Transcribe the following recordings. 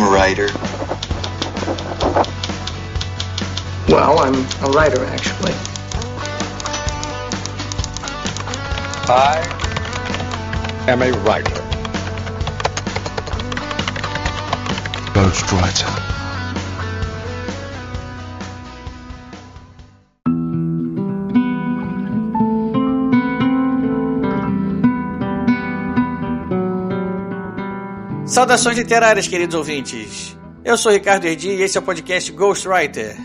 I'm a writer. Well, I'm a writer, actually. I am a writer. Ghostwriter. Saudações literárias, queridos ouvintes. Eu sou Ricardo Erdi e esse é o podcast Ghostwriter.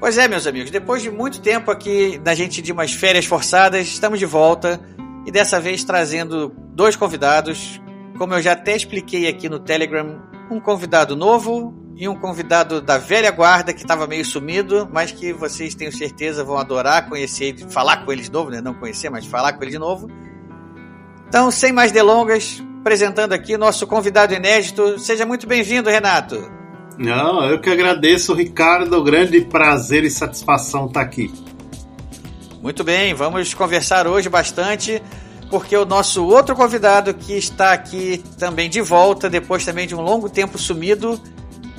Pois é, meus amigos, depois de muito tempo aqui da gente de umas férias forçadas, estamos de volta e dessa vez trazendo dois convidados. Como eu já até expliquei aqui no Telegram, um convidado novo e um convidado da velha guarda que estava meio sumido, mas que vocês tenho certeza vão adorar conhecer, falar com ele de novo, né? Não conhecer, mas falar com ele de novo. Então, sem mais delongas, apresentando aqui nosso convidado inédito. Seja muito bem-vindo, Renato. Não, eu que agradeço, Ricardo. Grande prazer e satisfação estar aqui. Muito bem, vamos conversar hoje bastante, porque o nosso outro convidado que está aqui também de volta, depois também de um longo tempo sumido,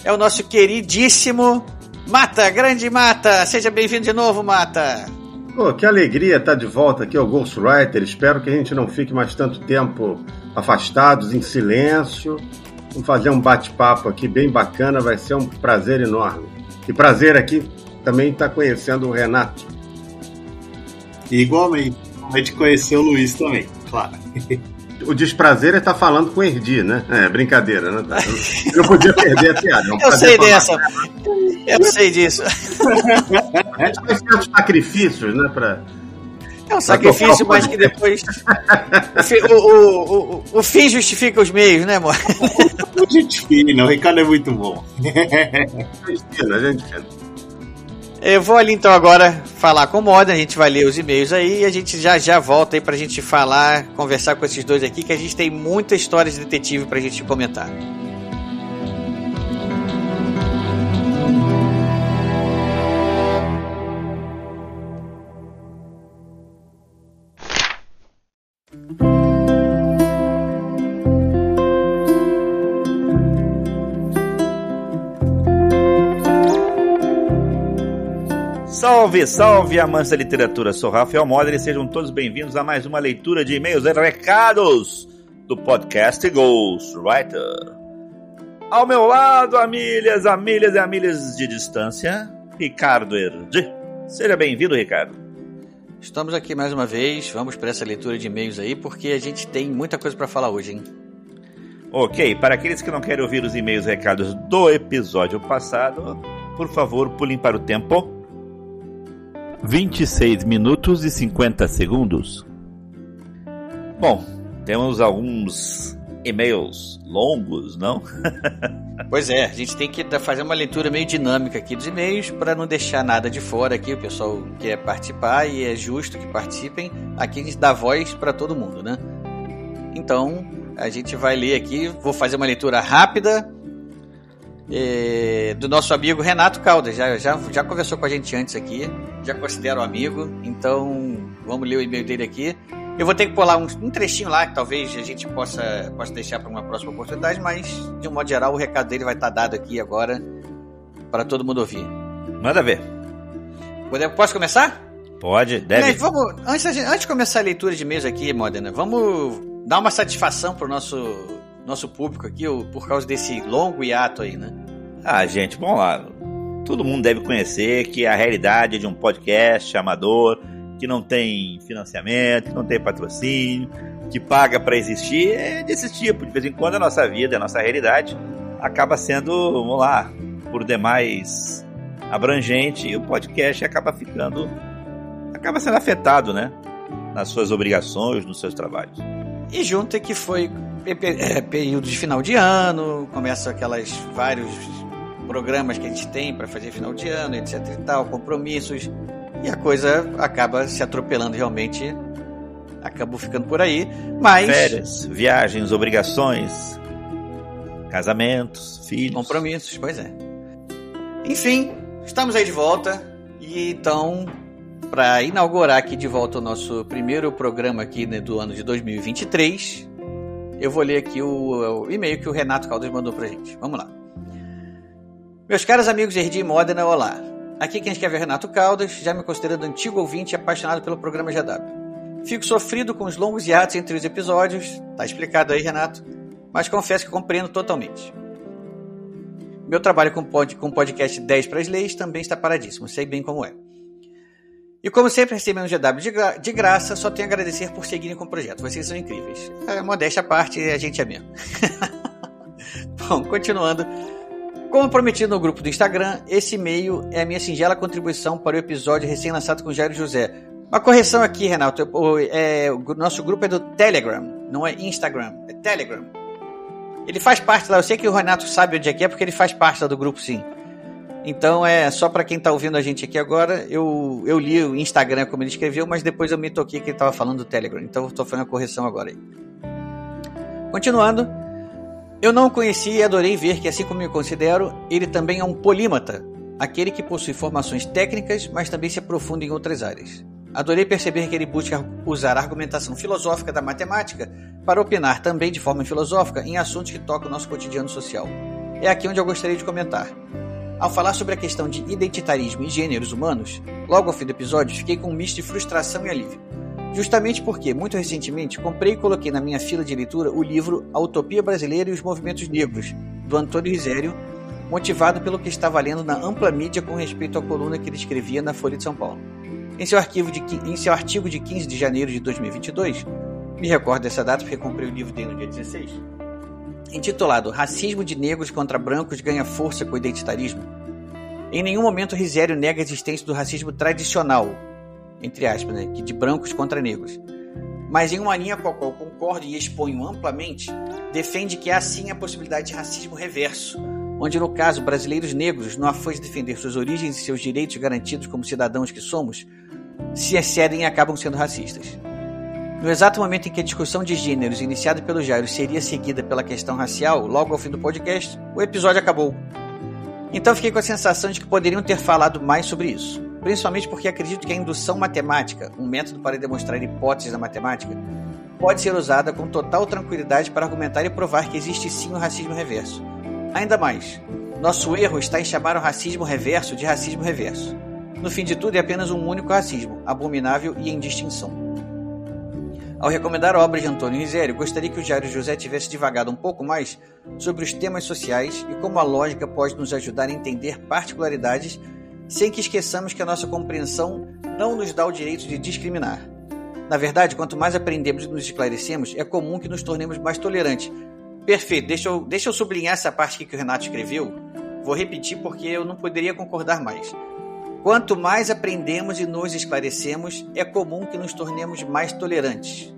é o nosso queridíssimo Mata, grande Mata. Seja bem-vindo de novo, Mata. Pô, que alegria estar de volta aqui ao Ghostwriter. Espero que a gente não fique mais tanto tempo afastados, em silêncio. Vamos fazer um bate-papo aqui bem bacana, vai ser um prazer enorme. E prazer aqui também estar conhecendo o Renato. E igualmente, a gente conheceu o Luiz também, claro. O desprazer é estar falando com o Erdi, né? É, brincadeira, né? Eu não podia perder a piada. É um Eu sei dessa. Eu sei disso. A gente faz certos sacrifícios, né? Pra... É um sacrifício, mas que depois. o, o, o, o, fim justifica os meios, né, amor? Gente fina, o Ricardo é muito bom. Gente fina, gente fina. Eu vou ali então agora falar com o Moda, a gente vai ler os e-mails aí e a gente já já volta aí pra gente falar, conversar com esses dois aqui, que a gente tem muita história de detetive pra gente comentar. Salve, salve, amantes da literatura. Sou Rafael Moder e sejam todos bem-vindos a mais uma leitura de e-mails e recados do podcast Ghostwriter. Ao meu lado, amilhas, amilhas e amilhas de distância, Ricardo Erdi. Seja bem-vindo, Ricardo. Estamos aqui mais uma vez, vamos para essa leitura de e-mails aí, porque a gente tem muita coisa para falar hoje, hein? Ok, para aqueles que não querem ouvir os e-mails e recados do episódio passado, por favor, pulem para o tempo 26 minutos e 50 segundos. Bom, temos alguns e-mails longos, não? pois é, a gente tem que fazer uma leitura meio dinâmica aqui dos e-mails para não deixar nada de fora aqui. O pessoal quer participar e é justo que participem. Aqui a gente dá voz para todo mundo, né? Então, a gente vai ler aqui. Vou fazer uma leitura rápida é, do nosso amigo Renato Caldas. Já, já, já conversou com a gente antes aqui, já considero amigo, então vamos ler o e-mail dele aqui. Eu vou ter que pular um, um trechinho lá que talvez a gente possa, possa deixar para uma próxima oportunidade, mas de um modo geral o recado dele vai estar dado aqui agora para todo mundo ouvir. Manda ver. Posso começar? Pode, deve. Mas vamos, antes, antes de começar a leitura de e-mails aqui, Modena, vamos dar uma satisfação pro nosso nosso público aqui por causa desse longo hiato aí, né? Ah, gente, vamos lá. Todo mundo deve conhecer que a realidade de um podcast amador, que não tem financiamento, que não tem patrocínio, que paga para existir, é desse tipo. De vez em quando a nossa vida, a nossa realidade acaba sendo, vamos lá, por demais abrangente e o podcast acaba ficando, acaba sendo afetado, né? Nas suas obrigações, nos seus trabalhos. E junto é que foi é, período de final de ano, começa aquelas vários programas que a gente tem para fazer final de ano, etc e tal, compromissos, e a coisa acaba se atropelando realmente, acabou ficando por aí, mas... Férias, viagens, obrigações, casamentos, filhos... Compromissos, pois é. Enfim, estamos aí de volta, e então, para inaugurar aqui de volta o nosso primeiro programa aqui né, do ano de 2023, eu vou ler aqui o, o e-mail que o Renato Caldas mandou pra gente. Vamos lá. Meus caros amigos Erdi e Modena, olá. Aqui quem escreve é Renato Caldas, já me considerando antigo ouvinte e apaixonado pelo programa GW. Fico sofrido com os longos hiatos entre os episódios, tá explicado aí, Renato, mas confesso que compreendo totalmente. Meu trabalho com o podcast 10 para as leis também está paradíssimo, sei bem como é. E como sempre recebendo GW de, gra de graça, só tenho a agradecer por seguirem com o projeto. Vocês são incríveis. É, modéstia à parte, a gente é mesmo. Bom, continuando. Como prometido no grupo do Instagram, esse e-mail é a minha singela contribuição para o episódio recém-lançado com Jairo José. Uma correção aqui, Renato. O, é, o nosso grupo é do Telegram, não é Instagram, é Telegram. Ele faz parte lá, eu sei que o Renato sabe onde é que é, porque ele faz parte lá do grupo, sim. Então é só para quem tá ouvindo a gente aqui agora, eu, eu li o Instagram como ele escreveu, mas depois eu me toquei que ele tava falando do Telegram. Então eu tô fazendo a correção agora aí. Continuando, eu não conheci e adorei ver que, assim como me considero, ele também é um polímata, aquele que possui formações técnicas, mas também se aprofunda em outras áreas. Adorei perceber que ele busca usar a argumentação filosófica da matemática para opinar também de forma filosófica em assuntos que tocam o nosso cotidiano social. É aqui onde eu gostaria de comentar. Ao falar sobre a questão de identitarismo e gêneros humanos, logo ao fim do episódio fiquei com um misto de frustração e alívio. Justamente porque, muito recentemente, comprei e coloquei na minha fila de leitura o livro A Utopia Brasileira e os Movimentos Negros, do Antônio Risério, motivado pelo que estava lendo na ampla mídia com respeito à coluna que ele escrevia na Folha de São Paulo. Em seu, de, em seu artigo de 15 de janeiro de 2022, me recordo dessa data porque comprei o livro dele no dia 16, intitulado Racismo de Negros contra Brancos ganha força com o identitarismo, em nenhum momento Risério nega a existência do racismo tradicional, entre aspas, né, de brancos contra negros. Mas em uma linha com a qual concordo e exponho amplamente, defende que há sim a possibilidade de racismo reverso, onde no caso brasileiros negros, no afã de defender suas origens e seus direitos garantidos como cidadãos que somos, se excedem e acabam sendo racistas. No exato momento em que a discussão de gêneros iniciada pelo Jairo seria seguida pela questão racial, logo ao fim do podcast, o episódio acabou. Então fiquei com a sensação de que poderiam ter falado mais sobre isso, principalmente porque acredito que a indução matemática, um método para demonstrar hipóteses da matemática, pode ser usada com total tranquilidade para argumentar e provar que existe sim o racismo reverso. Ainda mais, nosso erro está em chamar o racismo reverso de racismo reverso. No fim de tudo, é apenas um único racismo, abominável e em distinção. Ao recomendar a obra de Antônio Risério, gostaria que o Jairo José tivesse divagado um pouco mais sobre os temas sociais e como a lógica pode nos ajudar a entender particularidades sem que esqueçamos que a nossa compreensão não nos dá o direito de discriminar. Na verdade, quanto mais aprendemos e nos esclarecemos, é comum que nos tornemos mais tolerantes. Perfeito, deixa eu, deixa eu sublinhar essa parte que o Renato escreveu. Vou repetir porque eu não poderia concordar mais. Quanto mais aprendemos e nos esclarecemos, é comum que nos tornemos mais tolerantes.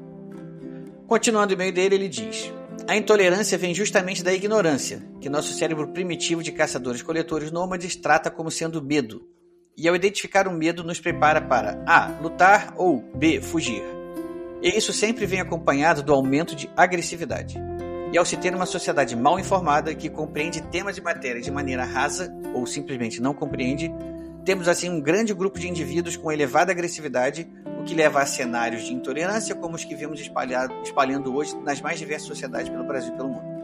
Continuando o meio dele, ele diz: A intolerância vem justamente da ignorância, que nosso cérebro primitivo de caçadores-coletores nômades trata como sendo medo. E ao identificar o medo, nos prepara para A. lutar ou B. fugir. E isso sempre vem acompanhado do aumento de agressividade. E ao se ter uma sociedade mal informada que compreende temas e matérias de maneira rasa ou simplesmente não compreende, temos assim um grande grupo de indivíduos com elevada agressividade, que leva a cenários de intolerância como os que vemos espalhando hoje nas mais diversas sociedades pelo Brasil e pelo mundo.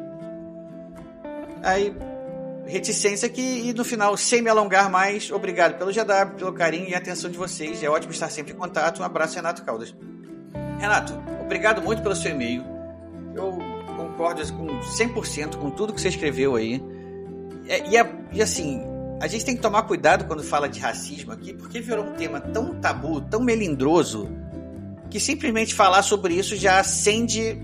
Aí, reticência aqui e no final, sem me alongar mais, obrigado pelo GW, pelo carinho e atenção de vocês. É ótimo estar sempre em contato. Um abraço, Renato Caldas. Renato, obrigado muito pelo seu e-mail. Eu concordo com 100% com tudo que você escreveu aí. É, e, e assim, a gente tem que tomar cuidado quando fala de racismo aqui, porque virou um tema tão tabu, tão melindroso, que simplesmente falar sobre isso já acende.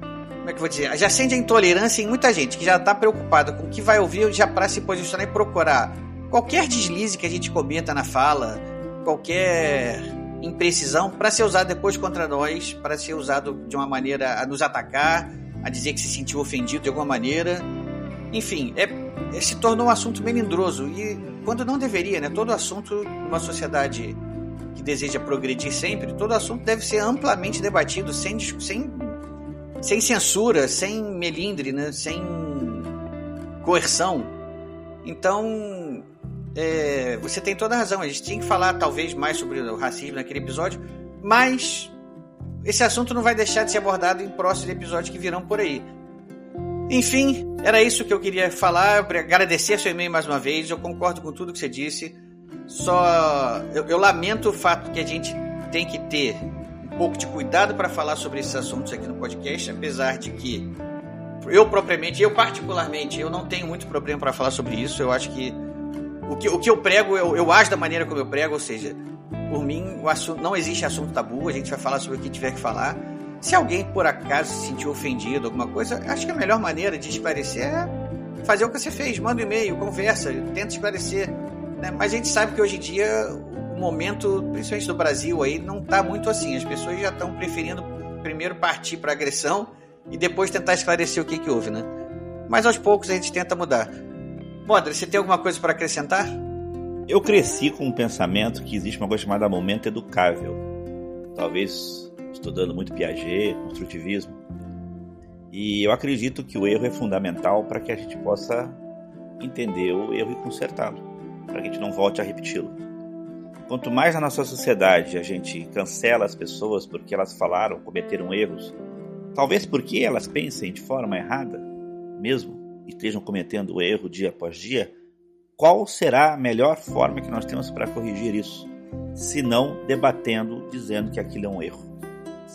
Como é que eu vou dizer? Já acende a intolerância em muita gente que já está preocupada com o que vai ouvir já para se posicionar e procurar qualquer deslize que a gente cometa na fala, qualquer imprecisão, para ser usado depois contra nós, para ser usado de uma maneira a nos atacar, a dizer que se sentiu ofendido de alguma maneira. Enfim, é se tornou um assunto melindroso e quando não deveria, né? Todo assunto numa sociedade que deseja progredir sempre, todo assunto deve ser amplamente debatido sem, sem, sem censura, sem melindre, né? sem coerção. Então, é, você tem toda a razão. A gente tinha que falar talvez mais sobre o racismo naquele episódio, mas esse assunto não vai deixar de ser abordado em próximos episódios que virão por aí. Enfim, era isso que eu queria falar. Agradecer seu e-mail mais uma vez. Eu concordo com tudo que você disse. Só eu, eu lamento o fato que a gente tem que ter um pouco de cuidado para falar sobre esses assuntos aqui no podcast, apesar de que eu propriamente, eu particularmente, eu não tenho muito problema para falar sobre isso. Eu acho que o que, o que eu prego, eu, eu acho da maneira como eu prego, ou seja, por mim, o assunto, não existe assunto tabu, a gente vai falar sobre o que tiver que falar. Se alguém por acaso se sentiu ofendido, alguma coisa, acho que a melhor maneira de esclarecer é fazer o que você fez, manda um e-mail, conversa, tenta esclarecer. Né? Mas a gente sabe que hoje em dia o momento, principalmente no Brasil, aí não está muito assim. As pessoas já estão preferindo primeiro partir para agressão e depois tentar esclarecer o que, que houve, né? Mas aos poucos a gente tenta mudar. André, você tem alguma coisa para acrescentar? Eu cresci com um pensamento que existe uma coisa chamada momento educável. Talvez estudando muito Piaget, construtivismo. E eu acredito que o erro é fundamental para que a gente possa entender o erro e consertá-lo, para que a gente não volte a repeti-lo. Quanto mais na nossa sociedade a gente cancela as pessoas porque elas falaram, cometeram erros, talvez porque elas pensem de forma errada, mesmo e estejam cometendo o erro dia após dia, qual será a melhor forma que nós temos para corrigir isso? Se não debatendo, dizendo que aquilo é um erro.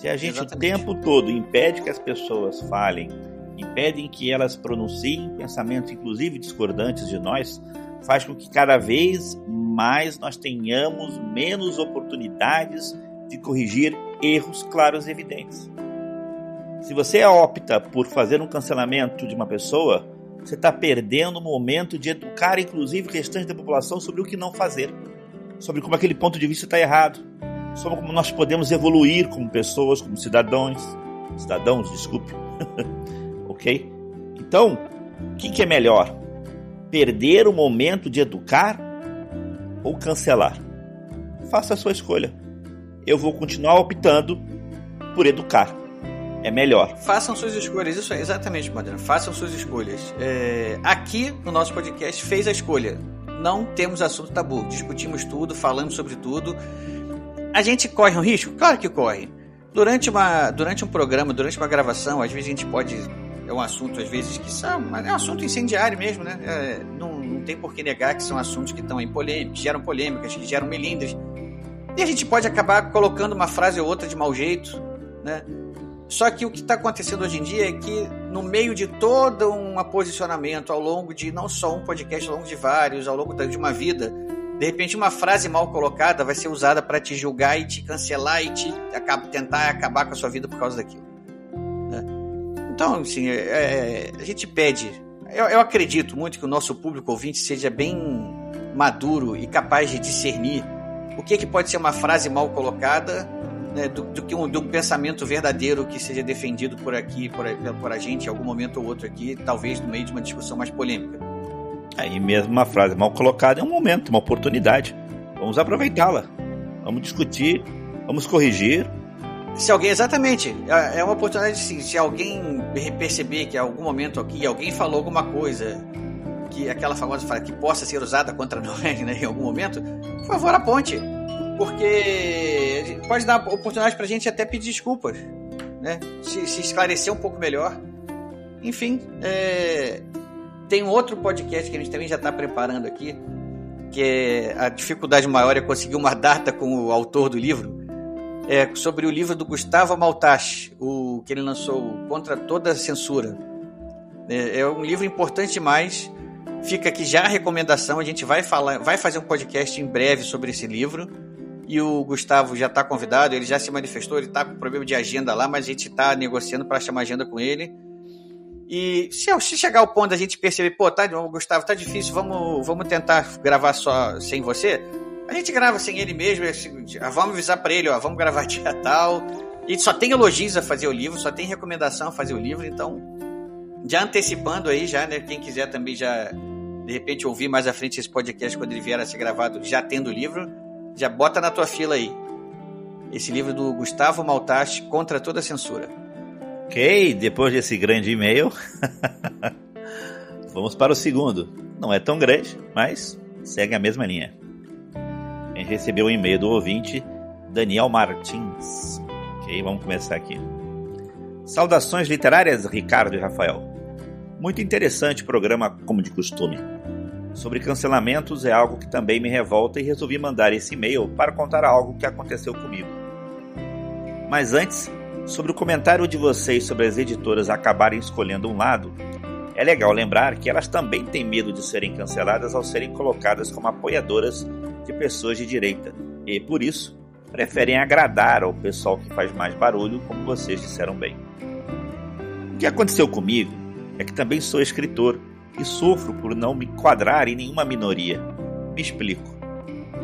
Se a gente Exatamente. o tempo todo impede que as pessoas falem, impedem que elas pronunciem pensamentos, inclusive discordantes de nós, faz com que cada vez mais nós tenhamos menos oportunidades de corrigir erros claros e evidentes. Se você opta por fazer um cancelamento de uma pessoa, você está perdendo o momento de educar, inclusive, o restante da população sobre o que não fazer, sobre como aquele ponto de vista está errado, sobre como nós podemos evoluir como pessoas, como cidadãos, cidadãos, desculpe, ok? Então, o que, que é melhor? Perder o momento de educar ou cancelar? Faça a sua escolha. Eu vou continuar optando por educar. É melhor. Façam suas escolhas, isso é exatamente, Madonna. Façam suas escolhas. É... Aqui no nosso podcast fez a escolha. Não temos assunto tabu. Discutimos tudo, falamos sobre tudo. A gente corre um risco? Claro que corre. Durante, uma, durante um programa, durante uma gravação, às vezes a gente pode. É um assunto, às vezes, que são, é um assunto incendiário mesmo, né? É, não, não tem por que negar que são assuntos que estão em polêmica, geram polêmicas, que geram melindres. E a gente pode acabar colocando uma frase ou outra de mau jeito, né? Só que o que está acontecendo hoje em dia é que, no meio de todo um posicionamento, ao longo de não só um podcast, ao longo de vários, ao longo de uma vida, de repente, uma frase mal colocada vai ser usada para te julgar e te cancelar e te tentar acabar com a sua vida por causa daquilo. Né? Então, assim, é, é, a gente pede. Eu, eu, acredito muito que o nosso público ouvinte seja bem maduro e capaz de discernir o que, que pode ser uma frase mal colocada né, do, do, que um, do um pensamento verdadeiro que seja defendido por aqui, por, por a gente, em algum momento ou outro aqui, talvez no meio de uma discussão mais polêmica. Aí mesmo uma frase mal colocada é um momento, uma oportunidade. Vamos aproveitá-la. Vamos discutir, vamos corrigir. Se alguém, exatamente, é, é uma oportunidade sim. Se alguém perceber que em algum momento aqui alguém falou alguma coisa que aquela famosa frase que possa ser usada contra nós né, em algum momento, por favor, aponte. Porque pode dar oportunidade pra gente até pedir desculpas, né? Se, se esclarecer um pouco melhor. Enfim, é, tem outro podcast que a gente também já está preparando aqui, que é a dificuldade maior é conseguir uma data com o autor do livro. É sobre o livro do Gustavo Maltache, o que ele lançou Contra Toda a Censura. É, é um livro importante demais. Fica aqui já a recomendação. A gente vai falar, vai fazer um podcast em breve sobre esse livro. E o Gustavo já está convidado, ele já se manifestou, ele está com problema de agenda lá, mas a gente está negociando para chamar agenda com ele. E se, se chegar ao ponto da gente perceber, pô, tá, Gustavo, tá difícil, vamos, vamos tentar gravar só sem você, a gente grava sem ele mesmo, ah, vamos avisar para ele, ó, vamos gravar dia tal. E só tem elogios a fazer o livro, só tem recomendação a fazer o livro, então já antecipando aí, já, né? Quem quiser também já de repente ouvir mais à frente esse podcast quando ele vier a ser gravado, já tendo o livro, já bota na tua fila aí. Esse livro do Gustavo Maltache contra toda censura. Ok, depois desse grande e-mail, vamos para o segundo. Não é tão grande, mas segue a mesma linha. A gente recebeu um e-mail do ouvinte Daniel Martins. Ok, vamos começar aqui. Saudações literárias, Ricardo e Rafael. Muito interessante o programa, como de costume. Sobre cancelamentos é algo que também me revolta e resolvi mandar esse e-mail para contar algo que aconteceu comigo. Mas antes, sobre o comentário de vocês sobre as editoras acabarem escolhendo um lado, é legal lembrar que elas também têm medo de serem canceladas ao serem colocadas como apoiadoras de pessoas de direita e, por isso, preferem agradar ao pessoal que faz mais barulho, como vocês disseram bem. O que aconteceu comigo é que também sou escritor e sofro por não me enquadrar em nenhuma minoria. Me explico.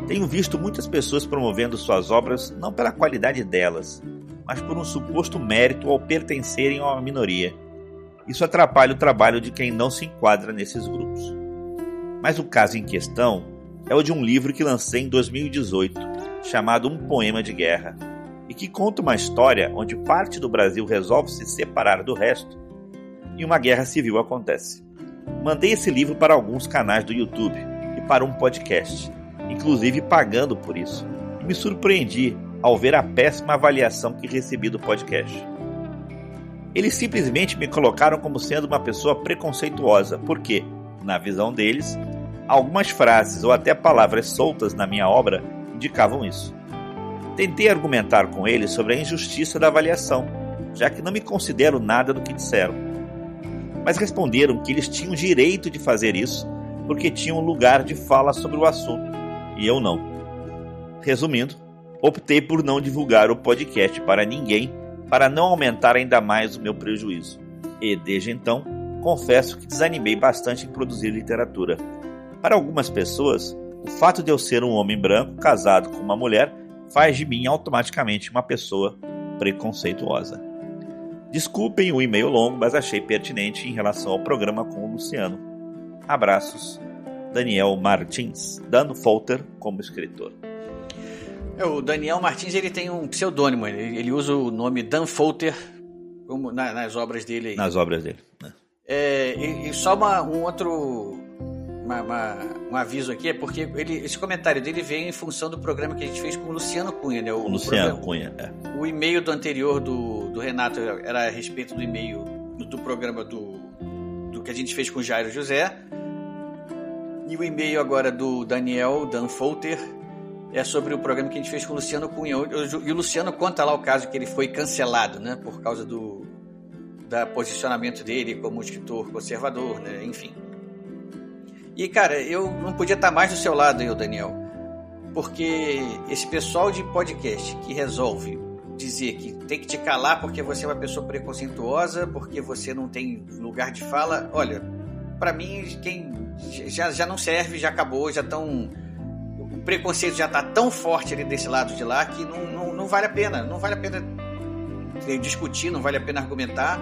Tenho visto muitas pessoas promovendo suas obras não pela qualidade delas, mas por um suposto mérito ao pertencerem a uma minoria. Isso atrapalha o trabalho de quem não se enquadra nesses grupos. Mas o caso em questão é o de um livro que lancei em 2018, chamado Um Poema de Guerra, e que conta uma história onde parte do Brasil resolve se separar do resto e uma guerra civil acontece. Mandei esse livro para alguns canais do YouTube e para um podcast, inclusive pagando por isso, e me surpreendi ao ver a péssima avaliação que recebi do podcast. Eles simplesmente me colocaram como sendo uma pessoa preconceituosa, porque, na visão deles, algumas frases ou até palavras soltas na minha obra indicavam isso. Tentei argumentar com eles sobre a injustiça da avaliação, já que não me considero nada do que disseram. Mas responderam que eles tinham direito de fazer isso porque tinham lugar de fala sobre o assunto, e eu não. Resumindo, optei por não divulgar o podcast para ninguém para não aumentar ainda mais o meu prejuízo. E desde então, confesso que desanimei bastante em produzir literatura. Para algumas pessoas, o fato de eu ser um homem branco casado com uma mulher faz de mim automaticamente uma pessoa preconceituosa. Desculpem o e-mail longo, mas achei pertinente em relação ao programa com o Luciano. Abraços, Daniel Martins, dando Folter como escritor. É, o Daniel Martins ele tem um pseudônimo, ele, ele usa o nome Dan Folter como, na, nas obras dele. Aí. Nas obras dele. Né? É, e, e, só uma, um outro uma, uma, um aviso aqui, é porque ele, esse comentário dele veio em função do programa que a gente fez com o Luciano Cunha, né? O, o Luciano programa, Cunha, é. O e-mail do anterior do, do Renato era a respeito do e-mail do, do programa do, do que a gente fez com o Jairo José. E o e-mail agora do Daniel Dan Folter é sobre o programa que a gente fez com o Luciano Cunha. E o Luciano conta lá o caso que ele foi cancelado, né? Por causa do da posicionamento dele como escritor conservador, né? Enfim. E, cara, eu não podia estar mais do seu lado, eu, Daniel. Porque esse pessoal de podcast que resolve dizer que tem que te calar porque você é uma pessoa preconceituosa, porque você não tem lugar de fala, olha, para mim, quem já, já não serve, já acabou, já estão. Preconceito já está tão forte ali desse lado de lá que não, não, não vale a pena. Não vale a pena discutir, não vale a pena argumentar,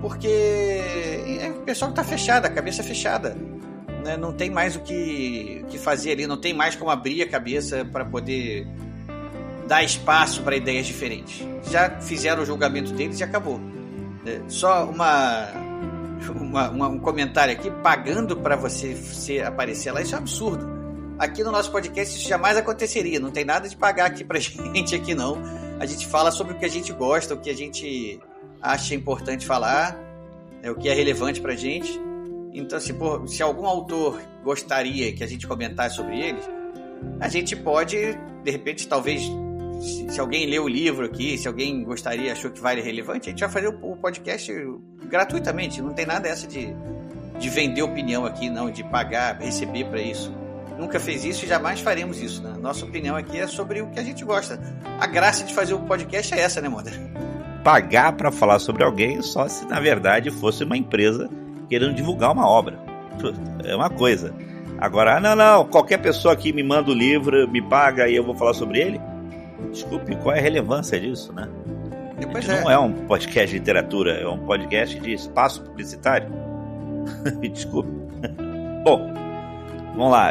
porque é o pessoal que está fechado, a cabeça fechada né, não tem mais o que, que fazer ali, não tem mais como abrir a cabeça para poder dar espaço para ideias diferentes. Já fizeram o julgamento deles e acabou. É, só uma, uma, uma, um comentário aqui, pagando para você ser, aparecer lá, isso é um absurdo. Aqui no nosso podcast isso jamais aconteceria, não tem nada de pagar aqui pra gente aqui não. A gente fala sobre o que a gente gosta, o que a gente acha importante falar, é, o que é relevante pra gente. Então, assim, por, se algum autor gostaria que a gente comentasse sobre ele, a gente pode, de repente, talvez, se, se, alguém leu o livro aqui, se alguém gostaria, achou que vale relevante, a gente vai fazer o, o podcast gratuitamente. Não tem nada essa de, de vender opinião aqui, não, de pagar, receber para isso. Nunca fez isso e jamais faremos isso. Né? Nossa opinião aqui é sobre o que a gente gosta. A graça de fazer o podcast é essa, né, Moda? Pagar para falar sobre alguém só se na verdade fosse uma empresa querendo divulgar uma obra. É uma coisa. Agora, ah, não, não, qualquer pessoa que me manda o livro, me paga e eu vou falar sobre ele. Desculpe, qual é a relevância disso, né? Depois é. não é um podcast de literatura, é um podcast de espaço publicitário. Desculpe. Bom, vamos lá.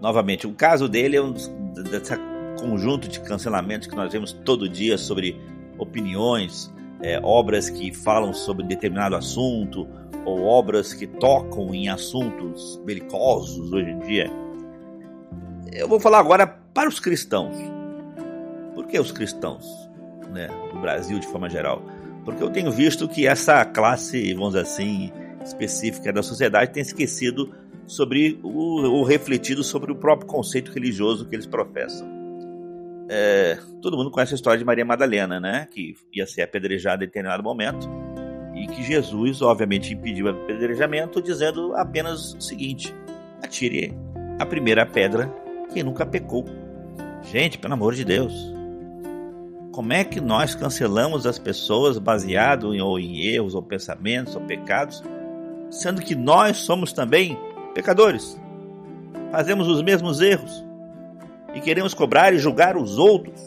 Novamente, o caso dele é um desse conjunto de cancelamentos que nós vemos todo dia sobre opiniões, é, obras que falam sobre determinado assunto ou obras que tocam em assuntos belicosos hoje em dia. Eu vou falar agora para os cristãos. Por que os cristãos, né, do Brasil de forma geral? Porque eu tenho visto que essa classe, vamos dizer assim, específica da sociedade tem esquecido sobre o, o refletido sobre o próprio conceito religioso que eles professam. É, todo mundo conhece a história de Maria Madalena, né? Que ia ser apedrejada em determinado momento e que Jesus, obviamente, impediu o apedrejamento, dizendo apenas o seguinte: atire a primeira pedra quem nunca pecou. Gente, pelo amor de Deus. Como é que nós cancelamos as pessoas baseado em, ou em erros, ou pensamentos, ou pecados, sendo que nós somos também pecadores? Fazemos os mesmos erros e queremos cobrar e julgar os outros.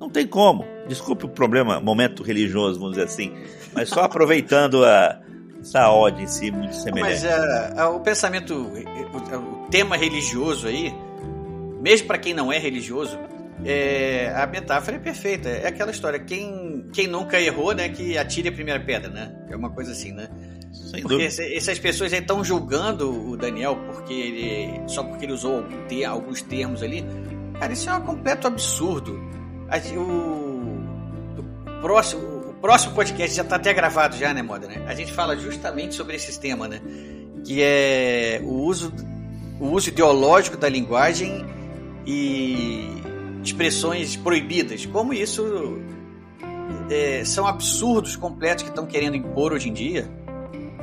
Não tem como. Desculpe o problema, momento religioso, vamos dizer assim, mas só aproveitando a, essa ode em si muito semelhante. Mas uh, o pensamento, o, o, tema religioso aí, mesmo para quem não é religioso, é, a metáfora é perfeita. É aquela história, quem, quem nunca errou, né, que atire a primeira pedra, né? É uma coisa assim, né? Sem porque dúvida. essas pessoas estão julgando o Daniel porque ele, só porque ele usou alguns termos ali. Cara, isso é um completo absurdo. O, o próximo, o próximo podcast já está até gravado já, né, Moda? Né? A gente fala justamente sobre esse tema, né? Que é o uso, o uso ideológico da linguagem e expressões proibidas. Como isso é, são absurdos completos que estão querendo impor hoje em dia,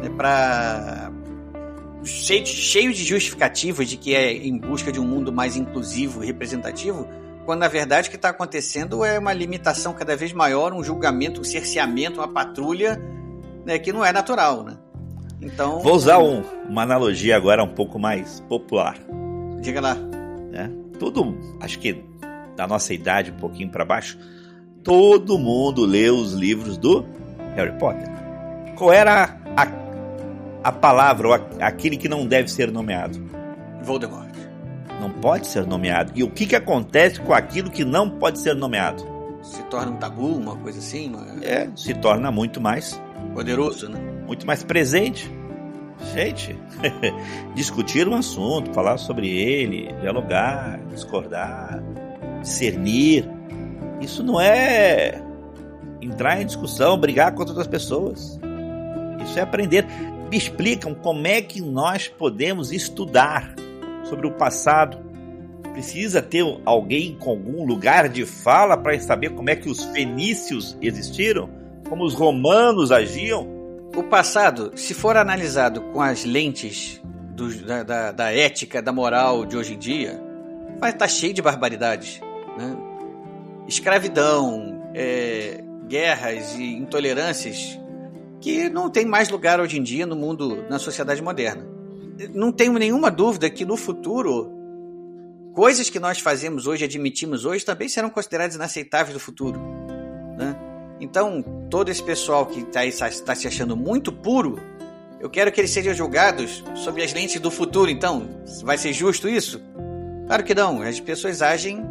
né, para cheio, cheio de justificativas de que é em busca de um mundo mais inclusivo e representativo, quando na verdade o que está acontecendo é uma limitação cada vez maior, um julgamento, um cerceamento, uma patrulha né, que não é natural, né? Então vou usar um, uma analogia agora um pouco mais popular. Diga lá. Né? Tudo, acho que da nossa idade um pouquinho para baixo, todo mundo leu os livros do Harry Potter. Qual era a, a palavra ou aquele que não deve ser nomeado? Voldemort. Não pode ser nomeado. E o que, que acontece com aquilo que não pode ser nomeado? Se torna um tabu, uma coisa assim? Uma... É, se torna muito mais poderoso, né? Muito mais presente. Gente, discutir um assunto, falar sobre ele, dialogar, discordar, discernir, isso não é entrar em discussão, brigar com outras pessoas. Isso é aprender. Me explicam como é que nós podemos estudar sobre o passado. Precisa ter alguém com algum lugar de fala para saber como é que os fenícios existiram, como os romanos agiam. O passado, se for analisado com as lentes do, da, da, da, ética, da moral de hoje em dia, vai estar tá cheio de barbaridades. Né? Escravidão, é, guerras e intolerâncias que não tem mais lugar hoje em dia no mundo, na sociedade moderna. Não tenho nenhuma dúvida que no futuro coisas que nós fazemos hoje, admitimos hoje, também serão consideradas inaceitáveis no futuro. Né? Então, todo esse pessoal que está tá se achando muito puro, eu quero que eles sejam julgados sob as lentes do futuro. Então, vai ser justo isso? Claro que não. As pessoas agem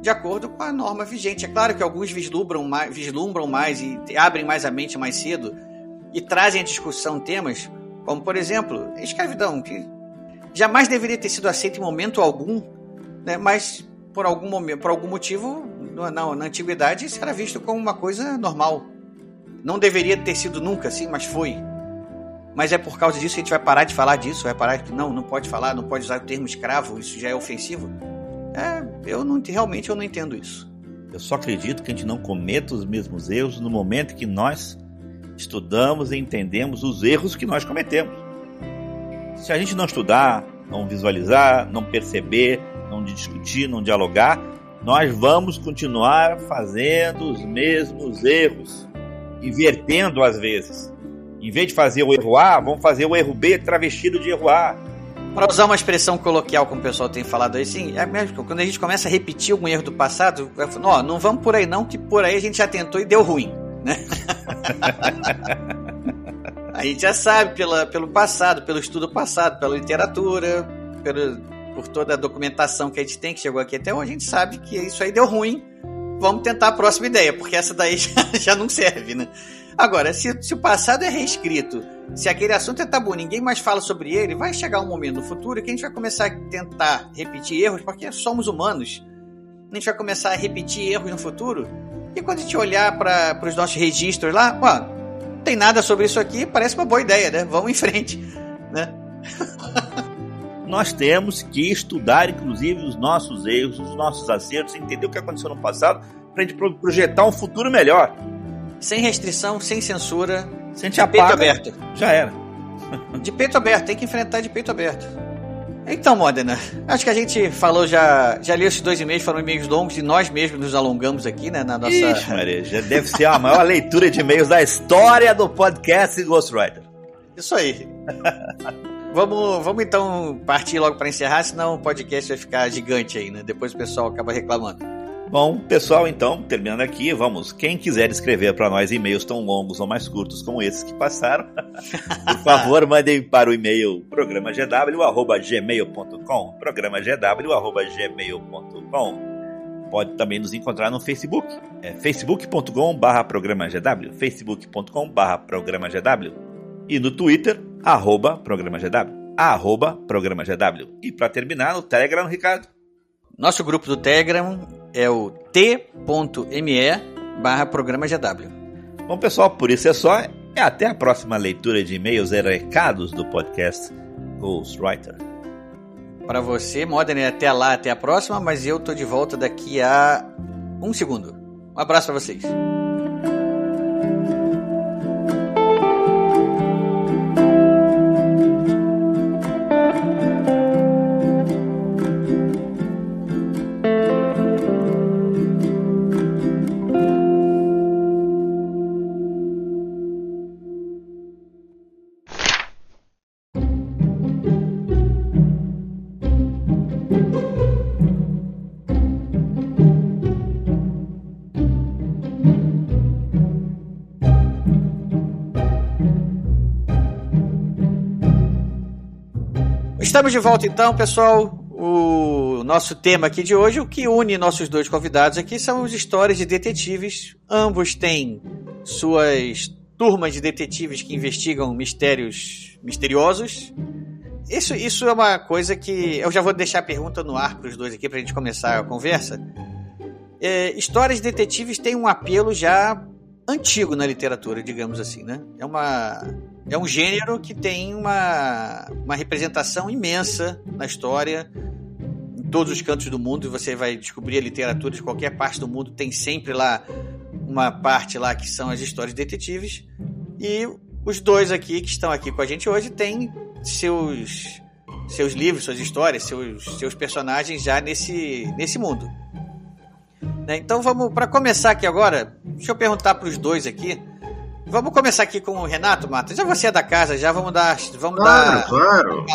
de acordo com a norma vigente. É claro que alguns vislumbram mais, vislumbram mais e abrem mais a mente mais cedo e trazem à discussão temas como, por exemplo, a escravidão, que jamais deveria ter sido aceita em momento algum, né? mas por algum, momento, por algum motivo, na, na antiguidade, isso era visto como uma coisa normal. Não deveria ter sido nunca assim, mas foi. Mas é por causa disso que a gente vai parar de falar disso, vai parar de. Não, não pode falar, não pode usar o termo escravo, isso já é ofensivo. É, eu não, realmente eu não entendo isso. Eu só acredito que a gente não cometa os mesmos erros no momento que nós estudamos e entendemos os erros que nós cometemos. Se a gente não estudar, não visualizar, não perceber, não discutir, não dialogar, nós vamos continuar fazendo os mesmos erros, invertendo às vezes. Em vez de fazer o erro A, vamos fazer o erro B travestido de erro A. Para usar uma expressão coloquial, como o pessoal tem falado aí, sim, é mesmo, quando a gente começa a repetir algum erro do passado, ó, não vamos por aí não, que por aí a gente já tentou e deu ruim, né? a gente já sabe pela, pelo passado, pelo estudo passado, pela literatura, pelo, por toda a documentação que a gente tem, que chegou aqui até hoje, a gente sabe que isso aí deu ruim. Vamos tentar a próxima ideia, porque essa daí já, já não serve, né? Agora, se, se o passado é reescrito, se aquele assunto é tabu, ninguém mais fala sobre ele, vai chegar um momento no futuro que a gente vai começar a tentar repetir erros, porque somos humanos. A gente vai começar a repetir erros no futuro E quando a gente olhar para os nossos registros lá, ó, não tem nada sobre isso aqui, parece uma boa ideia, né? Vamos em frente, né? Nós temos que estudar, inclusive, os nossos erros, os nossos acertos, entender o que aconteceu no passado, para a gente projetar um futuro melhor. Sem restrição, sem censura, Se a gente de peito aberto. já era. De peito aberto, tem que enfrentar de peito aberto. Então, Modena, acho que a gente falou já, já leu esses dois e-mails, foram e-mails longos e nós mesmos nos alongamos aqui, né, na nossa... Ixi, Maria, já deve ser a maior leitura de e-mails da história do podcast Ghostwriter. Isso aí. vamos, vamos então partir logo para encerrar, senão o podcast vai ficar gigante aí, né? Depois o pessoal acaba reclamando. Bom, pessoal, então, terminando aqui, vamos. Quem quiser escrever para nós e-mails tão longos ou mais curtos como esses que passaram, por favor, mandem para o e-mail programagw.gmail.com programagw.gmail.com Pode também nos encontrar no Facebook, é facebook.com.br programagw facebook.com.br programagw e no Twitter, arroba programagw arroba programagw E para terminar, no Telegram, Ricardo. Nosso grupo do Telegram é o t.me barra programa GW. Bom, pessoal, por isso é só. E até a próxima leitura de e-mails e recados do podcast Ghostwriter. Para você, Modena, até lá, até a próxima, mas eu tô de volta daqui a um segundo. Um abraço para vocês. Estamos de volta então, pessoal. O nosso tema aqui de hoje, o que une nossos dois convidados aqui são as histórias de detetives. Ambos têm suas turmas de detetives que investigam mistérios misteriosos. Isso, isso é uma coisa que. Eu já vou deixar a pergunta no ar para os dois aqui para a gente começar a conversa. É, histórias de detetives têm um apelo já antigo na literatura, digamos assim, né? É uma é um gênero que tem uma, uma representação imensa na história, em todos os cantos do mundo, e você vai descobrir a literatura de qualquer parte do mundo, tem sempre lá uma parte lá que são as histórias de detetives, e os dois aqui que estão aqui com a gente hoje têm seus seus livros, suas histórias, seus, seus personagens já nesse, nesse mundo. Né? Então vamos, para começar aqui agora, deixa eu perguntar para os dois aqui, Vamos começar aqui com o Renato, Mata. Já você é da casa, já vamos dar, vamos Claro, dar claro.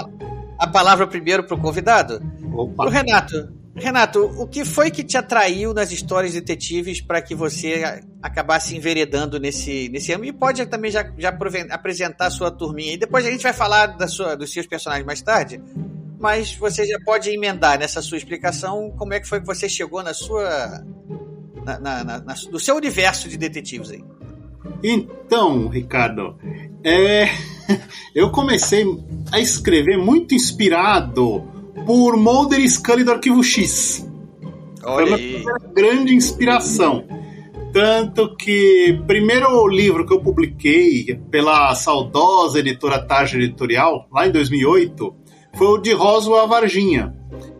a palavra primeiro pro convidado. Opa. O Renato, Renato, o que foi que te atraiu nas histórias detetives para que você acabasse enveredando nesse nesse âmbito? E pode também já, já apresentar a sua turminha. E depois a gente vai falar da sua, dos seus personagens mais tarde. Mas você já pode emendar nessa sua explicação como é que foi que você chegou na sua na, na, na, no seu universo de detetives aí. Então, Ricardo, é, eu comecei a escrever muito inspirado por Mulder e Scully do Arquivo X. Foi uma grande inspiração. Tanto que primeiro livro que eu publiquei pela saudosa editora Tarja Editorial, lá em 2008, foi o de Roswell a Varginha.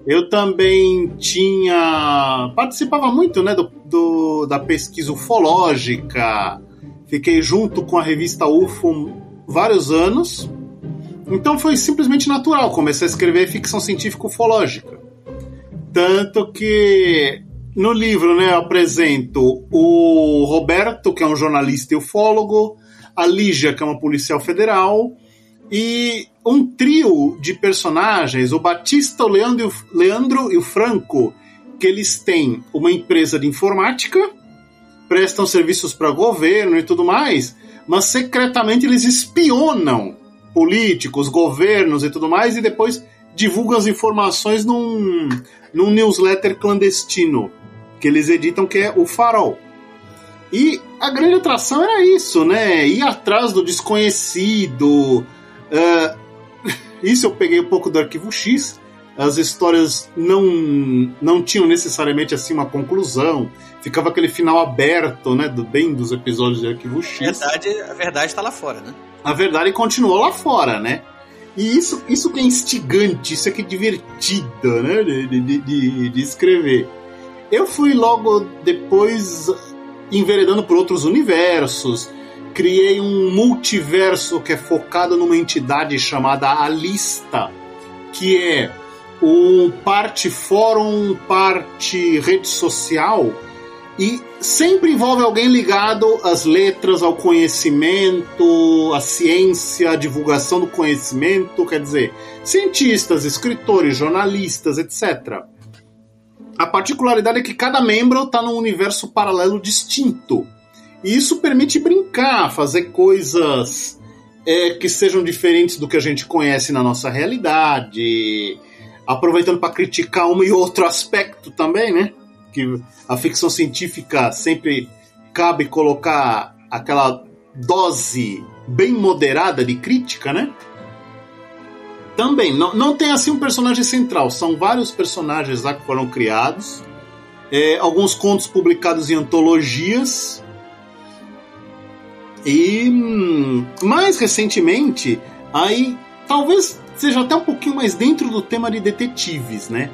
Eu também tinha. participava muito né, do, do- da pesquisa ufológica, fiquei junto com a revista UFO vários anos. Então foi simplesmente natural começar a escrever ficção científica ufológica. Tanto que no livro né, eu apresento o Roberto, que é um jornalista e ufólogo, a Lígia, que é uma policial federal, e um trio de personagens, o Batista, o Leandro, o- Leandro e o Franco, que eles têm uma empresa de informática, prestam serviços para governo e tudo mais, mas secretamente eles espionam políticos, governos e tudo mais, e depois divulgam as informações num, num newsletter clandestino que eles editam, que é o Farol. E a grande atração era isso, né? Ir atrás do desconhecido. ah, isso eu peguei um pouco do arquivo X, as histórias não, não tinham necessariamente assim uma conclusão, ficava aquele final aberto, né, do bem dos episódios de Arquivo X. A verdade, a verdade está lá fora, né? A verdade continuou lá fora, né? E isso, isso que é instigante, isso é que é divertido, né, de, de, de, de escrever. Eu fui logo depois enveredando por outros universos, criei um multiverso que é focado numa entidade chamada Alista, que é um parte fórum, parte rede social, e sempre envolve alguém ligado às letras, ao conhecimento, à ciência, à divulgação do conhecimento, quer dizer, cientistas, escritores, jornalistas, etc. A particularidade é que cada membro está num universo paralelo distinto. E isso permite brincar, fazer coisas é, que sejam diferentes do que a gente conhece na nossa realidade, aproveitando para criticar um e outro aspecto também, né? Que a ficção científica sempre cabe colocar aquela dose bem moderada de crítica, né? Também, não, não tem assim um personagem central, são vários personagens lá que foram criados, é, alguns contos publicados em antologias, e hum, mais recentemente, aí talvez seja até um pouquinho mais dentro do tema de detetives, né?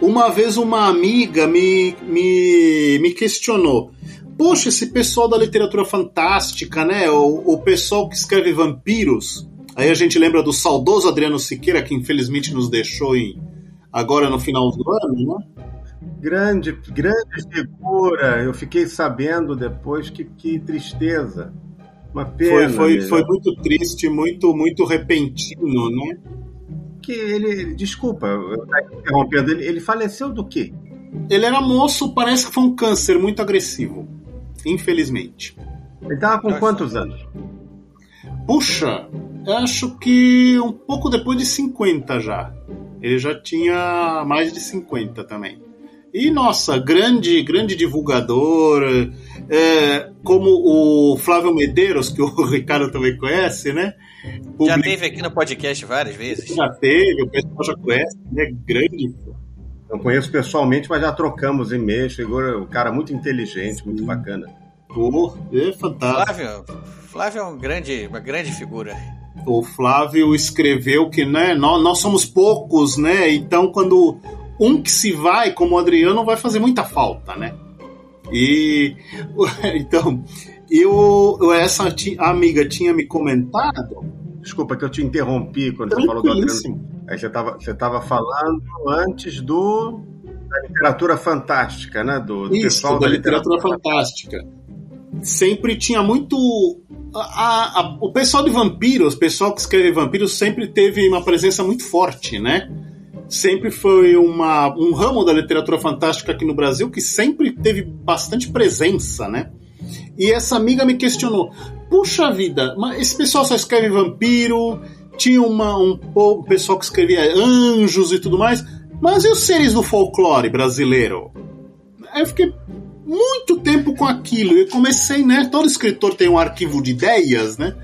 Uma vez uma amiga me, me, me questionou. Poxa, esse pessoal da literatura fantástica, né? O, o pessoal que escreve vampiros. Aí a gente lembra do saudoso Adriano Siqueira, que infelizmente nos deixou em, agora no final do ano, né? Grande, grande figura. Eu fiquei sabendo depois que, que tristeza. Uma pena. Foi, foi, foi muito triste, muito, muito repentino, né? Que ele, desculpa, eu interrompendo, ele, ele faleceu do quê? Ele era moço, parece que foi um câncer muito agressivo. Infelizmente. Ele estava com quantos anos? Puxa, acho que um pouco depois de 50 já. Ele já tinha mais de 50 também. E nossa, grande, grande divulgador, é, como o Flávio Medeiros, que o Ricardo também conhece, né? Public... Já teve aqui no podcast várias vezes. Já teve, o pessoal já conhece, é né? grande. Não conheço pessoalmente, mas já trocamos e-mails. Chegou um cara muito inteligente, muito Sim. bacana. Pô, é fantástico. Flávio, Flávio é um grande, uma grande figura. O Flávio escreveu que né, nós, nós somos poucos, né? Então, quando um que se vai, como o Adriano, vai fazer muita falta, né? E então, eu, essa amiga tinha me comentado. Desculpa que eu te interrompi quando você falou do Adriano. Aí você estava você tava falando antes do da literatura fantástica, né? Do, do Isso, pessoal da, da literatura, literatura fantástica. Sempre tinha muito a, a, o pessoal de vampiros, o pessoal que escreve vampiros sempre teve uma presença muito forte, né? Sempre foi uma, um ramo da literatura fantástica aqui no Brasil que sempre teve bastante presença, né? E essa amiga me questionou: puxa vida, mas esse pessoal só escreve vampiro, tinha uma, um, um pessoal que escrevia anjos e tudo mais, mas e os seres do folclore brasileiro? Aí eu fiquei muito tempo com aquilo. Eu comecei, né? Todo escritor tem um arquivo de ideias, né?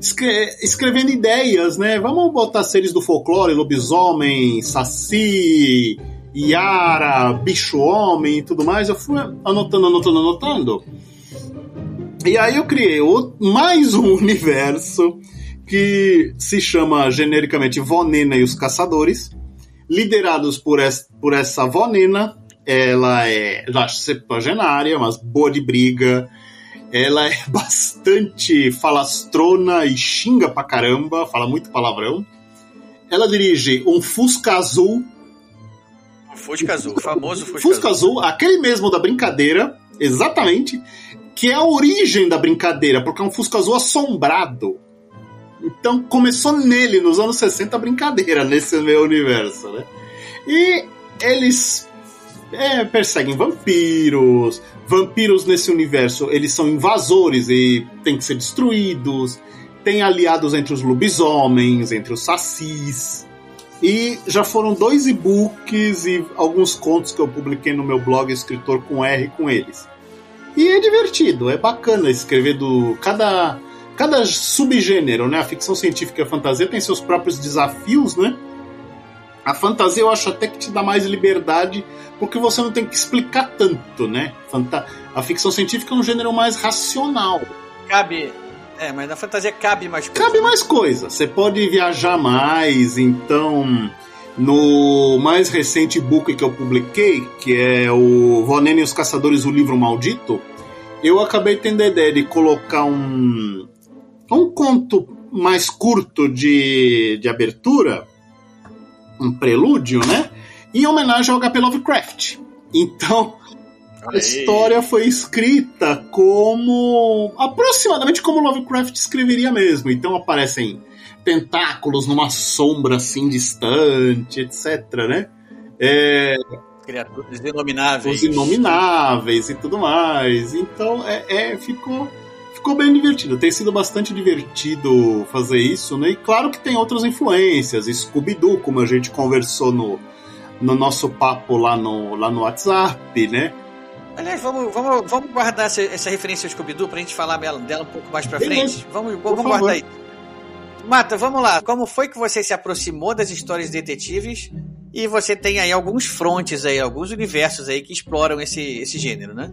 escre escrevendo ideias, né? Vamos botar seres do folclore, lobisomem, saci, Yara, bicho-homem e tudo mais. Eu fui anotando, anotando, anotando. E aí eu criei mais um universo que se chama genericamente Vonena e os Caçadores, liderados por, es por essa Vonena. Ela é já septuagenária, mas boa de briga, ela é bastante falastrona e xinga pra caramba, fala muito palavrão. Ela dirige um Fusca Azul. Um Fusca Azul, famoso Fusca, Fusca Azul. Azul. aquele mesmo da brincadeira, exatamente, que é a origem da brincadeira, porque é um Fusca Azul assombrado. Então começou nele, nos anos 60, a brincadeira, nesse meu universo, né? E eles é, perseguem vampiros, vampiros nesse universo, eles são invasores e têm que ser destruídos. Tem aliados entre os lobisomens, entre os sacis. E já foram dois e-books e alguns contos que eu publiquei no meu blog Escritor com R com eles. E é divertido, é bacana escrever do. Cada, cada subgênero, né? A ficção científica e a fantasia tem seus próprios desafios, né? A fantasia eu acho até que te dá mais liberdade, porque você não tem que explicar tanto, né? Fanta a ficção científica é um gênero mais racional. Cabe. É, mas na fantasia cabe mais coisa. Cabe mais coisa. Você pode viajar mais, então. No mais recente book que eu publiquei, que é o Vonene e os Caçadores, o livro maldito, eu acabei tendo a ideia de colocar um, um conto mais curto de, de abertura, um prelúdio, né? Em homenagem ao HP Lovecraft. Então, a história foi escrita como. aproximadamente como Lovecraft escreveria mesmo. Então aparecem tentáculos numa sombra assim distante, etc, né? É, Criaturas inomináveis. Os inomináveis e tudo mais. Então, é, é, ficou, ficou bem divertido. Tem sido bastante divertido fazer isso, né? E claro que tem outras influências. Scooby-Doo, como a gente conversou no, no nosso papo lá no, lá no WhatsApp, né? Aliás, vamos, vamos, vamos guardar essa, essa referência ao Scooby-Doo pra gente falar dela, dela um pouco mais pra Beleza. frente. Vamos, vamos guardar aí. Mata, vamos lá. Como foi que você se aproximou das histórias detetives? E você tem aí alguns frontes aí, alguns universos aí que exploram esse, esse gênero, né?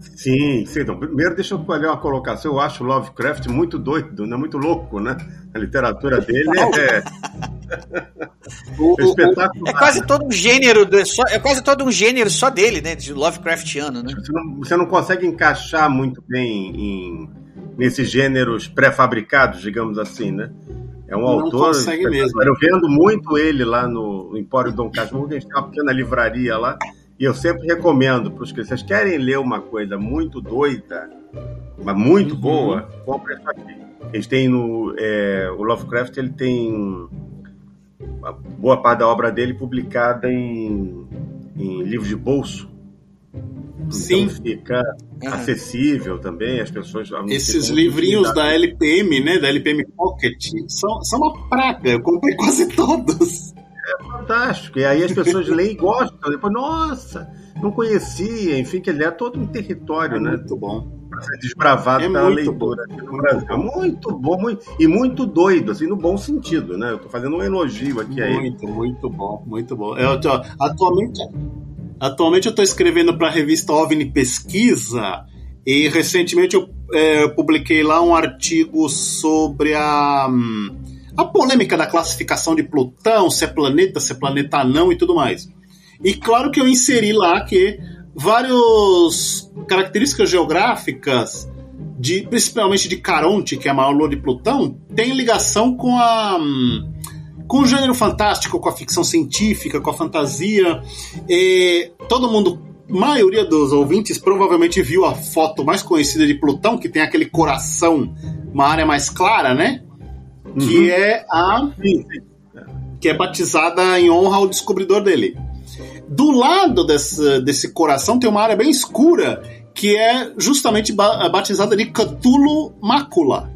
Sim, sim. Então, primeiro deixa eu fazer uma colocação. Eu acho Lovecraft muito doido, né? muito louco, né? A literatura dele é. é espetacular. É quase todo um gênero, de, só, é quase todo um gênero só dele, né? De Lovecraftiano, né? Você não, você não consegue encaixar muito bem em, nesses gêneros pré-fabricados, digamos assim, né? É um não autor. Consegue mesmo. Eu vendo muito ele lá no Empório Dom Casmurro, a gente tem uma pequena livraria lá, e eu sempre recomendo para os que vocês querem ler uma coisa muito doida, mas muito uhum. boa, compre isso aqui. Eles têm no. É, o Lovecraft ele tem uma boa parte da obra dele publicada em, em livros de bolso. Sim. Então fica uhum. acessível também, as pessoas. Esses livrinhos da LPM, né? Da LPM Pocket, são, são uma praga. Eu comprei quase todos. É fantástico. E aí as pessoas leem e gostam. Depois, nossa, não conhecia. Enfim, que ele é todo um território, é né? Muito bom. Pra ser desbravado é pela leitura bom. aqui no Brasil. Muito bom, muito, e muito doido, assim, no bom sentido, né? Eu tô fazendo um elogio aqui muito, a ele. Muito, muito bom, muito bom. Eu, atualmente, Atualmente eu estou escrevendo para a revista OVNI Pesquisa e recentemente eu é, publiquei lá um artigo sobre a, a polêmica da classificação de Plutão, se é planeta, se é planeta não e tudo mais. E claro que eu inseri lá que várias características geográficas, de, principalmente de Caronte, que é a maior lua de Plutão, tem ligação com a com o gênero fantástico, com a ficção científica, com a fantasia. E todo mundo, maioria dos ouvintes, provavelmente viu a foto mais conhecida de Plutão, que tem aquele coração, uma área mais clara, né? Uhum. Que é a. Que é batizada em honra ao descobridor dele. Do lado desse, desse coração tem uma área bem escura que é justamente batizada de Catulo Mácula.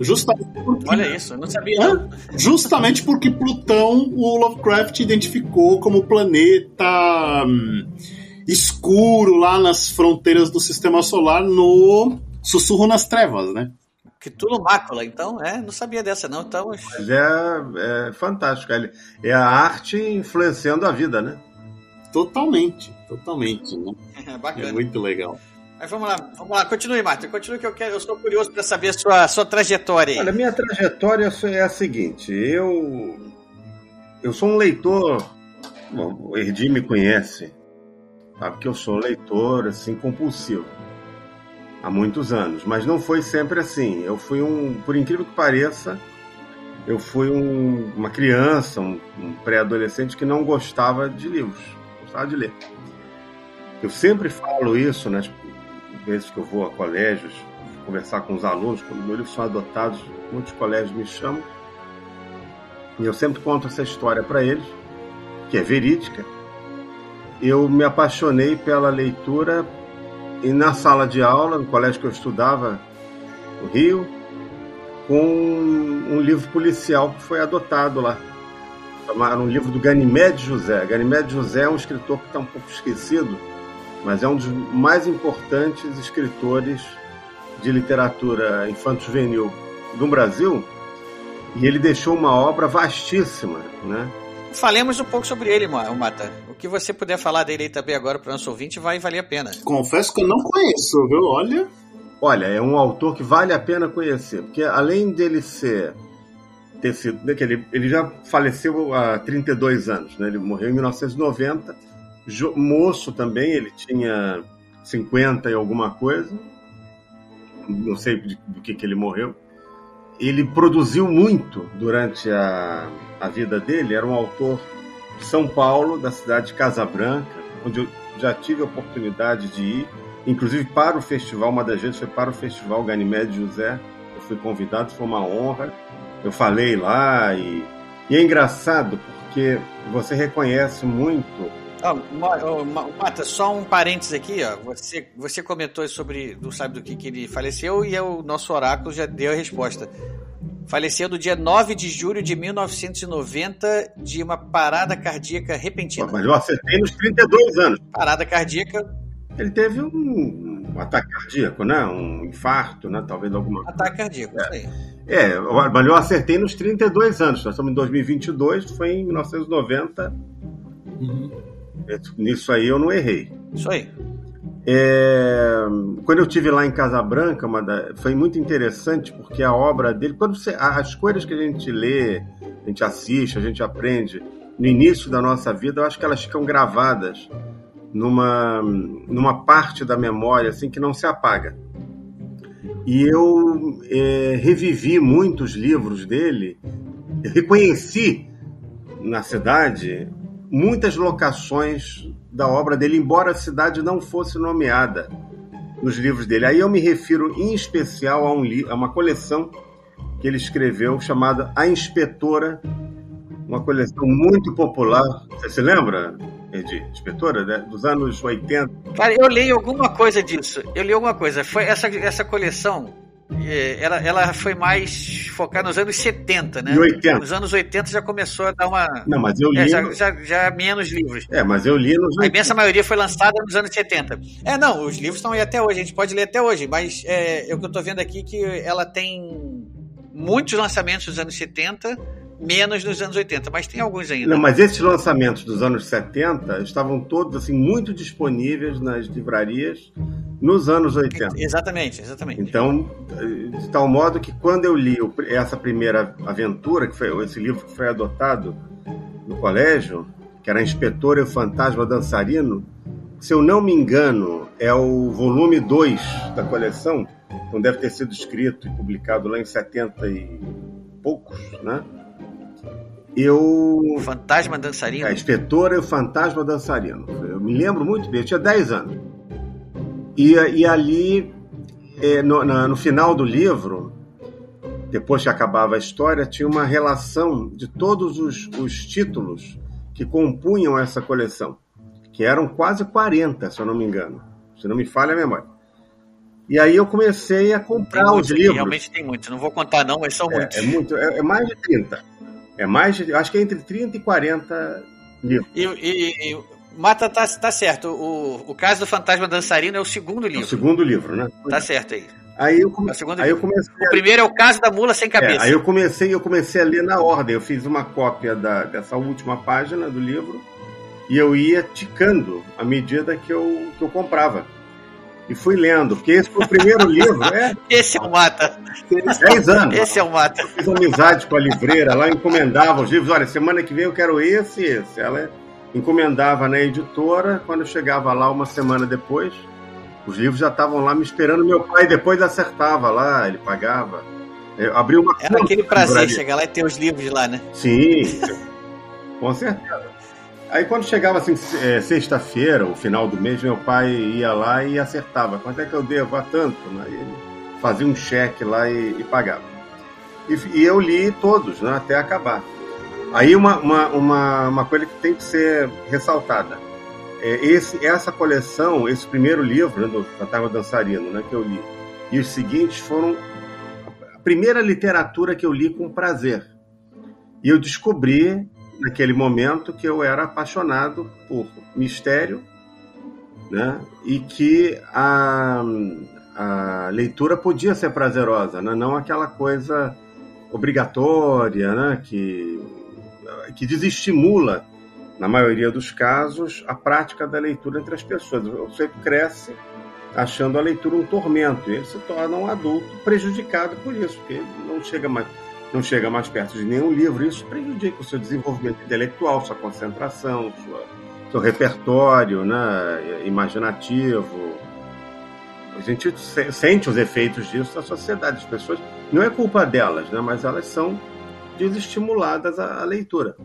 Justamente porque, Olha isso, eu não sabia. Não. Justamente porque Plutão o Lovecraft identificou como planeta hum, escuro lá nas fronteiras do sistema solar no Sussurro nas Trevas, né? Tudo mácula, então, é, não sabia dessa não, então... Mas é, é fantástico, é a arte influenciando a vida, né? Totalmente, totalmente, né? É bacana. É muito legal. Mas vamos lá, vamos lá, continue, Marta. Continue que eu quero, eu estou curioso para saber a sua, sua trajetória. Aí. Olha, minha trajetória é a seguinte, eu eu sou um leitor, bom, o Erdi me conhece, sabe que eu sou um leitor assim compulsivo há muitos anos, mas não foi sempre assim. Eu fui um, por incrível que pareça, eu fui um, uma criança, um, um pré-adolescente que não gostava de livros, gostava de ler. Eu sempre falo isso, né? Tipo, vezes que eu vou a colégios conversar com os alunos, quando meus livros são adotados, muitos colégios me chamam. E eu sempre conto essa história para eles, que é verídica. Eu me apaixonei pela leitura e na sala de aula, no colégio que eu estudava, no Rio, com um livro policial que foi adotado lá. Era um livro do Ganymede José. Ganymede José é um escritor que está um pouco esquecido, mas é um dos mais importantes escritores de literatura infanto-juvenil do Brasil. E ele deixou uma obra vastíssima, né? Falemos um pouco sobre ele, Mata. O que você puder falar dele aí também agora para o nosso ouvinte vai valer a pena. Confesso que eu não conheço, viu? Olha. Olha, é um autor que vale a pena conhecer, porque além dele ser ter sido, né, que ele, ele já faleceu há 32 anos, né? Ele morreu em 1990, moço também, ele tinha 50 e alguma coisa, não sei do que, que ele morreu. Ele produziu muito durante a, a vida dele, era um autor de São Paulo, da cidade de Casabranca, onde eu já tive a oportunidade de ir, inclusive para o festival, uma das vezes foi para o festival Ganymede José, eu fui convidado, foi uma honra. Eu falei lá e, e é engraçado porque você reconhece muito Oh, Mata, só um parênteses aqui, ó. Você, você comentou sobre, não sabe do que, que ele faleceu e é o nosso oráculo já deu a resposta. Faleceu no dia 9 de julho de 1990 de uma parada cardíaca repentina. Mas eu acertei nos 32 anos. Parada cardíaca. Ele teve um, um ataque cardíaco, né? Um infarto, né? Talvez alguma coisa. Ataque cardíaco, é. isso aí. É, mas eu acertei nos 32 anos. Nós estamos em 2022, foi em 1990. Uhum. Nisso aí eu não errei. Isso aí. É, quando eu tive lá em Casabranca, da, foi muito interessante porque a obra dele, quando você, as coisas que a gente lê, a gente assiste, a gente aprende no início da nossa vida, eu acho que elas ficam gravadas numa, numa parte da memória assim que não se apaga. E eu é, revivi muitos livros dele, reconheci na cidade muitas locações da obra dele, embora a cidade não fosse nomeada nos livros dele. Aí eu me refiro em especial a, um a uma coleção que ele escreveu chamada A Inspetora, uma coleção muito popular. Você se lembra, Edi? Inspetora, né? dos anos 80? Cara, eu li alguma coisa disso. Eu li alguma coisa. Foi essa, essa coleção ela, ela foi mais focada nos anos 70, né? E 80. Nos anos 80 já começou a dar uma. Não, mas eu li. É, já, já, já, menos livros. É, mas eu li nos. A imensa maioria foi lançada nos anos 70. É, não, os livros estão aí até hoje, a gente pode ler até hoje, mas é, é o que eu estou vendo aqui que ela tem muitos lançamentos dos anos 70 menos nos anos 80, mas tem alguns ainda. Não, mas esses lançamentos dos anos 70 estavam todos assim muito disponíveis nas livrarias nos anos 80. Exatamente, exatamente. Então, de tal modo que quando eu li essa primeira aventura, que foi esse livro que foi adotado no colégio, que era Inspetor e o Fantasma Dançarino, se eu não me engano, é o volume 2 da coleção, então deve ter sido escrito e publicado lá em 70 e poucos, né? Eu. O fantasma dançarino? É, inspetora e o fantasma dançarino. Eu me lembro muito bem, eu tinha 10 anos. E, e ali, é, no, na, no final do livro, depois que acabava a história, tinha uma relação de todos os, os títulos que compunham essa coleção, que eram quase 40, se eu não me engano, se não me falha a memória. E aí eu comecei a comprar os livros. Realmente tem muitos, não vou contar não, mas são é, muitos. É, muito, é, é mais de 30. É mais de, acho que é entre 30 e 40 livros. E, e, e Mata tá, tá certo. O, o caso do fantasma dançarino é o segundo livro. É o segundo livro, né? Tá certo aí. Aí eu, come... é aí eu comecei. O primeiro é o caso da mula sem cabeça. É, aí eu comecei, eu comecei a ler na ordem. Eu fiz uma cópia da, dessa última página do livro e eu ia ticando à medida que eu, que eu comprava e fui lendo, porque esse foi o primeiro livro. É, esse é o Mata. 10 anos. Esse é o Mata. Eu fiz amizade com a livreira, lá encomendava os livros. Olha, semana que vem eu quero esse e esse. Ela encomendava na editora, quando eu chegava lá uma semana depois, os livros já estavam lá me esperando. Meu pai depois acertava lá, ele pagava. Eu abri uma Era aquele prazer chegar lá e ter os livros lá, né? Sim, com certeza. Aí quando chegava assim, é, sexta-feira, o final do mês, meu pai ia lá e acertava. Quanto é que eu devo? A tanto. Né? Ele fazia um cheque lá e, e pagava. E, e, eu li todos, né, até acabar. Aí uma, uma, uma, uma, coisa que tem que ser ressaltada. É esse, essa coleção, esse primeiro livro né, do Fantasma Dançarino, né, que eu li, e os seguintes foram a primeira literatura que eu li com prazer. E eu descobri naquele momento que eu era apaixonado por mistério, né? E que a, a leitura podia ser prazerosa, né? não aquela coisa obrigatória, né? Que que desestimula, na maioria dos casos, a prática da leitura entre as pessoas. Você cresce achando a leitura um tormento, e ele se torna um adulto prejudicado por isso, porque não chega mais, não chega mais perto de nenhum livro. Isso prejudica o seu desenvolvimento intelectual, sua concentração, sua, seu repertório né, imaginativo. A gente sente os efeitos disso na sociedade. As pessoas não é culpa delas, né, mas elas são desestimuladas à leitura.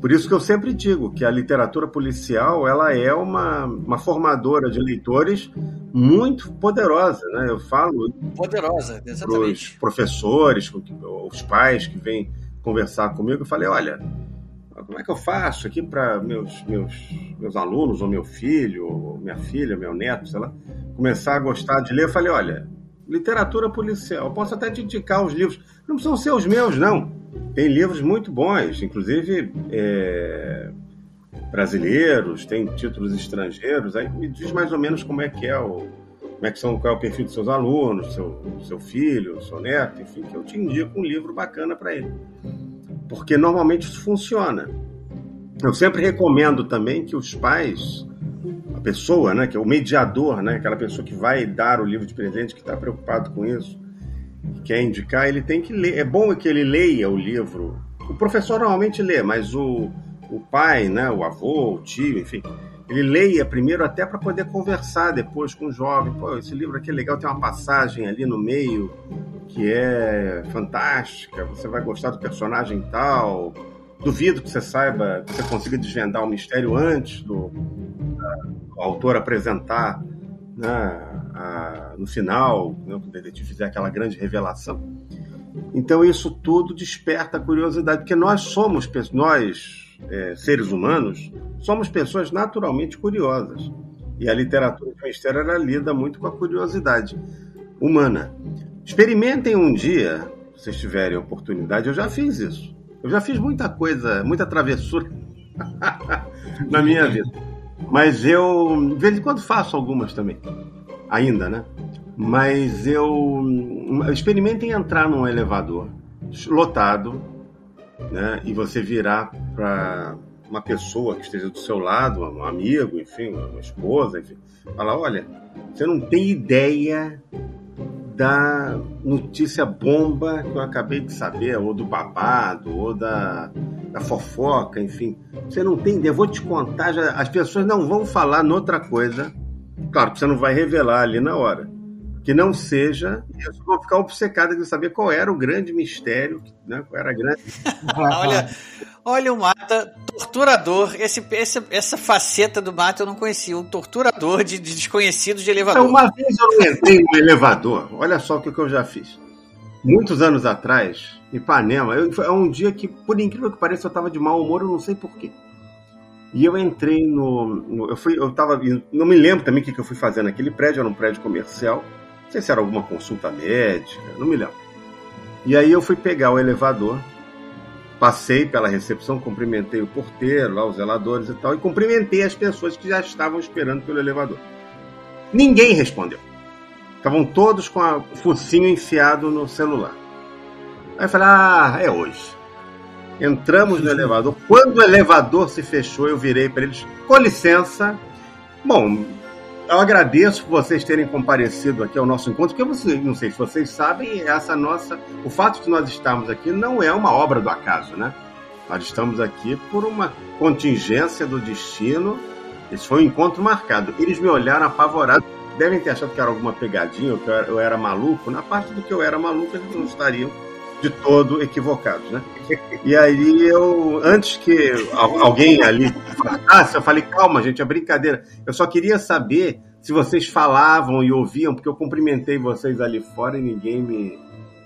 Por isso que eu sempre digo que a literatura policial ela é uma, uma formadora de leitores muito poderosa, né? Eu falo poderosa, exatamente. Os professores, os pais que vêm conversar comigo, eu falei, olha, como é que eu faço aqui para meus, meus, meus alunos, ou meu filho, ou minha filha, meu neto, sei lá, começar a gostar de ler? Eu falei, olha, literatura policial, eu posso até te indicar os livros, não são ser os meus, não tem livros muito bons, inclusive é, brasileiros, tem títulos estrangeiros. Aí me diz mais ou menos como é que é o, como é que são, qual é o perfil dos seus alunos, seu, seu filho, seu neto, enfim, que eu te indico um livro bacana para ele. Porque normalmente isso funciona. Eu sempre recomendo também que os pais, a pessoa, né, que é o mediador, né, aquela pessoa que vai dar o livro de presente, que está preocupado com isso, quer indicar, ele tem que ler. É bom que ele leia o livro. O professor normalmente lê, mas o, o pai, né, o avô, o tio, enfim, ele leia primeiro até para poder conversar depois com o jovem. Pô, esse livro aqui é legal, tem uma passagem ali no meio que é fantástica, você vai gostar do personagem tal. Duvido que você saiba, que você consiga desvendar o mistério antes do, do autor apresentar né, a, no final, né, quando o detetive fizer aquela grande revelação. Então isso tudo desperta a curiosidade, porque nós somos, nós é, seres humanos, somos pessoas naturalmente curiosas. E a literatura de mistério era lida muito com a curiosidade humana. Experimentem um dia, se vocês tiverem oportunidade, eu já fiz isso. Eu já fiz muita coisa, muita travessura na minha vida. Mas eu, de vez em quando, faço algumas também ainda, né? Mas eu experimentem entrar num elevador lotado, né? E você virar para uma pessoa que esteja do seu lado, um amigo, enfim, uma esposa, enfim, falar, olha, você não tem ideia da notícia bomba que eu acabei de saber, ou do babado, ou da, da fofoca, enfim. Você não tem ideia, eu vou te contar, já, as pessoas não vão falar noutra coisa Claro que você não vai revelar ali na hora. Que não seja, eu vou ficar obcecado de saber qual era o grande mistério, né? Qual era a grande. olha, olha o Mata, torturador. Esse, esse, essa faceta do Mata eu não conhecia. Um torturador de, de desconhecido de elevador. Uma vez eu não entrei no elevador. Olha só o que, eu já fiz. Muitos anos atrás, em Ipanema, eu, é um dia que, por incrível que pareça, eu estava de mau humor, eu não sei porquê. E eu entrei no, no, eu fui, eu tava, não me lembro também o que, que eu fui fazer naquele prédio, era um prédio comercial. Não sei se era alguma consulta médica, não me lembro. E aí eu fui pegar o elevador, passei pela recepção, cumprimentei o porteiro, lá os zeladores e tal, e cumprimentei as pessoas que já estavam esperando pelo elevador. Ninguém respondeu. Estavam todos com o focinho enfiado no celular. Aí eu falei, ah, é hoje. Entramos no elevador. Quando o elevador se fechou, eu virei para eles: com licença. Bom, eu agradeço por vocês terem comparecido aqui ao nosso encontro, porque você, não sei se vocês sabem, essa nossa, o fato de nós estarmos aqui não é uma obra do acaso, né? Nós estamos aqui por uma contingência do destino. Esse foi um encontro marcado. Eles me olharam apavorados. Devem ter achado que era alguma pegadinha, ou que eu era, eu era maluco. Na parte do que eu era maluco, eles não estariam de todo equivocados, né? E aí eu, antes que alguém ali falasse, eu falei, calma, gente, é brincadeira. Eu só queria saber se vocês falavam e ouviam, porque eu cumprimentei vocês ali fora e ninguém me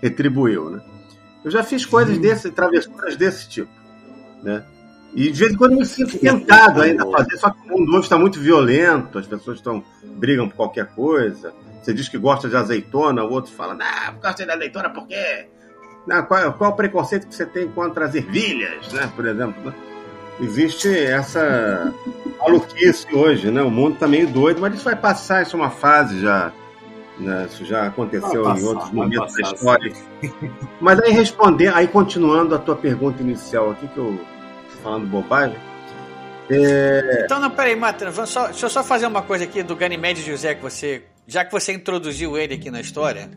retribuiu, né? Eu já fiz coisas desse, travessuras desse tipo, né? E de vez em quando eu me sinto tentado ainda a fazer, só que o mundo hoje está muito violento, as pessoas estão brigam por qualquer coisa. Você diz que gosta de azeitona, o outro fala, não, gosta de azeitona porque qual, qual o preconceito que você tem contra as ervilhas, né? Por exemplo. Né? Existe essa maluquice hoje, né? O mundo está meio doido, mas isso vai passar, isso é uma fase já. Né? Isso já aconteceu passar, em outros momentos passar, da história. Mas aí responder, aí continuando a tua pergunta inicial aqui, que eu falando bobagem. É... Então, não, peraí, Mata, só, deixa eu só fazer uma coisa aqui do Ganymede José, que você. Já que você introduziu ele aqui na história,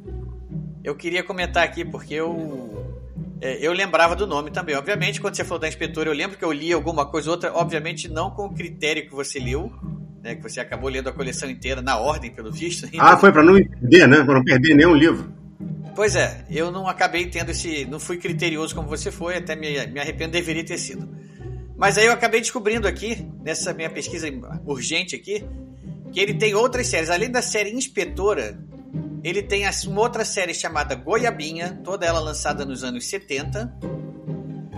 eu queria comentar aqui, porque eu. É, eu lembrava do nome também. Obviamente, quando você falou da inspetora, eu lembro que eu li alguma coisa ou outra, obviamente não com o critério que você leu, né, que você acabou lendo a coleção inteira na ordem, pelo visto. Ah, foi para não perder, né? Para não perder nenhum livro. Pois é, eu não acabei tendo esse. Não fui criterioso como você foi, até me, me arrependo, deveria ter sido. Mas aí eu acabei descobrindo aqui, nessa minha pesquisa urgente aqui, que ele tem outras séries. Além da série Inspetora, ele tem uma outra série chamada Goiabinha, toda ela lançada nos anos 70.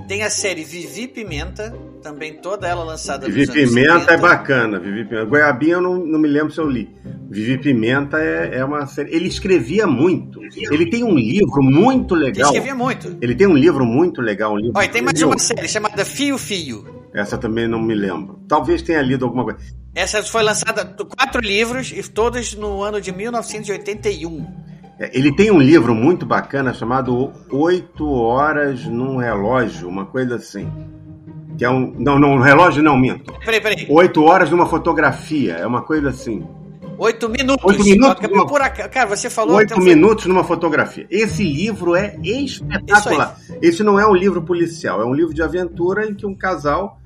Tem a série Vivi Pimenta, também toda ela lançada Vivi nos anos Pimenta 70. é bacana, Vivi Pimenta. Goiabinha eu não, não me lembro se eu li. Vivi Pimenta é, é uma série. Ele escrevia muito. Ele tem um livro muito legal. Ele escrevia muito. Ele tem um livro muito legal. Um livro Olha, tem mais uma série chamada Fio Fio. Essa também não me lembro. Talvez tenha lido alguma coisa. Essa foi lançada quatro livros e todos no ano de 1981. É, ele tem um livro muito bacana chamado Oito Horas num Relógio, uma coisa assim. Que é um. Não, não, um relógio não, minto. Peraí, peraí. Oito horas numa fotografia, é uma coisa assim. Oito minutos. Oito minutos. Numa... Por... Cara, você falou. Oito minutos numa fotografia. Esse livro é espetacular. Esse não é um livro policial, é um livro de aventura em que um casal,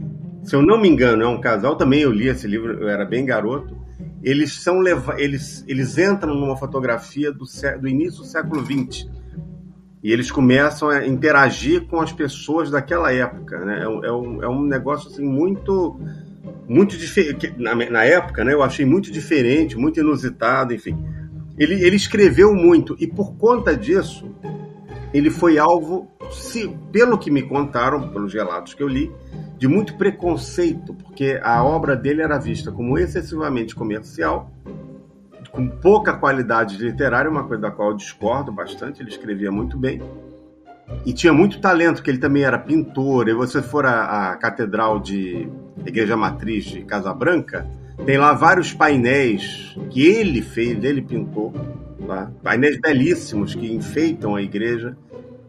se eu não me engano, é um casal. Também eu li esse livro, eu era bem garoto. Eles são leva... eles, eles entram numa fotografia do, do início do século XX. E eles começam a interagir com as pessoas daquela época. Né? É, um, é um é negócio assim, muito muito diferente. Na, na, época, né, eu achei muito diferente, muito inusitado, enfim. Ele, ele escreveu muito e por conta disso, ele foi alvo, se, pelo que me contaram, pelos relatos que eu li, de muito preconceito, porque a obra dele era vista como excessivamente comercial, com pouca qualidade literária, uma coisa da qual eu discordo bastante, ele escrevia muito bem. E tinha muito talento, que ele também era pintor. E você for à, à Catedral de Igreja Matriz de Casabranca, tem lá vários painéis que ele fez, ele pintou. Tá? Painéis belíssimos que enfeitam a igreja.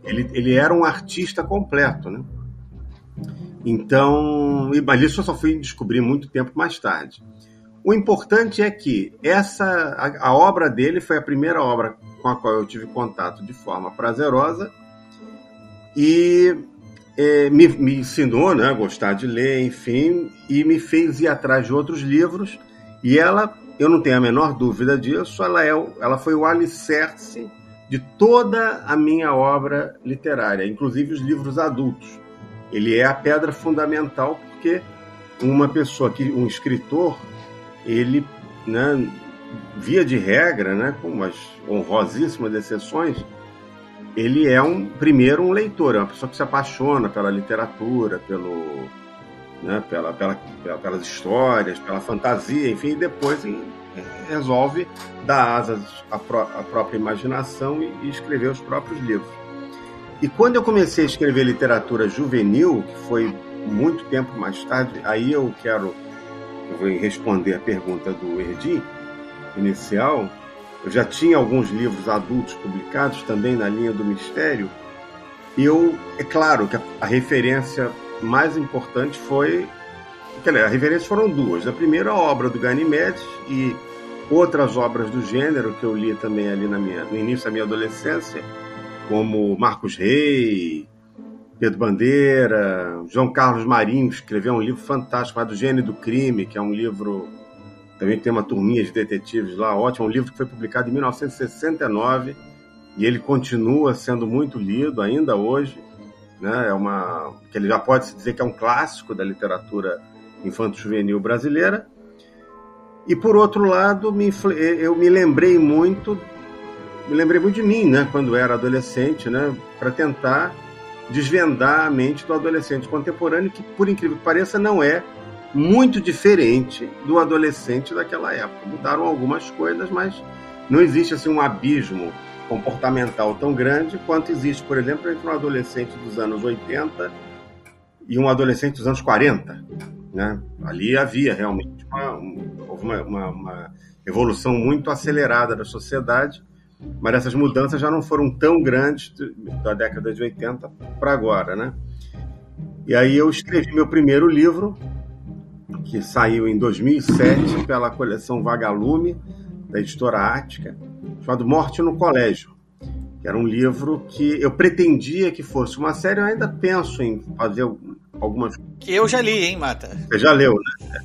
Ele, ele era um artista completo, né? Então, mas isso eu só fui descobrir muito tempo mais tarde. O importante é que essa a, a obra dele foi a primeira obra com a qual eu tive contato de forma prazerosa e é, me, me, ensinou né, a gostar de ler, enfim, e me fez ir atrás de outros livros. E ela, eu não tenho a menor dúvida disso, ela, é, ela foi o alicerce de toda a minha obra literária, inclusive os livros adultos. Ele é a pedra fundamental porque uma pessoa que um escritor, ele, né, via de regra, né, com umas honrosíssimas exceções, ele é um primeiro um leitor, é uma pessoa que se apaixona pela literatura, pelo, né, pela, pela, pelas histórias, pela fantasia, enfim, e depois em, resolve dar asas à, pró à própria imaginação e, e, escrever os próprios livros. E quando eu comecei a escrever literatura juvenil, que foi muito tempo mais tarde, aí eu quero eu vou responder a pergunta do Erdi inicial, eu já tinha alguns livros adultos publicados também na linha do mistério. Eu, é claro que a, a referência mais importante foi. Quer a referência foram duas. A primeira, a obra do Ganymedes e outras obras do gênero que eu li também ali na minha, no início da minha adolescência, como Marcos Rey, Pedro Bandeira, João Carlos Marinho escreveu um livro fantástico, do Gênio do Crime, que é um livro também tem uma turminha de detetives lá, ótimo. Um livro que foi publicado em 1969 e ele continua sendo muito lido ainda hoje. Né? É uma que ele já pode se dizer que é um clássico da literatura infanto-juvenil brasileira. E por outro lado, me, eu me lembrei muito, me lembrei muito de mim, né, quando era adolescente, né, para tentar desvendar a mente do adolescente contemporâneo, que por incrível que pareça não é muito diferente do adolescente daquela época. Mudaram algumas coisas, mas não existe assim um abismo comportamental tão grande quanto existe, por exemplo, entre um adolescente dos anos 80 e um adolescente dos anos 40. Né? Ali havia realmente uma, uma, uma, uma evolução muito acelerada da sociedade, mas essas mudanças já não foram tão grandes da década de 80 para agora. Né? E aí eu escrevi meu primeiro livro, que saiu em 2007 pela coleção Vagalume, da editora Ática, chamado Morte no Colégio. Que era um livro que eu pretendia que fosse uma série, eu ainda penso em fazer algumas. Que eu já li, hein, Mata? Você já leu, né?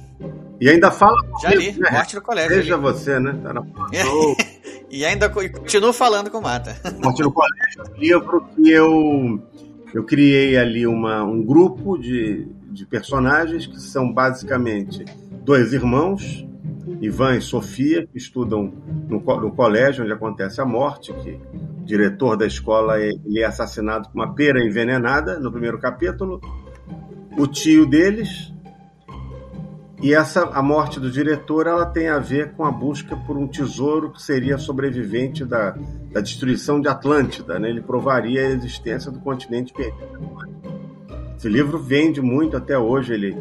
E ainda fala. Já li, né? Morte no Colégio. Veja você, né? Tá na... e ainda continuo falando com o Mata. Morte no Colégio é um livro que eu, eu criei ali uma, um grupo de, de personagens que são basicamente dois irmãos, Ivan e Sofia, que estudam no, no colégio onde acontece a morte, que o diretor da escola ele é assassinado com uma pera envenenada no primeiro capítulo. O tio deles, e essa a morte do diretor ela tem a ver com a busca por um tesouro que seria sobrevivente da, da destruição de Atlântida. Né? Ele provaria a existência do continente perdido. Esse livro vende muito até hoje. Ele,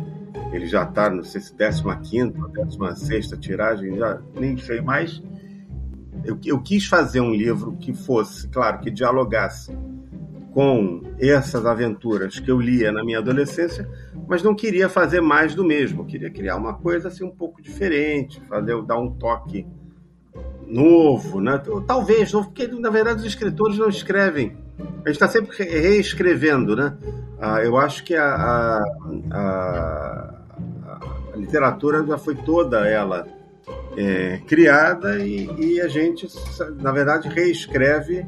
ele já está, não sei se 15 ou 16 tiragem, já nem sei mais. Eu, eu quis fazer um livro que fosse, claro, que dialogasse com essas aventuras que eu lia na minha adolescência, mas não queria fazer mais do mesmo. Eu queria criar uma coisa assim um pouco diferente, fazer dar um toque novo, né? Talvez novo, porque na verdade os escritores não escrevem. A gente está sempre reescrevendo, né? Ah, eu acho que a, a, a, a, literatura já foi toda ela é, criada e, e a gente, na verdade, reescreve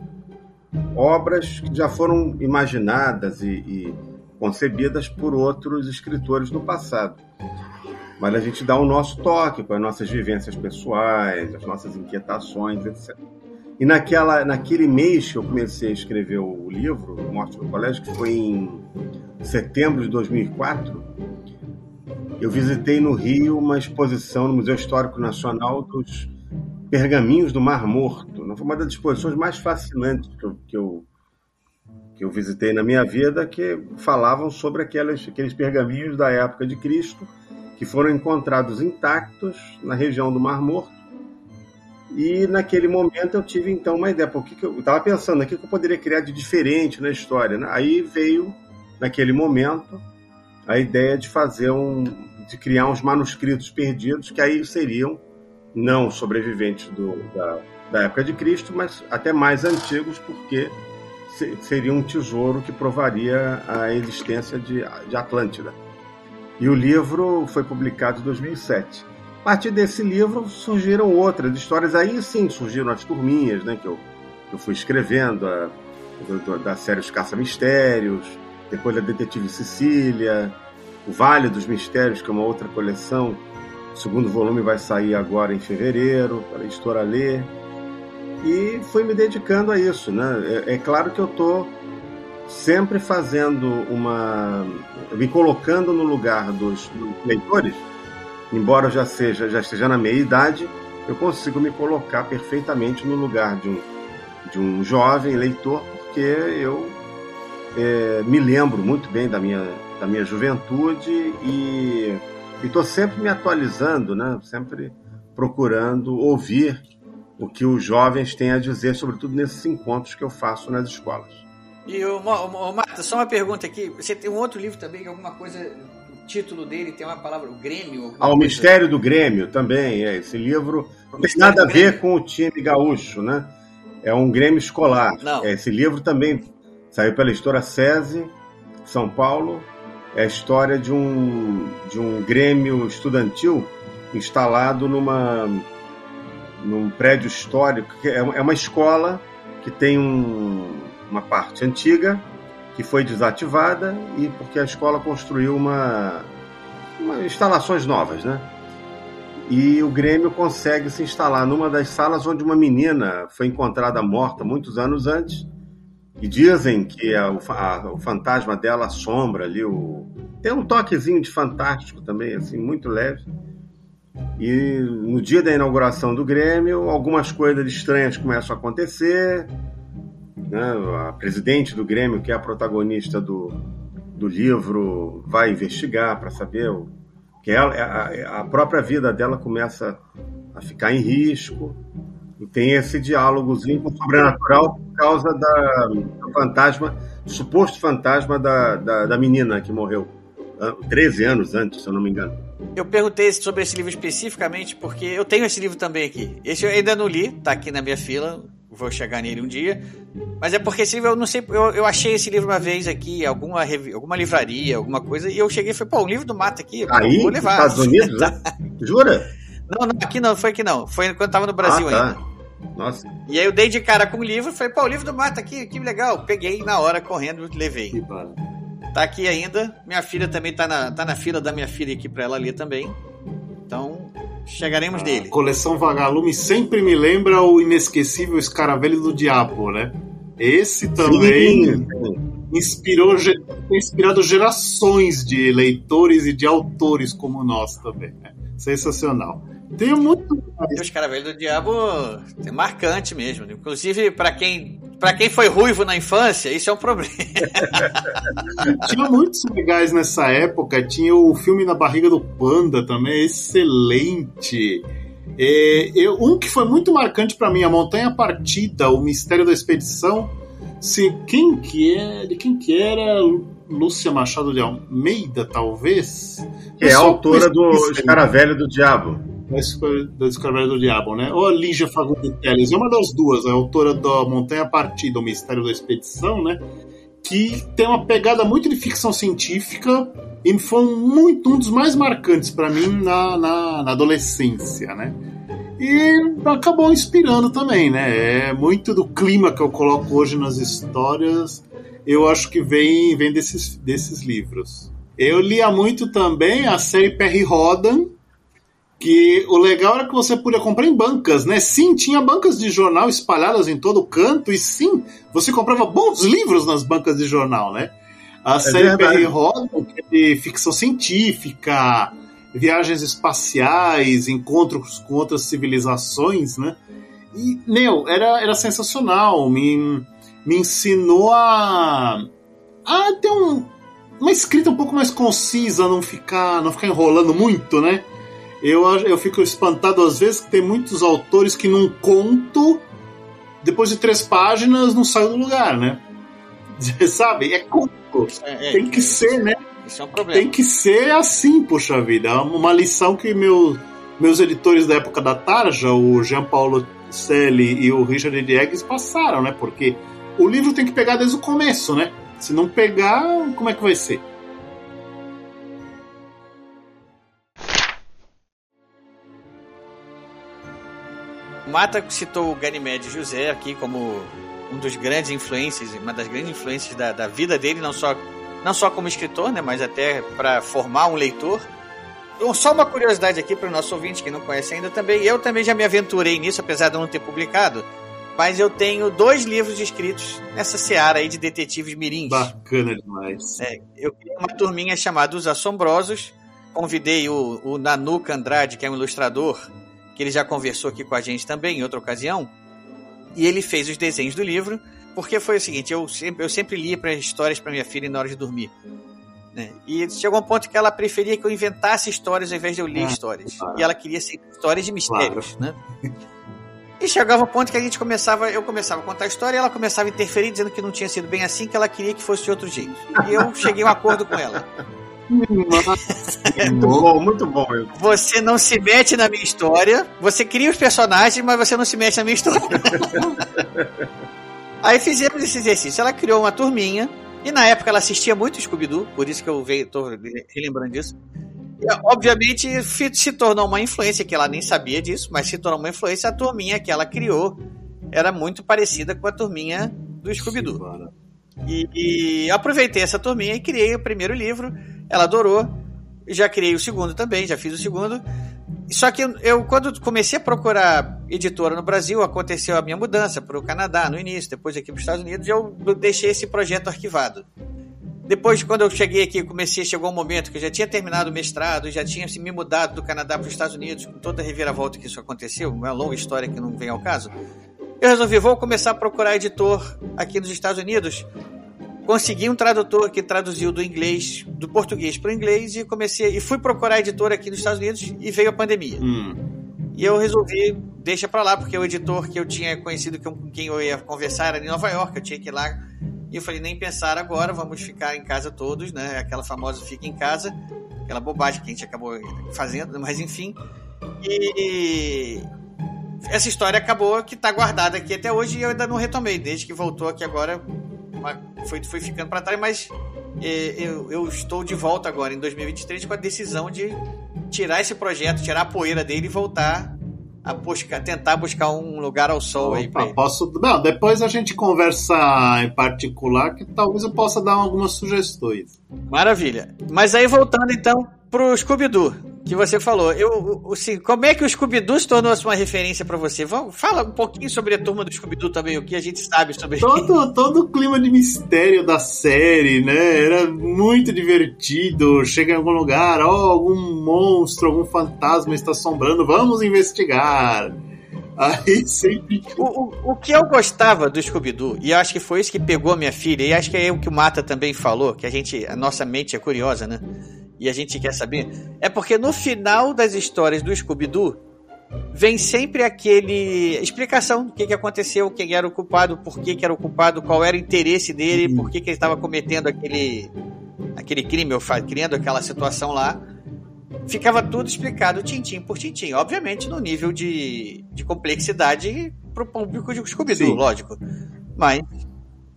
obras que já foram imaginadas e, e concebidas por outros escritores no passado. Mas a gente dá o nosso toque com as nossas vivências pessoais, as nossas inquietações, etc. E naquela, naquele mês que eu comecei a escrever o livro, Morte no Colégio, que foi em setembro de 2004, eu visitei no Rio uma exposição no Museu Histórico Nacional dos Pergaminhos do Mar Morto. Foi uma das exposições mais fascinantes que eu, que eu, que eu visitei na minha vida, que falavam sobre aquelas, aqueles pergaminhos da época de Cristo, que foram encontrados intactos na região do Mar Morto. E naquele momento eu tive então uma ideia, porque eu estava pensando, o que eu poderia criar de diferente na história. Né? Aí veio, naquele momento, a ideia de fazer um, de criar uns manuscritos perdidos que aí seriam não sobreviventes do, da, da época de Cristo, mas até mais antigos, porque seria um tesouro que provaria a existência de, de Atlântida. E o livro foi publicado em 2007. A partir desse livro surgiram outras histórias. Aí sim surgiram as turminhas né, que, eu, que eu fui escrevendo, a, da série Os Caça-Mistérios, depois a Detetive Sicília, O Vale dos Mistérios, que é uma outra coleção o segundo volume vai sair agora em fevereiro, para a editora ler. E fui me dedicando a isso. Né? É, é claro que eu estou sempre fazendo uma. Me colocando no lugar dos, dos leitores, embora eu já, seja, já esteja na meia idade, eu consigo me colocar perfeitamente no lugar de um, de um jovem leitor, porque eu é, me lembro muito bem da minha, da minha juventude e estou sempre me atualizando, né? sempre procurando ouvir o que os jovens têm a dizer, sobretudo nesses encontros que eu faço nas escolas. E o, o, o Marta, só uma pergunta aqui. Você tem um outro livro também, alguma coisa, o título dele tem uma palavra, o Grêmio? Ah, o Mistério do Grêmio também, é. Esse livro não tem nada a ver com o time gaúcho, né? É um Grêmio escolar. Não. É, esse livro também saiu pela editora SESI, São Paulo, é a história de um, de um grêmio estudantil instalado numa, num prédio histórico, que é, é uma escola que tem um, uma parte antiga que foi desativada e porque a escola construiu uma, uma instalações novas, né? E o Grêmio consegue se instalar numa das salas onde uma menina foi encontrada morta muitos anos antes e dizem que a, a, o fantasma dela assombra ali. O... Tem um toquezinho de fantástico também, assim, muito leve. E no dia da inauguração do Grêmio, algumas coisas estranhas começam a acontecer. Né? A presidente do Grêmio, que é a protagonista do, do livro, vai investigar para saber o, que ela, a, a própria vida dela começa a ficar em risco. E tem esse diálogozinho com o sobrenatural por causa da, do fantasma, do suposto fantasma da, da, da menina que morreu 13 anos antes, se eu não me engano. Eu perguntei sobre esse livro especificamente porque eu tenho esse livro também aqui. Esse eu ainda não li, tá aqui na minha fila, vou chegar nele um dia. Mas é porque esse livro eu não sei, eu, eu achei esse livro uma vez aqui, alguma, alguma livraria, alguma coisa, e eu cheguei e falei, pô, um livro do mato aqui, Aí, vou levar. Estados Unidos, né? Jura? Não, não, aqui não, foi aqui não. Foi quando eu tava no Brasil ah, tá. ainda. Nossa. E aí eu dei de cara com o livro, falei, pô, o livro do mato aqui, que legal. Peguei na hora, correndo, levei. Que. Tá aqui ainda. Minha filha também tá na, tá na fila da minha filha aqui pra ela ler também. Chegaremos A dele. coleção Vagalume sempre me lembra o inesquecível Escaravelho do Diabo, né? Esse também Sim. inspirou, inspirado gerações de leitores e de autores como nós também. né? Sensacional. Tenho muito E os Caravelhos do Diabo é marcante mesmo. Inclusive, pra quem, pra quem foi ruivo na infância, isso é um problema. Tinha muitos legais nessa época. Tinha o filme Na Barriga do Panda também, excelente. É, eu- um que foi muito marcante pra mim, A Montanha Partida, O Mistério da Expedição. Se, quem que é? De quem que era? Lúcia Machado de Almeida, talvez? Que é a autora do Escaravelho do Diabo. Da Esco- da Escravidão do Diabo, né? Ou a Lígia Fagundes Teles, é uma das duas, a autora da Montanha Partida, o Mistério da Expedição, né? Que tem uma pegada muito de ficção científica e foi muito, um dos mais marcantes para mim na, na, na adolescência, né? E acabou inspirando também, né? É muito do clima que eu coloco hoje nas histórias, eu acho que vem, vem desses, desses livros. Eu lia muito também a série Perry Rodan, que o legal era que você podia comprar em bancas, né? Sim, tinha bancas de jornal espalhadas em todo canto, e sim, você comprava bons livros nas bancas de jornal, né? A série verdade. Perry Rodan, que é de ficção científica, viagens espaciais, encontros com outras civilizações, né? E, meu, era, era sensacional, me, me ensinou a, a ter um, uma escrita um pouco mais concisa, não ficar, não ficar enrolando muito, né? Eu, eu fico espantado às vezes que tem muitos autores que num conto, depois de três páginas, não saiu do lugar, né? Sabe? É conto. É, Tem que ser, né? Isso é um problema. Tem que ser assim, puxa vida. É uma lição que meu, meus editores da época da Tarja, o Jean Paulo Selli e o Richard Diegues, passaram, né? Porque o livro tem que pegar desde o começo, né? Se não pegar, como é que vai ser? Mata citou o Ganymede José aqui como um dos grandes influências, uma das grandes influências da, da vida dele, não só, não só como escritor, né, mas até para formar um leitor. Então, só uma curiosidade aqui para o nosso ouvinte que não conhece ainda também. Eu também já me aventurei nisso, apesar de eu não ter publicado. Mas eu tenho dois livros escritos nessa seara aí de detetives mirins. Bacana demais. É, eu criei uma turminha chamada Os Assombrosos. Convidei o, o Nanuca Andrade, que é um ilustrador, que ele já conversou aqui com a gente também em outra ocasião. E ele fez os desenhos do livro, porque foi o seguinte: eu sempre, eu sempre lia pra, histórias para minha filha na hora de dormir. né? E chegou um ponto que ela preferia que eu inventasse histórias ao invés de eu ler Ah, histórias. claro. E ela queria ser histórias de mistérios, né? E chegava o ponto que a gente começava, eu começava a contar a história e ela começava a interferir, dizendo que não tinha sido bem assim, que ela queria que fosse de outro jeito. E eu cheguei a um acordo com ela. Muito bom, muito bom. Você não se mete na minha história, você cria os personagens, mas você não se mete na minha história. Aí fizemos esse exercício. Ela criou uma turminha, e na época ela assistia muito Scooby-Doo, por isso que eu veio, tô relembrando disso. E, obviamente se tornou uma influência, que ela nem sabia disso, mas se tornou uma influência. A turminha que ela criou era muito parecida com a turminha do Scooby-Doo. E, e aproveitei essa turminha e criei o primeiro livro. Ela adorou. Já criei o segundo também, já fiz o segundo. Só que eu, quando comecei a procurar editora no Brasil, aconteceu a minha mudança para o Canadá no início, depois aqui para os Estados Unidos, eu deixei esse projeto arquivado. Depois, quando eu cheguei aqui, comecei, chegou um momento que eu já tinha terminado o mestrado, já tinha me mudado do Canadá para os Estados Unidos, com toda a reviravolta que isso aconteceu, uma longa história que não vem ao caso. Eu resolvi, vou começar a procurar editor aqui nos Estados Unidos. Consegui um tradutor que traduziu do inglês, do português para o inglês e comecei e fui procurar editor aqui nos Estados Unidos e veio a pandemia. Hum. E eu resolvi deixa pra lá, porque o editor que eu tinha conhecido com quem eu ia conversar era em Nova York, eu tinha que ir lá. E eu falei, nem pensar agora, vamos ficar em casa todos, né? Aquela famosa fica em casa, aquela bobagem que a gente acabou fazendo, mas enfim. E essa história acabou que tá guardada aqui até hoje e eu ainda não retomei, desde que voltou aqui agora, foi, foi ficando para trás, mas é, eu, eu, estou de volta agora em 2023 com a decisão de tirar esse projeto, tirar a poeira dele e voltar a buscar, tentar buscar um lugar ao sol Opa, aí pra ele. Posso, não, depois a gente conversa em particular que talvez eu possa dar algumas sugestões. Maravilha. Mas aí voltando então pro Scooby-Doo que você falou. Eu, assim, como é que o Scooby-Doo se tornou uma referência para você? Vamos, fala um pouquinho sobre a turma do Scooby-Doo também, o que a gente sabe sobre todo, todo o clima de mistério da série, né? Era muito divertido. Chega em algum lugar, ó, oh, algum monstro, algum fantasma está assombrando, vamos investigar. Aí sempre. O, o, o que eu gostava do Scooby-Doo, e acho que foi isso que pegou minha filha, e acho que é o que o Mata também falou, que a gente, a nossa mente é curiosa, né? E a gente quer saber, é porque no final das histórias do Scooby-Doo vem sempre aquele explicação do que, que aconteceu, quem era o culpado, por que, que era o culpado, qual era o interesse dele, uhum. por que, que ele estava cometendo aquele aquele crime ou criando aquela situação lá. Ficava tudo explicado tintim por tintim, obviamente no nível de, de complexidade pro público de Scooby-Doo, lógico. Mas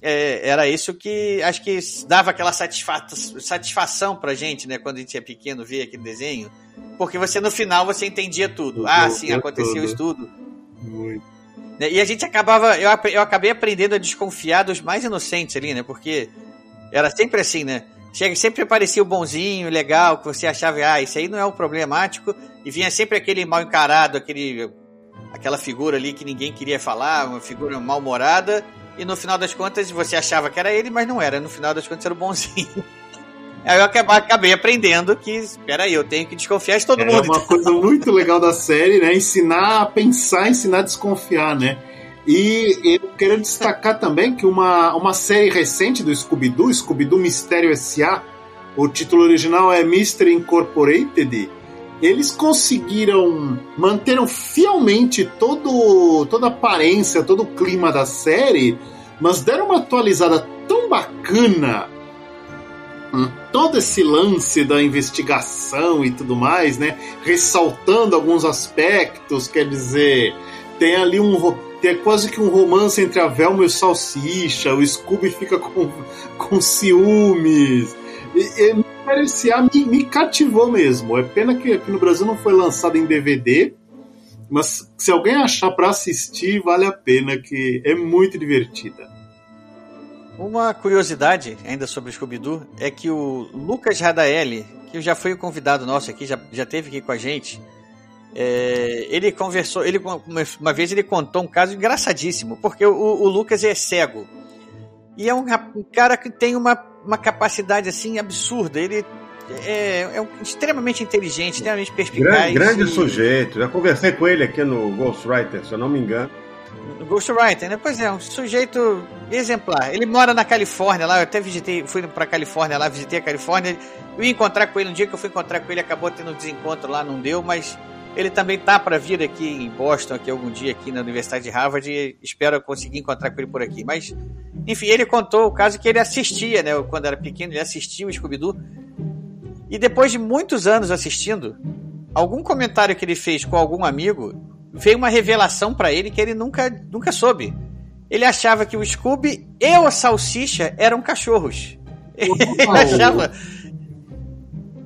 é, era isso que acho que dava aquela satisfa satisfação pra gente, né? Quando a gente é pequeno, ver aquele desenho. Porque você no final você entendia tudo. ah, sim, aconteceu isso tudo. Muito. Né, e a gente acabava. Eu, eu acabei aprendendo a desconfiar dos mais inocentes ali, né? Porque era sempre assim, né? Chega, sempre parecia o bonzinho, legal, que você achava, ah, isso aí não é o problemático. E vinha sempre aquele mal encarado, aquele, aquela figura ali que ninguém queria falar, uma figura mal-humorada e no final das contas você achava que era ele, mas não era. No final das contas era o bonzinho. Aí eu acabei aprendendo que, espera aí, eu tenho que desconfiar de todo é mundo. É uma coisa muito legal da série, né? Ensinar a pensar, ensinar a desconfiar, né? E eu quero destacar também que uma, uma série recente do Scooby-Doo, Scooby-Doo Mistério S.A., o título original é Mystery Incorporated, eles conseguiram manteram fielmente todo toda a aparência, todo o clima da série, mas deram uma atualizada tão bacana todo esse lance da investigação e tudo mais, né? Ressaltando alguns aspectos, quer dizer, tem ali um tem quase que um romance entre a Velma e o Salsicha, o Scooby fica com, com ciúmes. E, e, parecia, me, me cativou mesmo. É pena que aqui no Brasil não foi lançado em DVD, mas se alguém achar para assistir, vale a pena, que é muito divertida. Uma curiosidade ainda sobre o Scooby-Doo é que o Lucas Radaeli, que já foi o convidado nosso aqui, já, já teve aqui com a gente, é, ele conversou, ele uma vez ele contou um caso engraçadíssimo, porque o, o Lucas é cego. E é um, um cara que tem uma uma capacidade assim absurda. Ele é, é extremamente inteligente, extremamente perspicaz. Grande, grande e... sujeito. Já conversei com ele aqui no Ghostwriter, se eu não me engano. Ghostwriter, né? Pois é, um sujeito exemplar. Ele mora na Califórnia lá, eu até visitei, fui pra Califórnia lá, visitei a Califórnia. Eu ia encontrar com ele um dia que eu fui encontrar com ele, acabou tendo um desencontro lá, não deu, mas ele também tá para vir aqui em Boston, aqui algum dia aqui na Universidade de Harvard, e espero conseguir encontrar com ele por aqui. Mas enfim, ele contou o caso que ele assistia, né? Quando era pequeno, ele assistia o Scooby-Doo. E depois de muitos anos assistindo, algum comentário que ele fez com algum amigo veio uma revelação para ele que ele nunca, nunca soube. Ele achava que o Scooby e o Salsicha eram cachorros. Ele achava,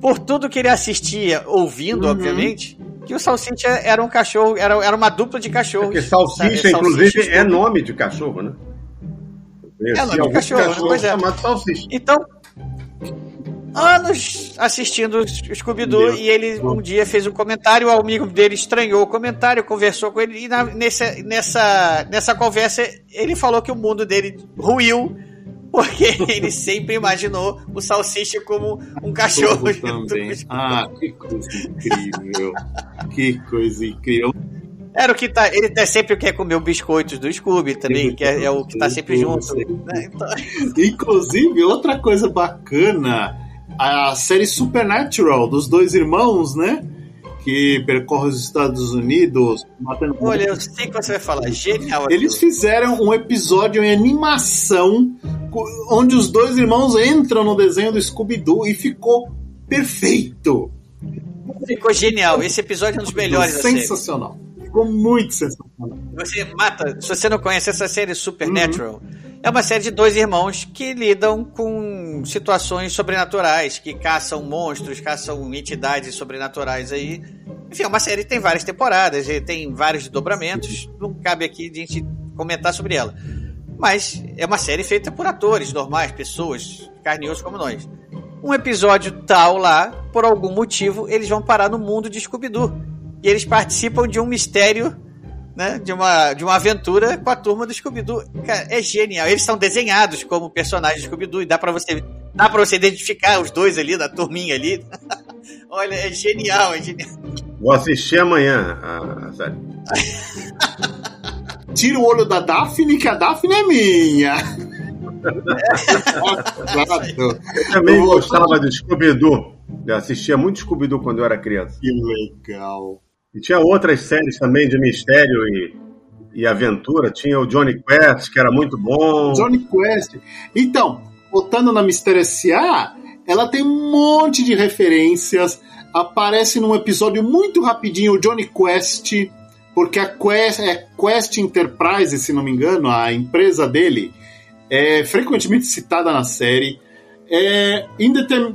por tudo que ele assistia, ouvindo, uhum. obviamente, que o Salsicha era um cachorro, era, era uma dupla de cachorros. Porque Salsicha, inclusive, é nome de cachorro, né? É nome de cachorro, cachorro pois é. Então, anos assistindo Scooby-Doo e ele um dia fez um comentário, o amigo dele estranhou o comentário, conversou com ele e na, nessa, nessa, nessa conversa ele falou que o mundo dele ruiu porque ele sempre imaginou o Salsicha como um cachorro. Também. Ah, que coisa incrível. que coisa incrível. Era o que tá. Ele tá sempre quer comer os biscoitos do Scooby também, que é, é o que tá sempre junto. Né? Então... Inclusive, outra coisa bacana, a série Supernatural dos dois irmãos, né? Que percorre os Estados Unidos. Olha, eu sei que você vai falar, genial. Aquilo. Eles fizeram um episódio em animação onde os dois irmãos entram no desenho do Scooby-Doo e ficou perfeito. Ficou genial. Esse episódio é um dos melhores Sensacional. Ficou muito sensacional. Você mata. Se você não conhece essa série Supernatural, uhum. É uma série de dois irmãos que lidam com situações sobrenaturais, que caçam monstros, caçam entidades sobrenaturais aí. Enfim, é uma série que tem várias temporadas, tem vários dobramentos. Não cabe aqui a gente comentar sobre ela. Mas é uma série feita por atores normais, pessoas, carne como nós. Um episódio tal lá, por algum motivo, eles vão parar no mundo de Scooby-Doo e eles participam de um mistério, né? De uma, de uma aventura com a turma do Scooby-Doo. Cara, é genial. Eles são desenhados como personagens do Scooby-Doo e dá para você dá para você identificar os dois ali da turminha ali. Olha, é genial, é genial. Vou assistir amanhã a série. Tira o olho da Daphne, que a Daphne é minha. eu também gostava do Scooby-Doo. Eu assistia muito Scooby-Doo quando eu era criança. Que legal. E tinha outras séries também de mistério e, e aventura. Tinha o Johnny Quest, que era muito bom. Johnny Quest. Então, voltando na Mistério S.A., ela tem um monte de referências. Aparece num episódio muito rapidinho o Johnny Quest, porque a Quest, é Quest Enterprise, se não me engano, a empresa dele, é frequentemente citada na série. É,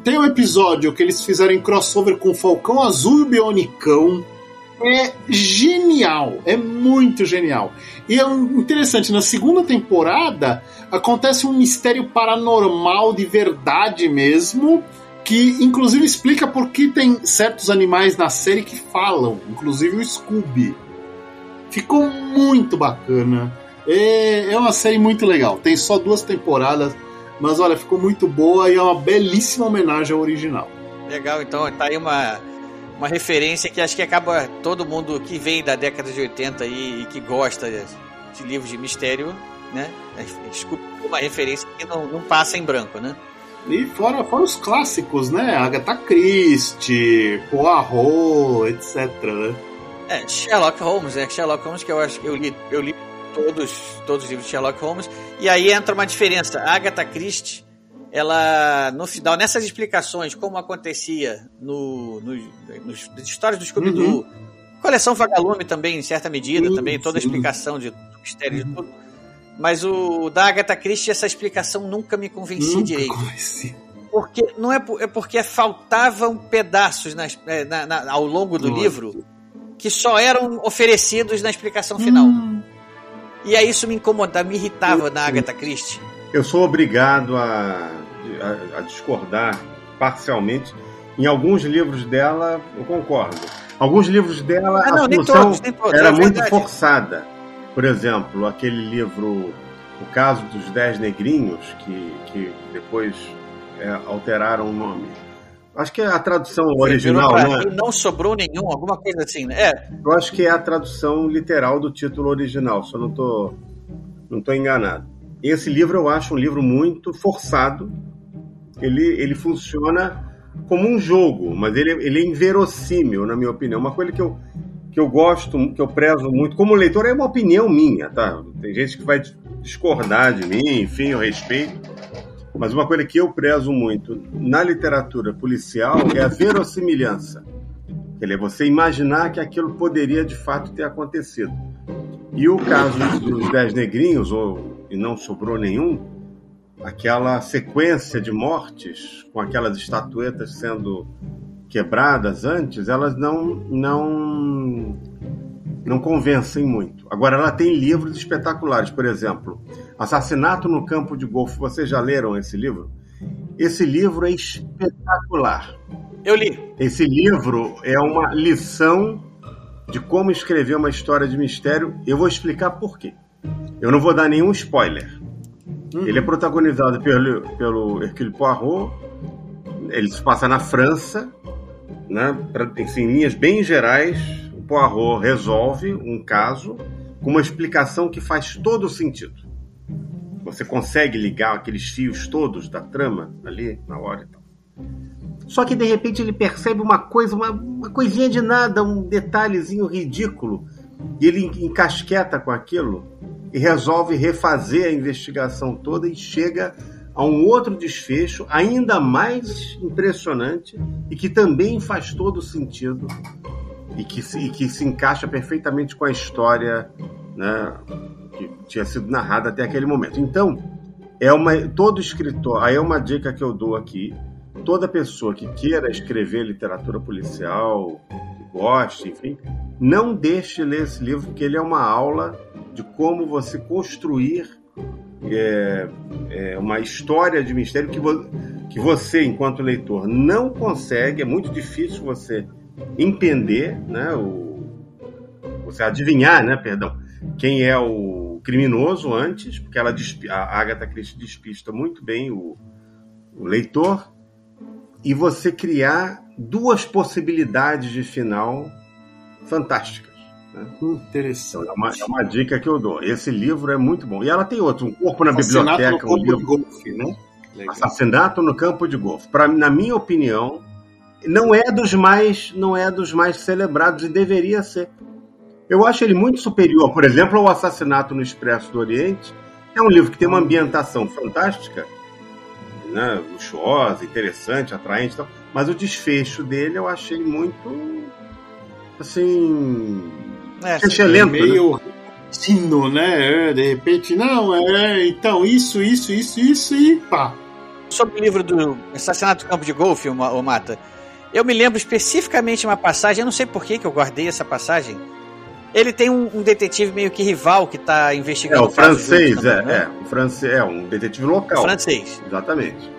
tem um episódio que eles fizeram em crossover com Falcão Azul e Bionicão. É genial, é muito genial. E é interessante, na segunda temporada acontece um mistério paranormal de verdade mesmo, que inclusive explica por que tem certos animais na série que falam, inclusive o Scooby. Ficou muito bacana. É, é uma série muito legal. Tem só duas temporadas, mas olha, ficou muito boa e é uma belíssima homenagem ao original. Legal, então tá aí uma, uma referência que acho que acaba todo mundo que vem da década de 80 aí, e que gosta de livros de mistério, né? Escuta uma referência que não, não passa em branco, né? E fora, fora os clássicos, né? Agatha Christie, Poirot, etc. Né? É, Sherlock Holmes, né? Sherlock Holmes que eu acho que eu li, eu li todos, todos os livros de Sherlock Holmes. E aí entra uma diferença. A Agatha Christie, ela, no final, nessas explicações, como acontecia no, no, nos histórias do Scooby-Doo, uhum. coleção Vagalume também, em certa medida, sim, também, toda a explicação de, mistério uhum. de tudo. Mas o da Agatha Christie, essa explicação nunca me convencia nunca direito. Convenci. Porque, não é, é porque faltavam pedaços nas, é, na, na, ao longo do Nossa. livro que só eram oferecidos na explicação final. Hum. E aí isso me incomodava, me irritava na Agatha Christie. Eu sou obrigado a, a, a discordar parcialmente. Em alguns livros dela, eu concordo. Alguns livros dela, ah, não, a função todos, todos, era é muito forçada. Por exemplo, aquele livro O Caso dos Dez Negrinhos, que, que depois é, alteraram o nome Acho que é a tradução original, pra, né? Não sobrou nenhum, alguma coisa assim, né? É. Eu acho que é a tradução literal do título original, só não tô, não tô enganado. Esse livro eu acho um livro muito forçado. Ele, ele funciona como um jogo, mas ele, ele é inverossímil, na minha opinião. Uma coisa que eu, que eu gosto, que eu prezo muito, como leitor, é uma opinião minha, tá? Tem gente que vai discordar de mim, enfim, eu respeito. Mas uma coisa que eu prezo muito na literatura policial é a verossimilhança. Quer você imaginar que aquilo poderia de fato ter acontecido. E o caso dos Dez Negrinhos, ou, e não sobrou nenhum, aquela sequência de mortes, com aquelas estatuetas sendo quebradas antes, elas não, não, não convencem muito. Agora, ela tem livros espetaculares, por exemplo, Assassinato no Campo de Golfe. Vocês já leram esse livro? Esse livro é espetacular. Eu li. Esse livro é uma lição de como escrever uma história de mistério. Eu vou explicar por quê. Eu não vou dar nenhum spoiler. Uhum. Ele é protagonizado pelo, pelo Hercule Poirot. Ele se passa na França. Né? Em linhas bem gerais, o Poirot resolve um caso com uma explicação que faz todo sentido. Você consegue ligar aqueles fios todos da trama ali na hora e tal. Só que de repente ele percebe uma coisa, uma, uma coisinha de nada, um detalhezinho ridículo, e ele encasqueta com aquilo e resolve refazer a investigação toda e chega a um outro desfecho ainda mais impressionante e que também faz todo sentido e que, se, e que se encaixa perfeitamente com a história né, que tinha sido narrada até aquele momento. Então, é uma todo escritor, aí é uma dica que eu dou aqui, toda pessoa que queira escrever literatura policial, goste, enfim, não deixe de ler esse livro, porque ele é uma aula de como você construir é, é uma história de mistério que, vo, que você, enquanto leitor, não consegue, é muito difícil você entender, né, o, você adivinhar, né, perdão, quem é o criminoso antes, porque ela a Agatha Christie despista muito bem o, o leitor, e você criar duas possibilidades de final fantásticas. Né? Interessante. Então, é, uma, é, uma, dica que eu dou. Esse livro é muito bom. E ela tem outro, Um Corpo na Assassinato Biblioteca. No um livro... de golfe, né? Assassinato no Campo de Golfe. Pra, na minha opinião, não é dos mais não é dos mais celebrados e deveria ser. Eu acho ele muito superior, por exemplo, ao Assassinato no Expresso do Oriente. É um livro que tem uma ambientação fantástica, né, luxuosa, interessante, atraente, tal, mas o desfecho dele eu achei muito assim é, excelente, né? meio sino, né? É, de repente, não, é, então isso, isso, isso, isso e pá. Sobre o livro do Assassinato do Campo de Golfe, o Mata, eu me lembro especificamente de uma passagem, eu não sei por que, que eu guardei essa passagem. Ele tem um, um detetive meio que rival que está investigando. É, o francês, também, é, né? é. O francês é um detetive local. Francês. Exatamente.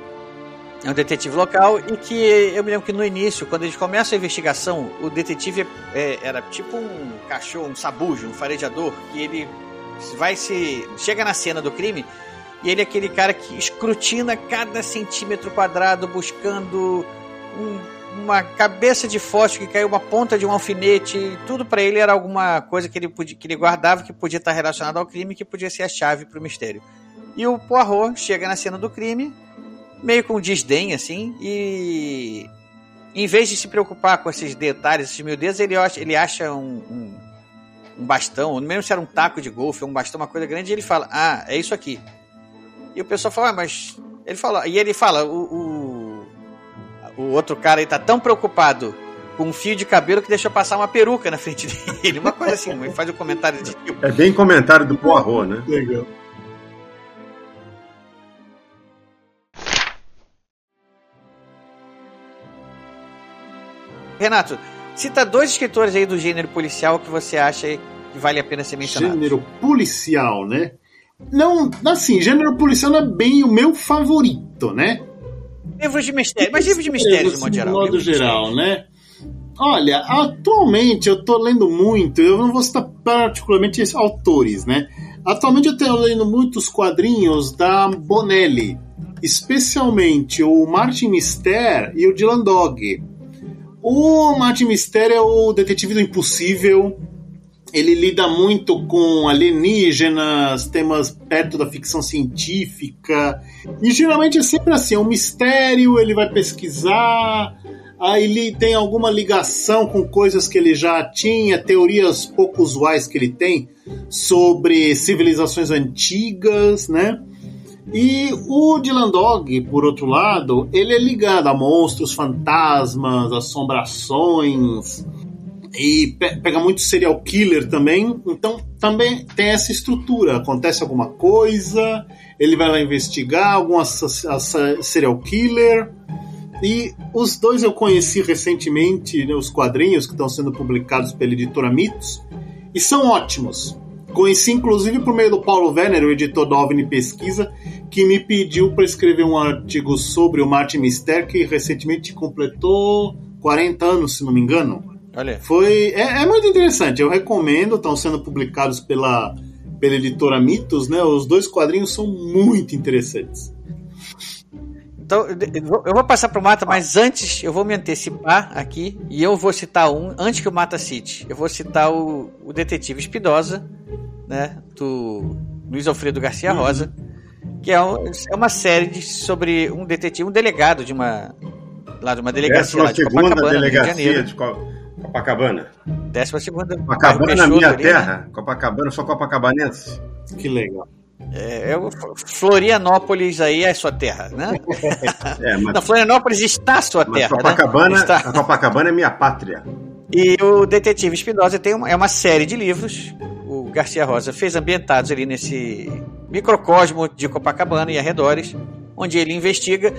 É um detetive local e que eu me lembro que no início, quando eles começam a investigação, o detetive é, era tipo um cachorro, um sabujo, um farejador, que ele vai se. chega na cena do crime e ele é aquele cara que escrutina cada centímetro quadrado buscando um uma cabeça de fósforo que caiu uma ponta de um alfinete, tudo para ele era alguma coisa que ele, podia, que ele guardava que podia estar relacionado ao crime, que podia ser a chave para o mistério. E o Poirot chega na cena do crime, meio com desdém assim, e em vez de se preocupar com esses detalhes, esses miudezas, ele acha, ele acha um, um, um bastão, mesmo se era um taco de golfe, um bastão, uma coisa grande, e ele fala: Ah, é isso aqui. E o pessoal fala, ah, mas. Ele fala, e ele fala, o, o o outro cara aí tá tão preocupado com um fio de cabelo que deixou passar uma peruca na frente dele. Uma coisa assim, ele faz um comentário de tipo. É bem comentário do Poirot, né? Legal. Renato, cita dois escritores aí do gênero policial que você acha que vale a pena ser mencionado. Gênero policial, né? Não, assim, gênero policial não é bem o meu favorito, né? Livros de mistério, mas livros de mistério, de modo geral. De modo geral, né? Olha, atualmente eu tô lendo muito, eu não vou citar particularmente autores, né? Atualmente eu tenho lendo muitos quadrinhos da Bonelli, especialmente o Martin Mister e o Dylan Dog. O Martin Mister é o detetive do impossível, ele lida muito com alienígenas, temas perto da ficção científica. E geralmente é sempre assim: é um mistério, ele vai pesquisar, aí ele tem alguma ligação com coisas que ele já tinha, teorias pouco usuais que ele tem sobre civilizações antigas, né? E o Dylan Dog, por outro lado, ele é ligado a monstros, fantasmas, assombrações e pe pega muito serial killer também. Então também tem essa estrutura. Acontece alguma coisa, ele vai lá investigar algum serial killer. E os dois eu conheci recentemente, né, os quadrinhos que estão sendo publicados pela editora Mitos, e são ótimos. Conheci inclusive por meio do Paulo Werner, o editor da OVNI Pesquisa, que me pediu para escrever um artigo sobre o Martin Mister, que recentemente completou 40 anos, se não me engano. Olha. Foi, é, é muito interessante, eu recomendo, estão sendo publicados pela, pela editora Mitos, né? Os dois quadrinhos são muito interessantes. Então, eu vou passar para o Mata, mas antes eu vou me antecipar aqui e eu vou citar um, antes que o Mata cite. Eu vou citar o, o Detetive Espidosa, né, do Luiz Alfredo Garcia uhum. Rosa, que é, um, é uma série de, sobre um detetive, um delegado de uma lá de uma delegacia lá de segunda Copacabana, de delegacia Janeiro. de Co- Copacabana. Décima segunda. Copacabana bairro na minha Peixoto ali, né? terra. Copacabana, eu sou copacabanense. Que legal. É, é o Florianópolis aí é sua terra, né? É, mas, Não, Florianópolis está a sua mas terra, Copacabana, né? Está. a Copacabana é minha pátria. E o Detetive Espinosa tem uma, é uma série de livros. O Garcia Rosa fez ambientados ali nesse microcosmo de Copacabana e arredores, onde ele investiga.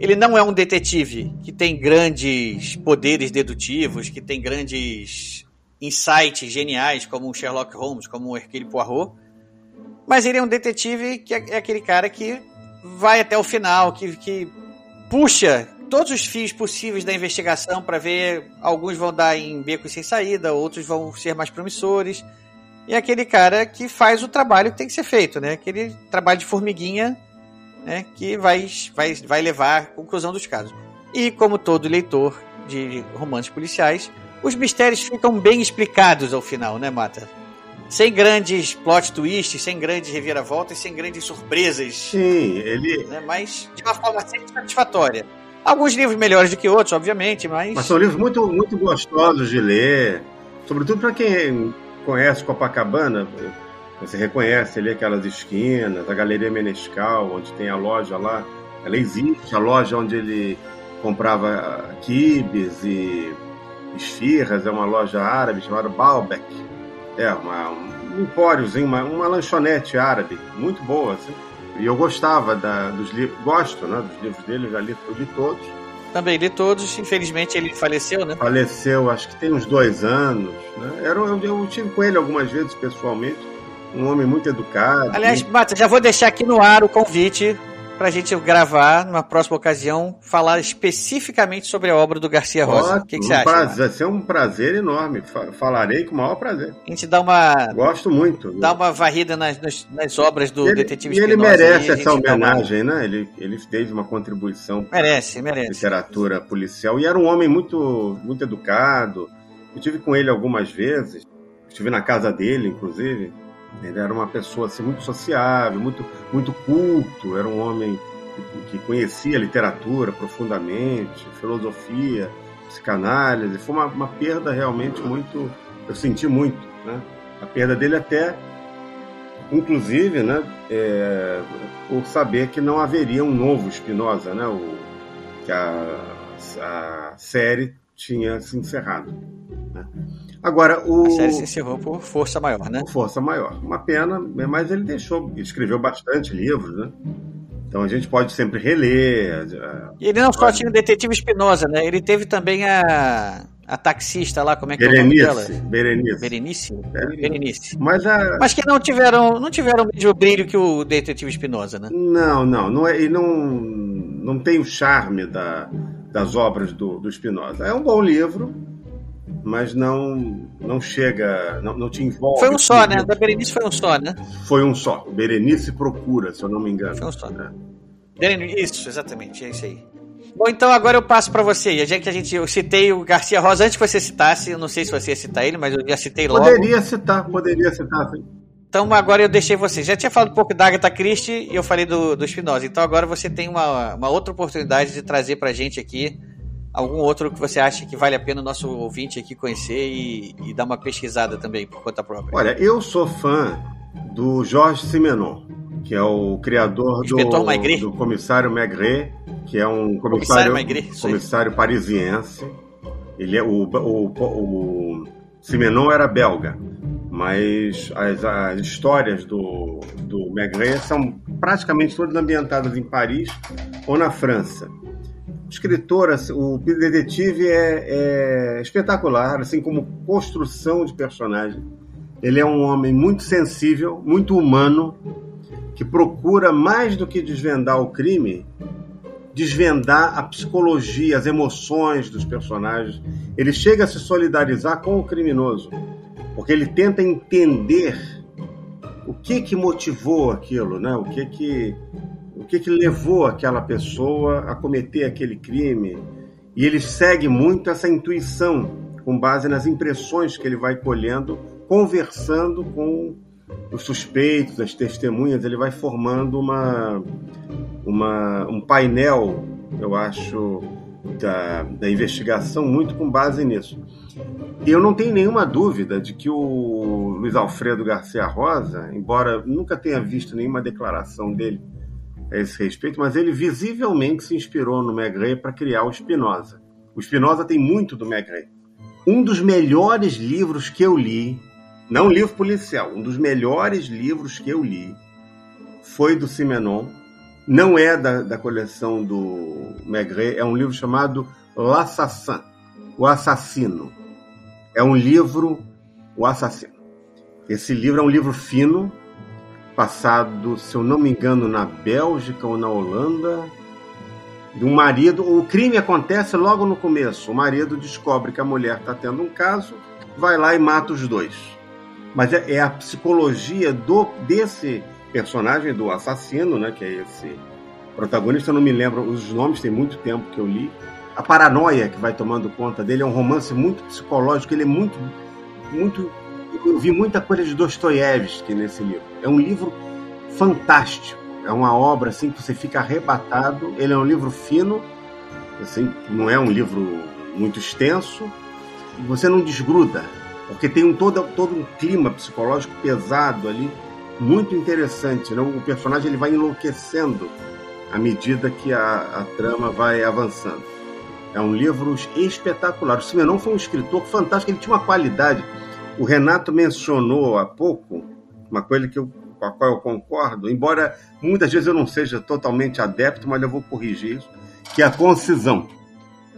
Ele não é um detetive que tem grandes poderes dedutivos, que tem grandes insights geniais, como o Sherlock Holmes, como o Hercule Poirot. Mas ele é um detetive que é é aquele cara que vai até o final, que, que puxa todos os fios possíveis da investigação para ver. Alguns vão dar em becos sem saída, outros vão ser mais promissores. E é aquele cara que faz o trabalho que tem que ser feito, né? Aquele trabalho de formiguinha, né? Que vai, vai, vai levar à conclusão dos casos. E como todo leitor de romances policiais, os mistérios ficam bem explicados ao final, né, Mata? Sem grandes plot twists, sem grandes reviravoltas, sem grandes surpresas Sim, ele. né? mas de uma forma sempre satisfatória. Alguns livros melhores do que outros, obviamente, mas. Mas são livros muito, muito gostosos de ler. Sobretudo para quem conhece Copacabana, você reconhece ali aquelas esquinas, a Galeria Menescal, onde tem a loja lá. Ela existe, a loja onde ele comprava quibes e esfirras, é uma loja árabe chamada Baalbek. É, uma, um empóriozinho, uma, uma lanchonete árabe, muito boa, assim. E eu gostava da, dos livros, gosto né, dos livros dele, eu já li, eu li todos. Também li todos, infelizmente ele faleceu, né? Faleceu, acho que tem uns dois anos. Né? Era, eu, eu tive com ele algumas vezes pessoalmente. Um homem muito educado. Aliás, Mata, já vou deixar aqui no ar o convite pra gente gravar, numa próxima ocasião, falar especificamente sobre a obra do Garcia Rosa. ótimo, o que, que você um acha? prazer, vai ser um prazer enorme. Fa- Falarei com o maior prazer. A gente dá uma, Gosto muito. dá uma varrida nas, nas, obras do e ele, Detetive e ele merece a essa dá uma- homenagem, né? Ele, ele teve uma contribuição para Merece, a merece. literatura policial e era um homem muito, muito educado. Eu tive com ele algumas vezes, estive na casa dele, inclusive. Ele era uma pessoa assim, muito sociável, muito, muito culto, era um homem que, conhecia literatura profundamente, filosofia, psicanálise. Foi uma, uma perda realmente muito. Eu senti muito, né? A perda dele até inclusive, né, é, por saber que não haveria um novo Spinoza, né, o, que a, a série tinha se encerrado. né. Agora, o A série se encerrou por força maior, né? Força Maior, uma pena, mas ele deixou, escreveu bastante livros, né? Então a gente pode sempre reler. E ele não só tinha o Detetive Espinosa, né? Ele teve também a, a taxista lá, como é que é o nome Berenice, dela? Berenice. Berenice? Berenice. Berenice. Mas a, Mas que não tiveram, não tiveram o mesmo brilho que o Detetive Espinosa, né? Não, não, não é, e não, não tem o charme da, das obras do, do Spinoza. É um bom livro, mas não, não chega, não, não te envolve. Foi um só, né? Da. Berenice foi um só, né? Foi um só. Berenice Procura, se eu não me engano. Foi um só. É. Berenice, Isso, exatamente, é isso aí. Bom, então agora eu passo pra você. Já que a gente, eu citei o Garcia Rosa antes que você citasse, eu não sei se você ia citar ele, mas eu já citei logo. Poderia citar, poderia citar. sim. Então agora eu deixei você. Já tinha falado um pouco da Agatha Christie e eu falei do, do Spinoza. Então agora você tem uma, uma outra oportunidade de trazer pra gente aqui algum outro que você acha que vale a pena o nosso ouvinte aqui conhecer e, e dar uma pesquisada também por conta própria. Olha, eu sou fã do Jorge Simenon, que é o criador Inspetor do, Maigret. do Comissário Maigret, que é um Comissário comissário, Maigret, comissário parisiense. Ele é o, o, o Simenon era belga, mas as, as histórias do, do Maigret são praticamente todas ambientadas em Paris ou na França. Escritor, o detetive é, é espetacular, assim como construção de personagem. Ele é um homem muito sensível, muito humano, que procura mais do que desvendar o crime, desvendar a psicologia, as emoções dos personagens. Ele chega a se solidarizar com o criminoso, porque ele tenta entender o que que motivou aquilo, né? O que que o que que levou aquela pessoa a cometer aquele crime? E ele segue muito essa intuição com base nas impressões que ele vai colhendo, conversando com os suspeitos, as testemunhas, ele vai formando uma, uma um painel, eu acho, da, da investigação muito com base nisso. E eu não tenho nenhuma dúvida de que o Luiz Alfredo Garcia Rosa, embora nunca tenha visto nenhuma declaração dele a esse respeito, mas ele visivelmente se inspirou no Maigret para criar o Spinoza. O Spinoza tem muito do Maigret. Um dos melhores livros que eu li, não livro policial, um dos melhores livros que eu li foi do Simenon. Não é da, da coleção do Maigret, é um livro chamado L'Assassin, O Assassino. É um livro, O Assassino. Esse livro é um livro fino, passado, se eu não me engano, na Bélgica ou na Holanda, de um marido. O crime acontece logo no começo. O marido descobre que a mulher está tendo um caso, vai lá e mata os dois. Mas é, é a psicologia do desse personagem, do assassino, né, que é esse protagonista. Eu não me lembro os nomes, tem muito tempo que eu li. A paranoia que vai tomando conta dele é um romance muito psicológico. Ele é muito, muito. Eu vi muita coisa de Dostoiévski nesse livro. É um livro fantástico é uma obra assim que você fica arrebatado. Ele é um livro fino, assim, não é um livro muito extenso. Você não desgruda, porque tem um todo, todo um clima psicológico pesado ali, muito interessante. Né? O personagem ele vai enlouquecendo à medida que a, a trama vai avançando. É um livro espetacular. O Simenon foi um escritor fantástico, ele tinha uma qualidade. O Renato mencionou há pouco uma coisa que eu com a qual eu concordo, embora muitas vezes eu não seja totalmente adepto, mas eu vou corrigir isso, que é a concisão,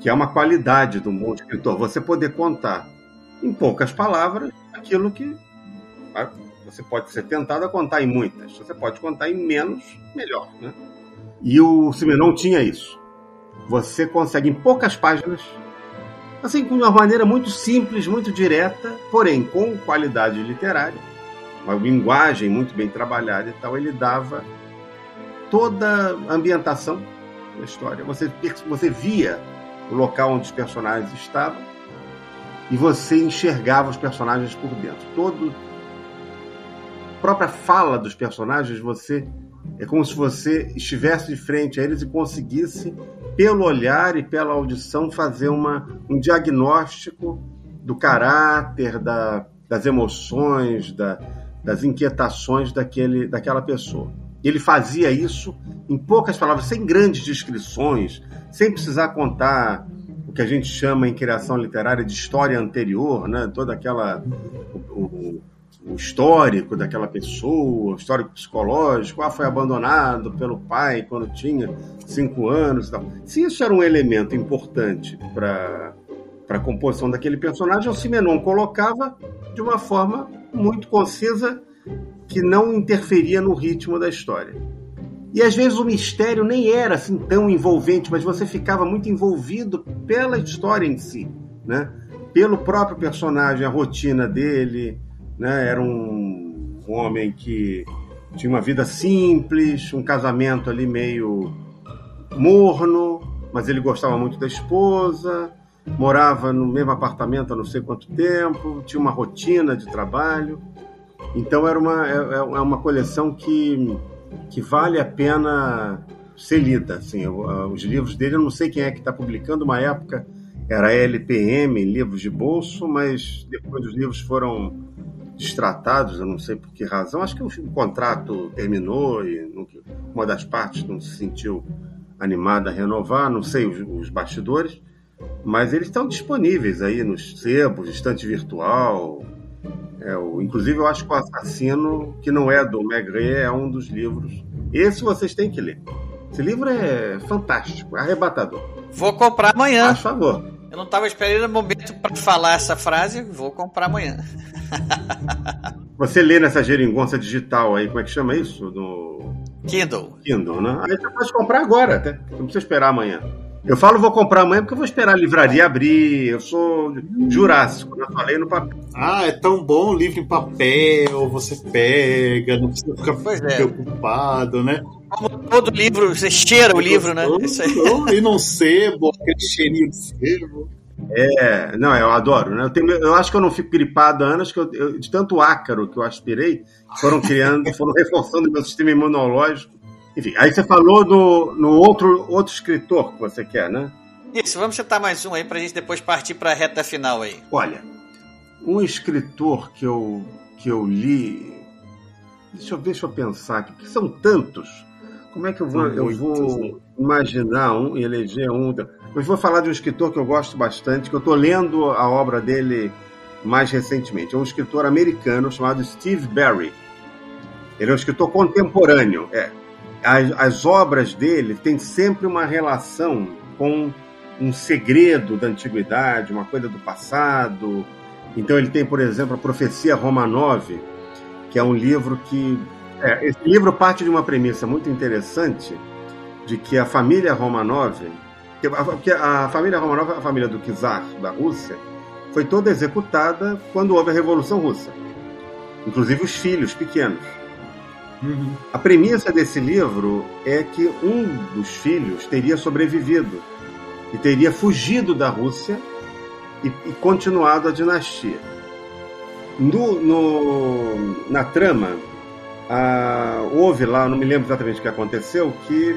que é uma qualidade do bom escritor. Você poder contar, em poucas palavras, aquilo que ah, você pode ser tentado a contar em muitas. Você pode contar em menos, melhor. Né? E o Simenon tinha isso. Você consegue, em poucas páginas, assim, de uma maneira muito simples, muito direta, porém com qualidade literária, uma linguagem muito bem trabalhada e tal, ele dava toda a ambientação da história. Você, você via o local onde os personagens estavam e você enxergava os personagens por dentro. Todo a própria fala dos personagens, você é como se você estivesse de frente a eles e conseguisse, pelo olhar e pela audição, fazer uma, um diagnóstico do caráter, da, das emoções, da, das inquietações daquele, daquela pessoa. Ele fazia isso em poucas palavras, sem grandes descrições, sem precisar contar o que a gente chama em criação literária de história anterior, né? toda aquela. O, o, o histórico daquela pessoa, o histórico psicológico, ah, foi abandonado pelo pai quando tinha cinco anos tal. Se isso era um elemento importante para a composição daquele personagem, o Simenon colocava de uma forma muito concisa que não interferia no ritmo da história. E às vezes o mistério nem era assim tão envolvente, mas você ficava muito envolvido pela história em si, né? Pelo próprio personagem, a rotina dele, né? Era um, homem que tinha uma vida simples, um casamento ali meio morno, mas ele gostava muito da esposa, morava no mesmo apartamento há não sei quanto tempo, tinha uma rotina de trabalho. Então era uma, é, é, é uma coleção que, que vale a pena ser lida. Assim, os livros dele, eu não sei quem é que está publicando, uma época era LPM, livros de bolso, mas depois os livros foram destratados, eu não sei por que razão. Acho que o contrato terminou e uma das partes não se sentiu animada a renovar, não sei os, os bastidores mas eles estão disponíveis aí nos sebos, estante virtual. É, o, inclusive, eu acho que o Assassino, que não é do Maigret, é um dos livros. Esse vocês têm que ler. Esse livro é fantástico, é arrebatador. Vou comprar amanhã. Faz favor. Eu não estava esperando o momento para falar essa frase, vou comprar amanhã. Você lê nessa geringonça digital aí, como é que chama isso? No Kindle. Kindle, né? Aí você pode comprar agora, até. Não precisa esperar amanhã. Eu falo vou comprar amanhã porque eu vou esperar a livraria abrir. Eu sou jurássico, eu falei no papel. Ah, é tão bom o livro em papel, você pega, não precisa ficar pois é. preocupado, né? Como todo livro, você cheira o livro, né? Isso aí. E não sebo, aquele cheirinho de sebo. É, não, eu adoro, né? Eu, tenho, eu acho que eu não fico gripado há anos, que eu, eu, de tanto ácaro que eu aspirei, foram criando, foram reforçando meu sistema imunológico enfim, aí você falou no, no outro, outro escritor que você quer, né? Isso, vamos citar mais um aí pra gente depois partir pra reta final aí. Olha, um escritor que eu, que eu li. Deixa eu, deixa eu pensar aqui, porque são tantos. Como é que eu vou, eu vou imaginar um e eleger um? Eu vou falar de um escritor que eu gosto bastante, que eu estou lendo a obra dele mais recentemente. É um escritor americano chamado Steve Barry. Ele é um escritor contemporâneo. É. As, as obras dele têm sempre uma relação com um segredo da antiguidade, uma coisa do passado. Então ele tem, por exemplo, a Profecia Romanov, que é um livro que. É, esse livro parte de uma premissa muito interessante de que a família Romanov, que a, família Romanov, a família do czar da Rússia, foi toda executada quando houve a Revolução Russa, inclusive os filhos pequenos. Uhum. A premissa desse livro é que um dos filhos teria sobrevivido e teria fugido da Rússia e, e continuado a dinastia. No, no, na trama, houve lá, não me lembro exatamente o que aconteceu, que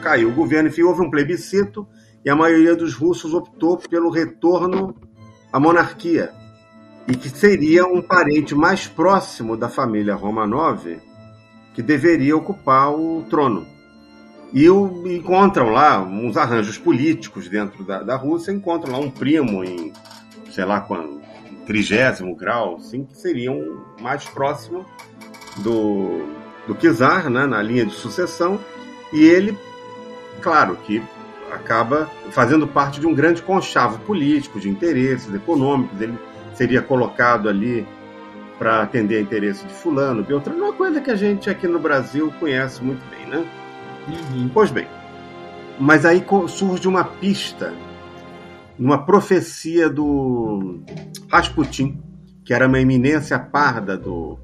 caiu o governo, enfim, houve um plebiscito e a maioria dos russos optou pelo retorno à monarquia e que seria um parente mais próximo da família Romanov que deveria ocupar o trono. E o, encontram lá uns arranjos políticos dentro da, da Rússia, encontram lá um primo em, sei lá, quando, trigésimo grau, assim, que seria um mais próximo do, do czar, né, na linha de sucessão, e ele, claro, que acaba fazendo parte de um grande conchavo político, de interesses econômicos, ele seria colocado ali para atender a interesse de fulano, Beltrano, uma coisa que a gente aqui no Brasil conhece muito bem, né? Uhum. Pois bem, mas aí surge uma pista, uma profecia do Rasputin, que era uma eminência parda do,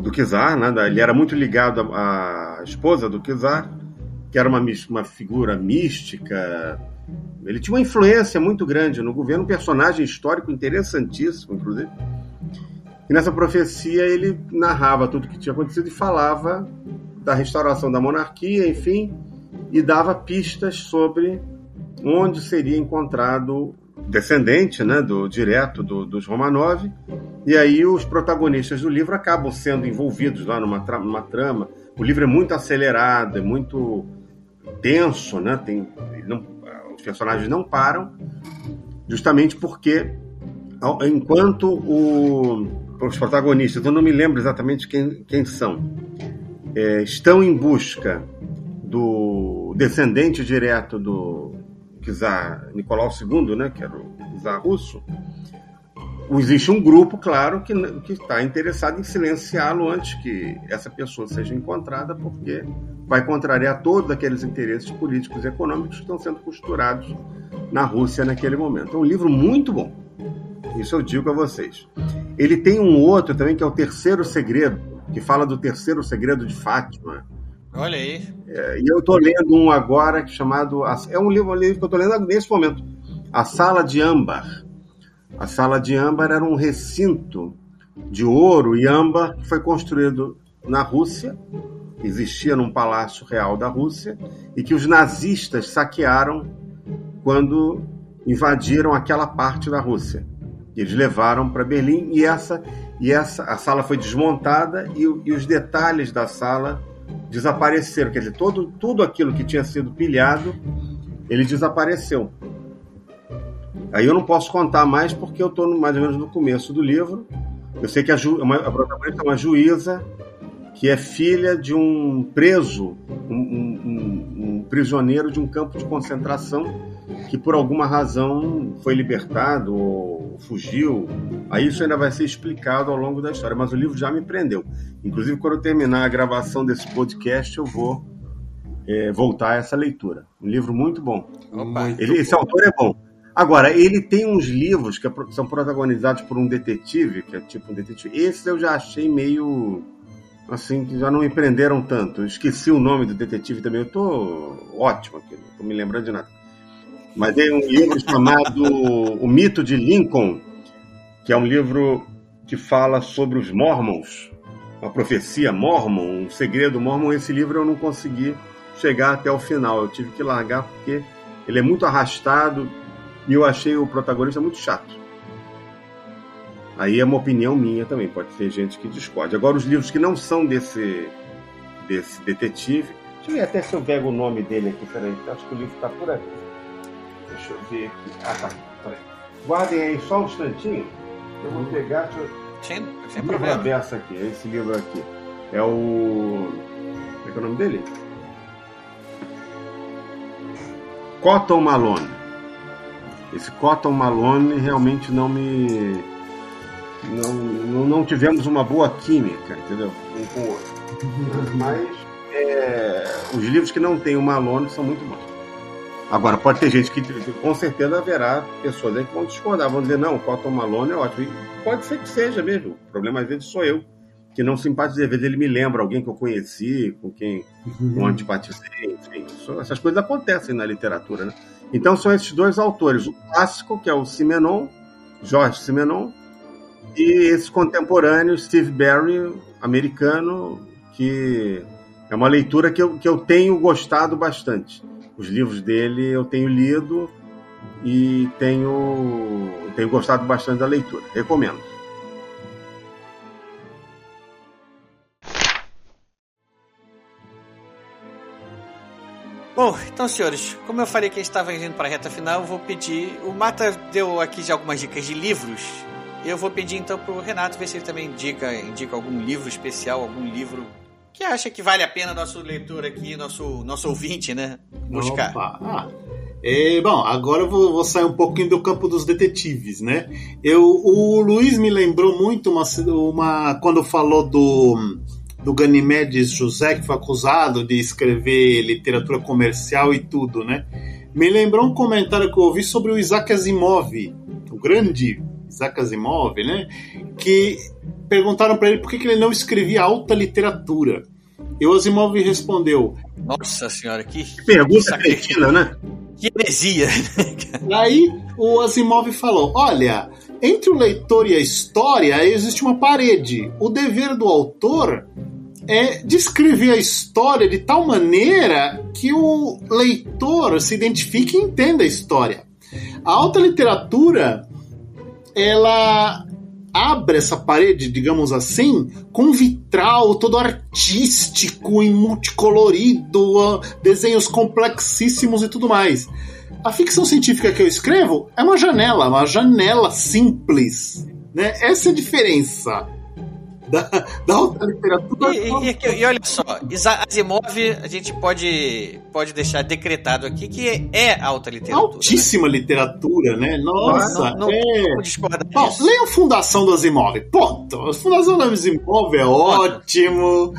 do, Kizar, né? ele era muito ligado à, à esposa do Kizar, que era uma, uma figura mística. Ele tinha uma influência muito grande no governo, um personagem histórico interessantíssimo, inclusive. E nessa profecia ele narrava tudo o que tinha acontecido e falava da restauração da monarquia, enfim, e dava pistas sobre onde seria encontrado descendente, né, do direto do, dos Romanov, e aí os protagonistas do livro acabam sendo envolvidos lá numa, tra numa trama. O livro é muito acelerado, é muito denso, né? Tem, não, os personagens não param, justamente porque enquanto o, os protagonistas, eu não me lembro exatamente quem, quem são, é, estão em busca do descendente direto do czar Nicolau II, né, que era o czar russo, existe um grupo, claro, que está interessado em silenciá-lo antes que essa pessoa seja encontrada, porque vai contrariar todos aqueles interesses políticos e econômicos que estão sendo costurados na Rússia naquele momento. É um livro muito bom. Isso eu digo a vocês. Ele tem um outro também que é o Terceiro Segredo, que fala do terceiro segredo de Fátima. Olha aí. É, e eu estou lendo um agora chamado. É um livro, um livro que eu estou lendo nesse momento. A Sala de Âmbar. A Sala de Âmbar era um recinto de ouro e âmbar que foi construído na Rússia, existia num palácio real da Rússia, e que os nazistas saquearam quando invadiram aquela parte da Rússia. Eles levaram para Berlim e essa e essa a sala foi desmontada e, e, os detalhes da sala desapareceram. Quer dizer, todo, tudo aquilo que tinha sido pilhado, ele desapareceu. Aí eu não posso contar mais porque eu estou mais ou menos no começo do livro. Eu sei que a, ju, uma, a protagonista é uma juíza que é filha de um preso, um, um, um prisioneiro de um campo de concentração que por alguma razão foi libertado ou fugiu. Aí isso ainda vai ser explicado ao longo da história, mas o livro já me prendeu. Inclusive, quando eu terminar a gravação desse podcast, eu vou é, voltar a essa leitura. Um livro muito bom. Opa, ele, esse autor é bom. Agora, ele tem uns livros que é são protagonizados por um detetive, que é tipo um detetive. Esses eu já achei meio. Assim, que já não me prenderam tanto. Esqueci o nome do detetive também. Eu tô ótimo aqui, não tô me lembrando de nada mas tem um livro chamado O Mito de Lincoln, que é um livro que fala sobre os Mormons, uma profecia mormon, um segredo mormon. Esse livro eu não consegui chegar até o final, eu tive que largar porque ele é muito arrastado e eu achei o protagonista muito chato. Aí é uma opinião minha também, pode ter gente que discorde. Agora, os livros que não são desse, desse detetive, deixa eu ver até se eu pego o nome dele aqui, peraí, acho que o livro está por aqui. Deixa eu ver aqui. Ah, tá. Peraí. Guardem aí só um instantinho, eu vou pegar. Deixa eu... Sem, sem problema. aberto aqui, é esse livro aqui. É o. Como é que é o nome dele? Cotton Malone. Esse Cotton Malone realmente não me. Não, não, não tivemos uma boa química, entendeu? Um com o outro. Mas é, os livros que não tem o Malone são muito bons. Agora, pode ter gente que, com certeza, haverá pessoas aí que vão discordar, vão dizer, não, o Cotton Malone é ótimo. E pode ser que seja mesmo. O problema, às vezes, sou eu, que não simpatizei. Às vezes ele me lembra alguém que eu conheci, com quem eu antipatizei, enfim. Essas coisas acontecem na literatura, né? Então, são esses dois autores. O clássico, que é o Simenon, Jorge Simenon, e esse contemporâneo, Steve Barry, americano, que é uma leitura que eu, que eu tenho gostado bastante. Os livros dele eu tenho lido e tenho, tenho gostado bastante da leitura. Recomendo. Bom, então, senhores, como eu falei que estava indo para a reta final, eu vou pedir. O Mata deu aqui já algumas dicas de livros. Eu vou pedir então pro Renato ver se ele também indica, indica algum livro especial, algum livro que acha que vale a pena nossa leitura aqui, nosso, nosso ouvinte, né? Buscar. Ah, bom, agora eu vou, vou sair um pouquinho do campo dos detetives, né? Eu, o Luiz me lembrou muito uma, uma quando falou do, do Ganimedes José, que foi acusado de escrever literatura comercial e tudo, né? Me lembrou um comentário que eu ouvi sobre o Isaac Asimov, o grande Isaac Asimov, né? Que perguntaram para ele por que, que ele não escrevia alta literatura. E o Asimov respondeu: Nossa senhora, que, Pergunta sacri- cretina, né? que heresia. Aí o Asimov falou: Olha, entre o leitor e a história existe uma parede. O dever do autor é descrever a história de tal maneira que o leitor se identifique e entenda a história. A alta literatura ela abre essa parede, digamos assim, com vitral todo artístico e multicolorido, desenhos complexíssimos e tudo mais. A ficção científica que eu escrevo é uma janela, uma janela simples. Né? Essa é a diferença da, da alta literatura. E, e- e- e olha só, Asimov, a gente pode, pode deixar decretado aqui que é alta literatura. né? Altíssima literatura, né? Nossa, Não, não, é. Discordar Bom, disso. leiam Fundação do Asimov. Ponto. A Fundação do Asimov é ótimo.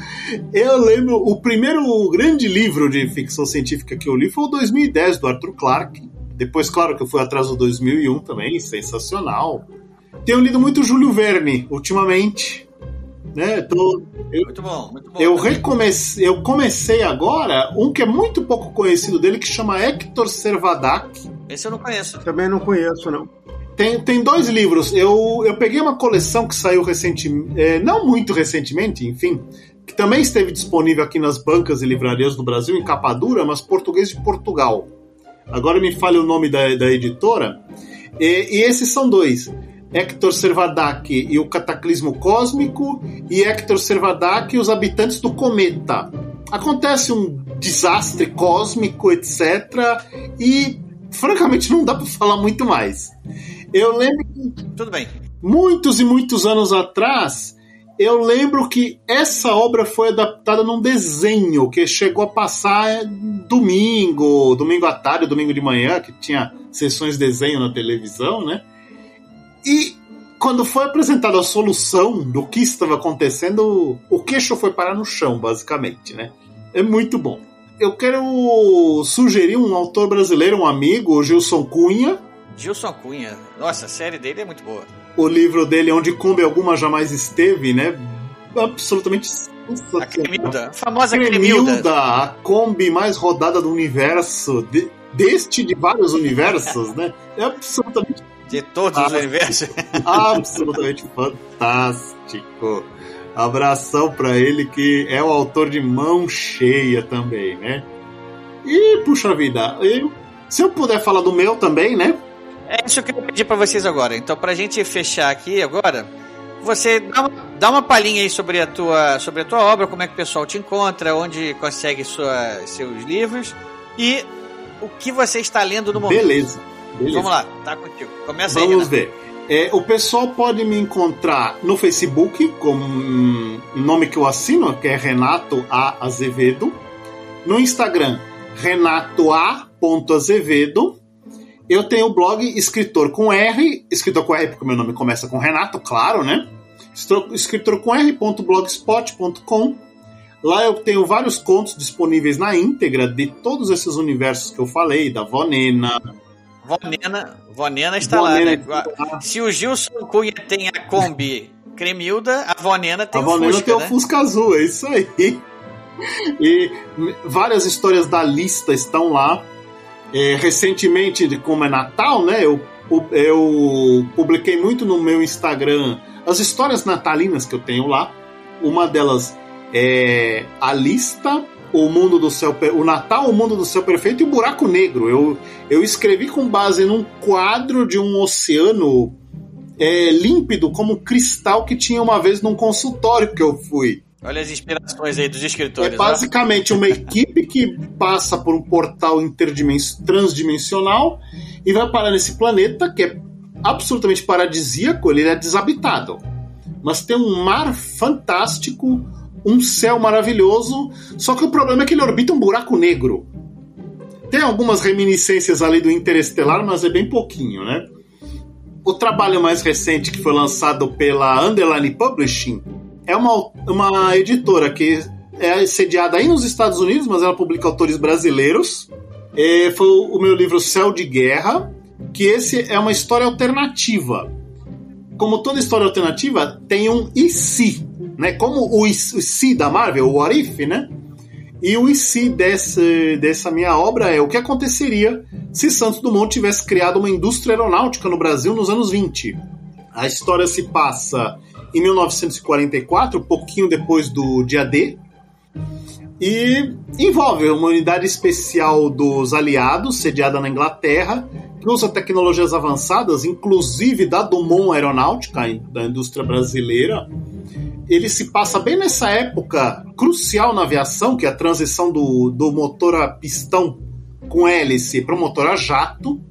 Eu lembro, o primeiro grande livro de ficção científica que eu li foi o 2010, do Arthur Clarke. Depois, claro, que eu fui atrás do 2001 também, sensacional. Tenho lido muito Júlio Verne, ultimamente. Né? Tô- eu, Muito bom, muito bom. eu, também. recomecei, eu comecei agora um que é muito pouco conhecido dele, que chama Hector Servadac. Esse eu não conheço. Também não conheço, não. Tem, tem dois livros. Eu, eu peguei uma coleção que saiu recentemente, é, não muito recentemente, enfim, que também esteve disponível aqui nas bancas e livrarias do Brasil, em capa dura, mas português de Portugal. Agora me fale o nome da, da editora. E, e esses são dois. Hector Servadac e o Cataclismo Cósmico, e Hector Servadac e os Habitantes do Cometa. Acontece um desastre cósmico, etc. E, francamente, não dá para falar muito mais. Eu lembro que Tudo bem. muitos e muitos anos atrás, eu lembro que essa obra foi adaptada num desenho que chegou a passar domingo, domingo à tarde, domingo de manhã, que tinha sessões de desenho na televisão, né? E quando foi apresentada a solução do que estava acontecendo, o queixo foi parar no chão, basicamente, né? É muito bom. Eu quero sugerir um autor brasileiro, um amigo, o Gilson Cunha, Gilson Cunha. Nossa, a série dele é muito boa. o livro dele, Onde Kombi Alguma Jamais Esteve, né? Absolutamente A. Cremilda. A famosa Cremilda. Cremilda, a Kombi mais rodada do universo, de- deste de vários universos, né? É absolutamente, De todos os Ah. universos. absolutamente fantástico. Abração pra ele, que é o autor de Mão Cheia também, né? E, puxa vida, eu Se eu puder falar do meu também, né? É isso que eu pedi para vocês agora. Então, pra gente fechar aqui agora, você dá uma, dá uma palhinha aí sobre a, tua, sobre a tua obra, como é que o pessoal te encontra, onde consegue sua, seus livros e o que você está lendo no momento. Beleza. Beleza. Vamos lá, tá contigo. Começa Vamos aí. Vamos ver. É, o pessoal pode me encontrar no Facebook, com um nome que eu assino, que é Renato A. Azevedo. No Instagram, renatoa.azevedo. Eu tenho o blog Escritor com R, escritor com R porque meu nome começa com Renato, claro, né? Escritor com R.blogspot.com. Lá eu tenho vários contos disponíveis na íntegra de todos esses universos que eu falei, da Vonena. Vonena, Vonena está Vonena lá, né? Se o Gilson Cunha tem a Kombi Cremilda, a Vonena tem a o Vonena Fusca, tem né? o Fusca Azul, é isso aí. E várias histórias da lista estão lá. É, recentemente, como é Natal, né? Eu, eu publiquei muito no meu Instagram as histórias natalinas que eu tenho lá. Uma delas é a lista, o mundo do céu, o Natal, o mundo do céu perfeito e o buraco negro. Eu, eu escrevi com base num quadro de um oceano é, límpido como cristal que tinha uma vez num consultório que eu fui. Olha as inspirações aí dos escritores. É basicamente ó. uma equipe que passa por um portal transdimensional e vai parar nesse planeta que é absolutamente paradisíaco, ele é desabitado. Mas tem um mar fantástico, um céu maravilhoso, só que o problema é que ele orbita um buraco negro. Tem algumas reminiscências ali do Interestelar, mas é bem pouquinho, né? O trabalho mais recente que foi lançado pela Underline Publishing é uma, uma editora que é sediada aí nos Estados Unidos, mas ela publica autores brasileiros. É, foi o meu livro Céu de Guerra, que esse é uma história alternativa. Como toda história alternativa, tem um e se, né? Como o e se da Marvel, o What If, né? E o e se desse, dessa minha obra é o que aconteceria se Santos Dumont tivesse criado uma indústria aeronáutica no Brasil nos anos 20. A história se passa em 1944, um pouquinho depois do dia D, e envolve uma unidade especial dos aliados, sediada na Inglaterra, que usa tecnologias avançadas, inclusive da Dumont Aeronáutica, da indústria brasileira. Ele se passa bem nessa época crucial na aviação, que é a transição do, do motor a pistão com hélice para o motor a jato.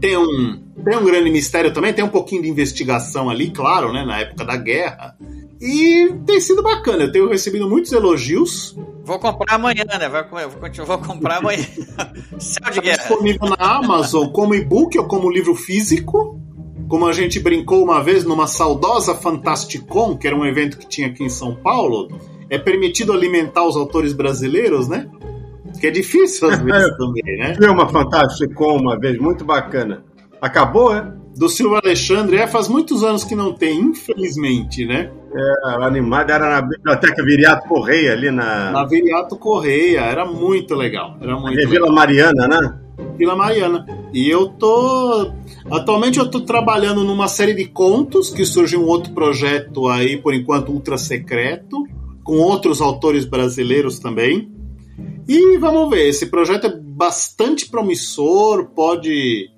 Tem um, tem um grande mistério também, tem um pouquinho de investigação ali, claro, né, na época da guerra. E tem sido bacana, eu tenho recebido muitos elogios. Vou comprar amanhã, né? Vou, vou, vou comprar amanhã. Céu de guerra. disponível na Amazon como e-book ou como livro físico. Como a gente brincou uma vez numa saudosa Fantasticon, que era um evento que tinha aqui em São Paulo, é permitido alimentar os autores brasileiros, né? Que é difícil às vezes também, né? Foi uma Fantasticon uma vez, muito bacana. Acabou, é? Do Silvio Alexandre, é, faz muitos anos que não tem, infelizmente, né? É, animada era na Biblioteca Viriato Correia, ali na. Na Viriato Correia, era muito legal. Era muito é Vila Mariana, né? Vila Mariana. E eu tô. Atualmente eu tô trabalhando numa série de contos que surge um outro projeto aí, por enquanto, ultra secreto, com outros autores brasileiros também. E vamos ver, esse projeto é bastante promissor, pode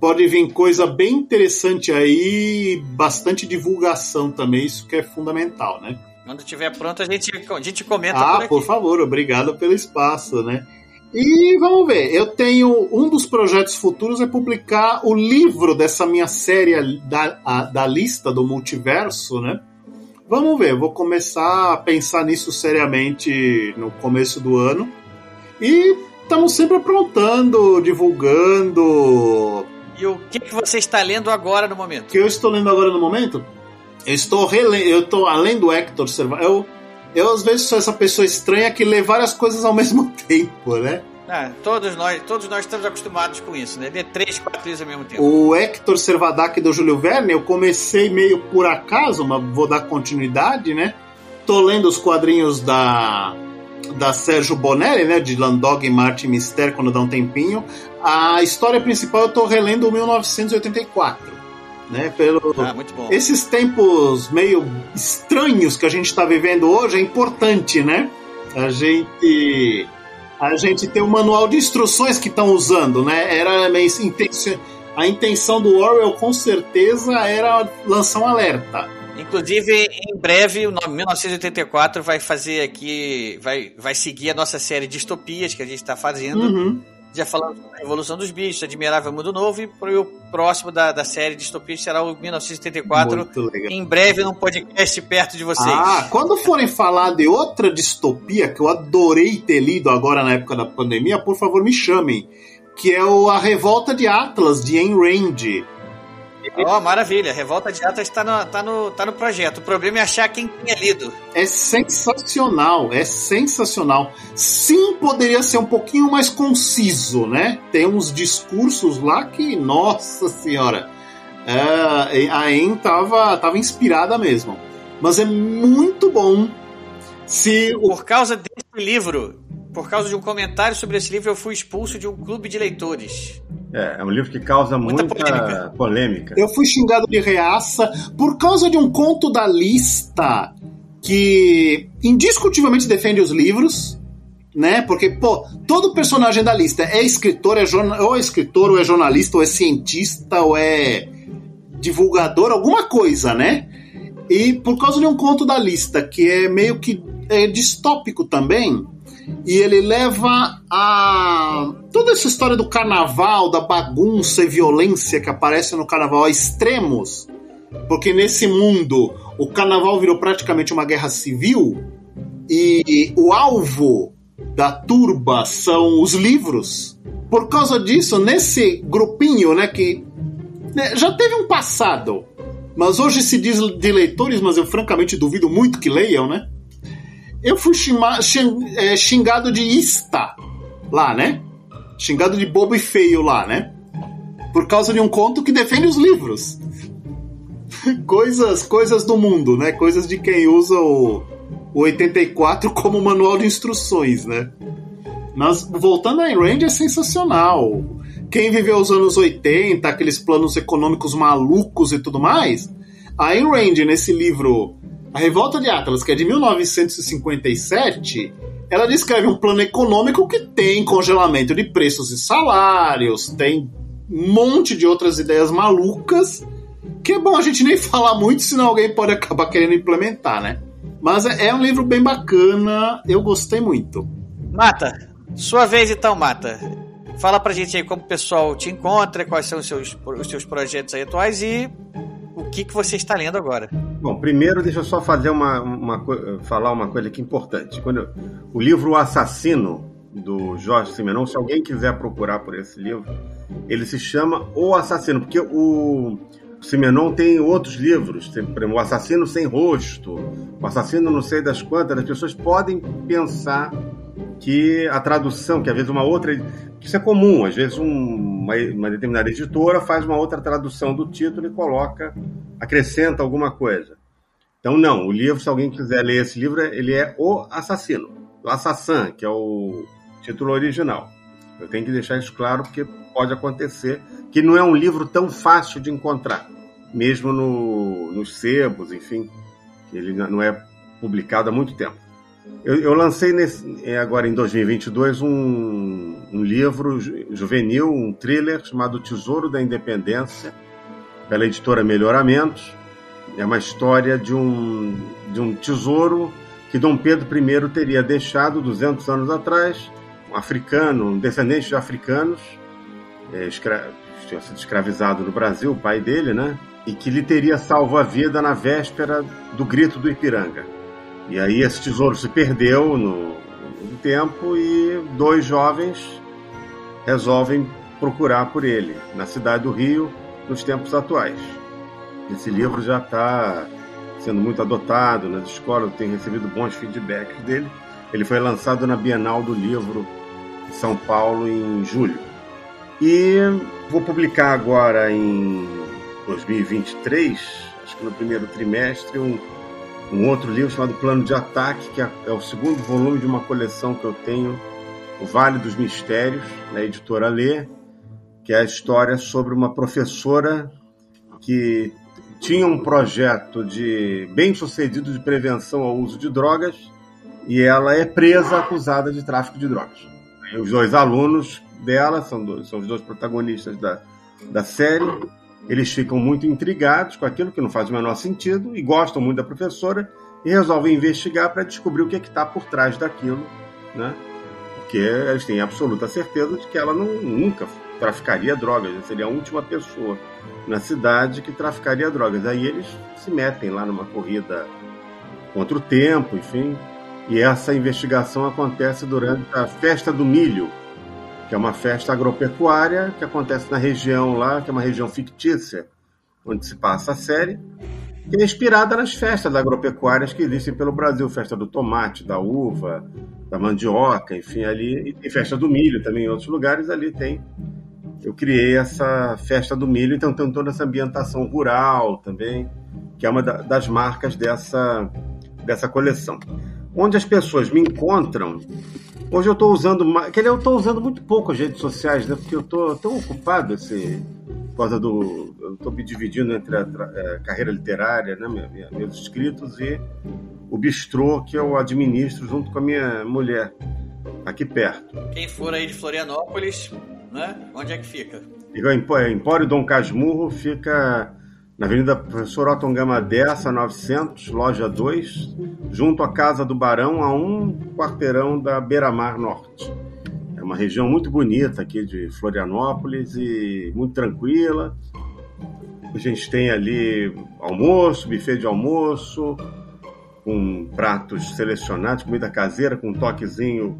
pode vir coisa bem interessante aí, bastante divulgação também, isso que é fundamental, né? Quando estiver pronto, a gente, a gente comenta ah, por aqui. por favor, obrigado pelo espaço, né? E vamos ver, eu tenho um dos projetos futuros é publicar o livro dessa minha série da, a, da lista do multiverso, né? Vamos ver, vou começar a pensar nisso seriamente no começo do ano. E estamos sempre aprontando, divulgando. E o que, que você está lendo agora no momento? O que eu estou lendo agora no momento? Eu estou relendo, eu estou além do Hector Serva, eu, eu às vezes sou essa pessoa estranha que lê várias coisas ao mesmo tempo, né? Ah, todos nós, todos nós estamos acostumados com isso, né? Ler três, quatro livros ao mesmo tempo. O Hector Servadac do Júlio Verne, eu comecei meio por acaso, mas vou dar continuidade, né? Tô lendo os quadrinhos da da Sérgio Bonelli, né, de Landog e Martin Mister, quando dá um tempinho. A história principal eu tô relendo 1984, né, pelo ah, muito bom. esses tempos meio estranhos que a gente está vivendo hoje é importante, né? A gente a gente tem o manual de instruções que estão usando, né? Era meio intenção, a intenção do Orwell com certeza era lançar um alerta. Inclusive, em breve, o 1984 vai fazer aqui, vai, vai seguir a nossa série de distopias que a gente está fazendo. Uhum. Já falando da Evolução dos Bichos, Admirável Mundo Novo, e o próximo da, da série de distopias será o 1974. Em breve, num podcast perto de vocês. Ah, quando forem falar de outra distopia que eu adorei ter lido agora na época da pandemia, por favor me chamem. Que é o A Revolta de Atlas, de Ayn Rand Ó, oh, maravilha. Revolta de Atlas está no, tá, no, tá no projeto. O problema é achar quem tinha lido. É sensacional, é sensacional. Sim, poderia ser um pouquinho mais conciso, né? Tem uns discursos lá que, nossa senhora, é, a En tava, tava inspirada mesmo. Mas é muito bom. Se o... Por causa desse livro, por causa de um comentário sobre esse livro, eu fui expulso de um clube de leitores. É, é um livro que causa muita, muita polêmica. polêmica. Eu fui xingado de reaça por causa de um conto da lista que indiscutivelmente defende os livros, né? Porque, pô, todo personagem da lista é escritor, é jornal, ou é escritor, ou é jornalista, ou é cientista, ou é divulgador, alguma coisa, né? E por causa de um conto da lista que é meio que é distópico também, e ele leva a toda essa história do carnaval, da bagunça e violência que aparece no carnaval a extremos, porque nesse mundo o carnaval virou praticamente uma guerra civil e o alvo da turba são os livros. Por causa disso, nesse grupinho, né, que né, já teve um passado, mas hoje se diz de leitores, mas eu francamente duvido muito que leiam, né? Eu fui é, xingado de ista lá, né? Xingado de bobo e feio lá, né? Por causa de um conto que defende os livros. coisas, coisas do mundo, né? Coisas de quem usa o, o 84 como manual de instruções, né? Mas voltando a Rand é sensacional. Quem viveu os anos 80, aqueles planos econômicos malucos e tudo mais, a Ayn Rand nesse livro a Revolta de Atlas, que é de 1957, ela descreve um plano econômico que tem congelamento de preços e salários, tem um monte de outras ideias malucas, que é bom a gente nem falar muito, senão alguém pode acabar querendo implementar, né? Mas é, é um livro bem bacana, eu gostei muito. Mata, sua vez então, Mata. Fala pra gente aí como o pessoal te encontra, quais são os seus, os seus projetos aí atuais e o que, que você está lendo agora. Bom, primeiro deixa eu só fazer uma, uma falar uma coisa aqui importante. Quando eu, o livro O Assassino do Jorge Simenon, se alguém quiser procurar por esse livro, ele se chama O Assassino, porque o Simenon tem outros livros, tem, O Assassino Sem Rosto, O Assassino Não Sei das Quantas, as pessoas podem pensar que a tradução, que às vezes uma outra. Isso é comum, às vezes um, uma, uma, determinada editora faz uma outra tradução do título e coloca, acrescenta alguma coisa. Então, não, o livro, se alguém quiser ler esse livro, ele é O Assassino, o Assassin, que é o título original. Eu tenho que deixar isso claro porque pode acontecer que não é um livro tão fácil de encontrar, mesmo no, nos sebos, enfim, ele não é publicado há muito tempo. Eu, eu lancei nesse, é, agora em 2022 um, um livro juvenil, um thriller chamado Tesouro da Independência, pela editora Melhoramentos. É uma história de um, de um tesouro que Dom Pedro I teria deixado 200 anos atrás, um africano, um descendente de africanos, é, tinha sido escravizado no Brasil, o pai dele, né? E que lhe teria salvo a vida na véspera do grito do Ipiranga. E aí esse tesouro se perdeu no, no tempo e dois jovens resolvem procurar por ele na cidade do Rio nos tempos atuais. Esse livro já está sendo muito adotado nas escolas, tem recebido bons feedbacks dele. Ele foi lançado na Bienal do Livro em São Paulo em julho. E vou publicar agora em 2023, acho que no primeiro trimestre, um um outro livro chamado Plano de Ataque, que é, é o segundo volume de uma coleção que eu tenho, O Vale dos Mistérios, na editora Lê, que é a história sobre uma professora que tinha um projeto de bem sucedido de prevenção ao uso de drogas e ela é presa acusada de tráfico de drogas. os dois alunos dela, são, são os dois protagonistas da, da série, eles ficam muito intrigados com aquilo que não faz o menor sentido e gostam muito da professora e resolvem investigar para descobrir o que é está por trás daquilo, né? Porque eles têm absoluta certeza de que ela não, nunca traficaria drogas, seria a última pessoa na cidade que traficaria drogas. Aí eles se metem lá numa corrida contra o tempo, enfim. E essa investigação acontece durante a Festa do Milho, que é uma festa agropecuária que acontece na região lá, que é uma região fictícia, onde se passa a série, que é inspirada nas festas agropecuárias que existem pelo Brasil, festa do tomate, da uva, da mandioca, enfim, ali, e festa do milho também em outros lugares, ali tem. Eu criei essa festa do milho, então tem toda essa ambientação rural também, que é uma das marcas dessa, dessa coleção. Onde as pessoas me encontram Hoje eu estou usando mais. eu estou usando muito pouco as redes sociais, né? Porque eu estou tão ocupado esse, por causa do. Eu estou me dividindo entre a, a, é, carreira literária, né? Minha, minha, meus escritos e o bistrô que eu administro junto com a minha mulher, aqui perto. Quem for aí de Florianópolis, né? Onde é que fica? Em Empório Dom Casmurro, fica na Avenida Professor Otton Gama Dessa, 900, loja 2, junto à Casa do Barão, a um quarteirão da Beira-Mar Norte. É uma região muito bonita aqui de Florianópolis e muito tranquila. A gente tem ali almoço, buffet de almoço, com pratos selecionados, comida caseira com um toquezinho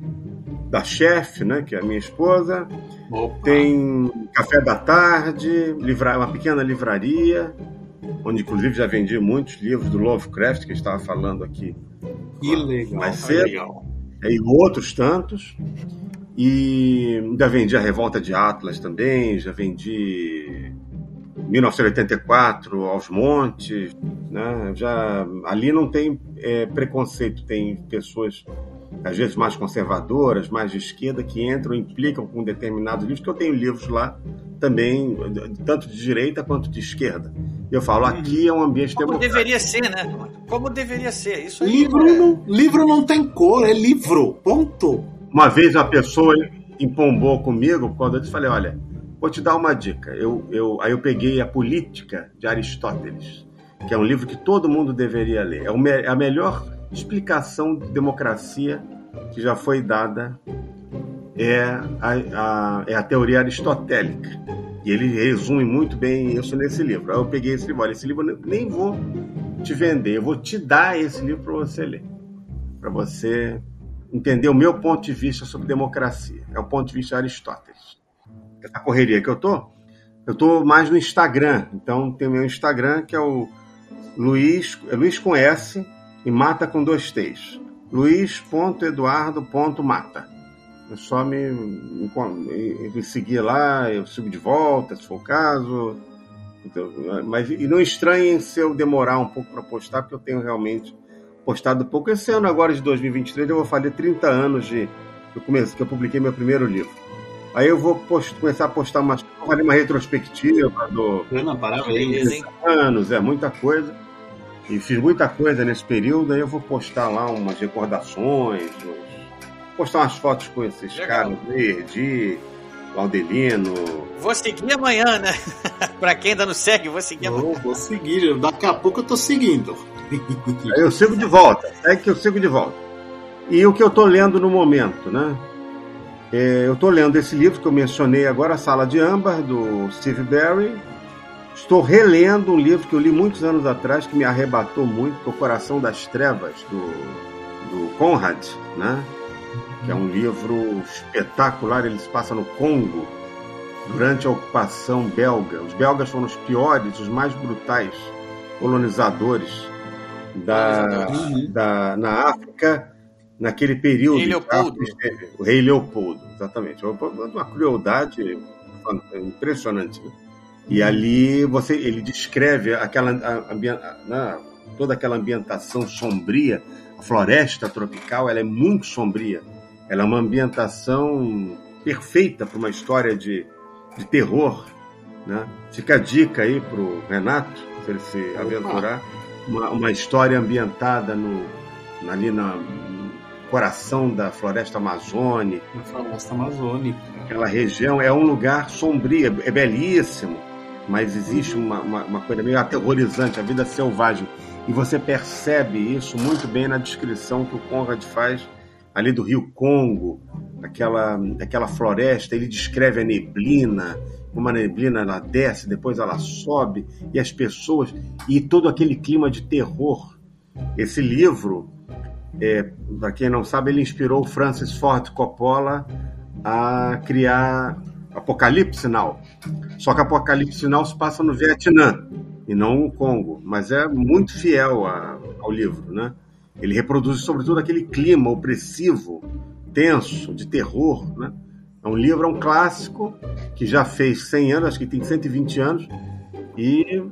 da chefe, né, que é a minha esposa. Opa. Tem café da tarde, livra... uma pequena livraria, onde inclusive já vendi muitos livros do Lovecraft, que estava falando aqui. Que legal. Mais cedo. Legal. E outros tantos. E já vendi a Revolta de Atlas também, já vendi 1984 aos montes, né? Já ali não tem é, preconceito, tem pessoas às vezes mais conservadoras, mais de esquerda, que entram, implicam com determinados livros, que eu tenho livros lá também, tanto de direita quanto de esquerda. Eu falo, uhum. aqui é um ambiente Como democrático. deveria ser, né? Como deveria ser. Isso aí, livro, é... não, livro não tem cor, é livro. Ponto. Uma vez uma pessoa empombou comigo quando eu disse, falei, olha, vou te dar uma dica. Eu, eu, aí eu peguei a Política de Aristóteles, que é um livro que todo mundo deveria ler. É, é a melhor explicação de democracia que já foi dada é a, a, é a teoria aristotélica. E ele resume muito bem isso nesse livro. Aí eu peguei esse livro, olha, esse livro eu nem vou te vender, eu vou te dar esse livro para você ler. Para você entender o meu ponto de vista sobre democracia. É o ponto de vista de Aristóteles. Essa correria que eu tô, eu tô mais no Instagram. Então tem o meu Instagram que é o Luiz, é Luiz com S, e mata com dois T's. Luiz.eduardo.mata. É só me, me, me, seguir lá, eu sigo de volta, se for o caso. Então, mas, e não estranhem se eu demorar um pouco para postar, porque eu tenho realmente postado pouco. Esse ano agora de 2023 eu vou fazer 30 anos de eu, comecei, que eu publiquei meu primeiro livro. Aí eu vou post, começar a postar uma, uma retrospectiva do Ana, parabéns, anos, é muita coisa. E fiz muita coisa nesse período, aí eu vou postar lá umas recordações, postar umas fotos com esses Legal. caras, Verdi, Laudelino. Vou seguir amanhã, né? pra quem ainda não segue, vou seguir amanhã. Vou seguir, daqui a pouco eu tô seguindo. aí eu sigo de volta, é que eu sigo de volta. E o que eu tô lendo no momento, né? É, eu tô lendo esse livro que eu mencionei agora, A Sala de Âmbar, do Steve Barry, Estou relendo um livro que eu li muitos anos atrás, que me arrebatou muito, que é O Coração das Trevas, do, do Conrad, né? que é um livro espetacular. Ele se passa no Congo, durante a ocupação belga. Os belgas foram os piores, os mais brutais colonizadores da, da, na África naquele período. Rei Leopoldo. O rei Leopoldo, exatamente. Uma crueldade impressionante. Né? E ali você, ele descreve aquela né, toda aquela ambientação sombria, a floresta tropical, ela é muito sombria. Ela é uma ambientação perfeita para uma história de, de terror, né? Fica a dica aí pro Renato, se ele se aventurar, uma, uma história ambientada no, ali na, coração da floresta amazônica. Na floresta amazônica. Aquela região é um lugar sombrio, é belíssimo, mas existe uma, uma, uma coisa meio aterrorizante, a vida selvagem. E você percebe isso muito bem na descrição que o Conrad faz ali do Rio Congo, aquela, aquela floresta. Ele descreve a neblina, como a neblina ela desce, depois ela sobe, e as pessoas, e todo aquele clima de terror. Esse livro, é, para quem não sabe, ele inspirou Francis Ford Coppola a criar Apocalipse Now. Só que Apocalipse Now se passa no Vietnã e não no Congo, mas é muito fiel a, ao livro, né? Ele reproduz sobretudo aquele clima opressivo, tenso, de terror, né? É um livro, é um clássico que já fez 100 anos, acho que tem 120 anos, e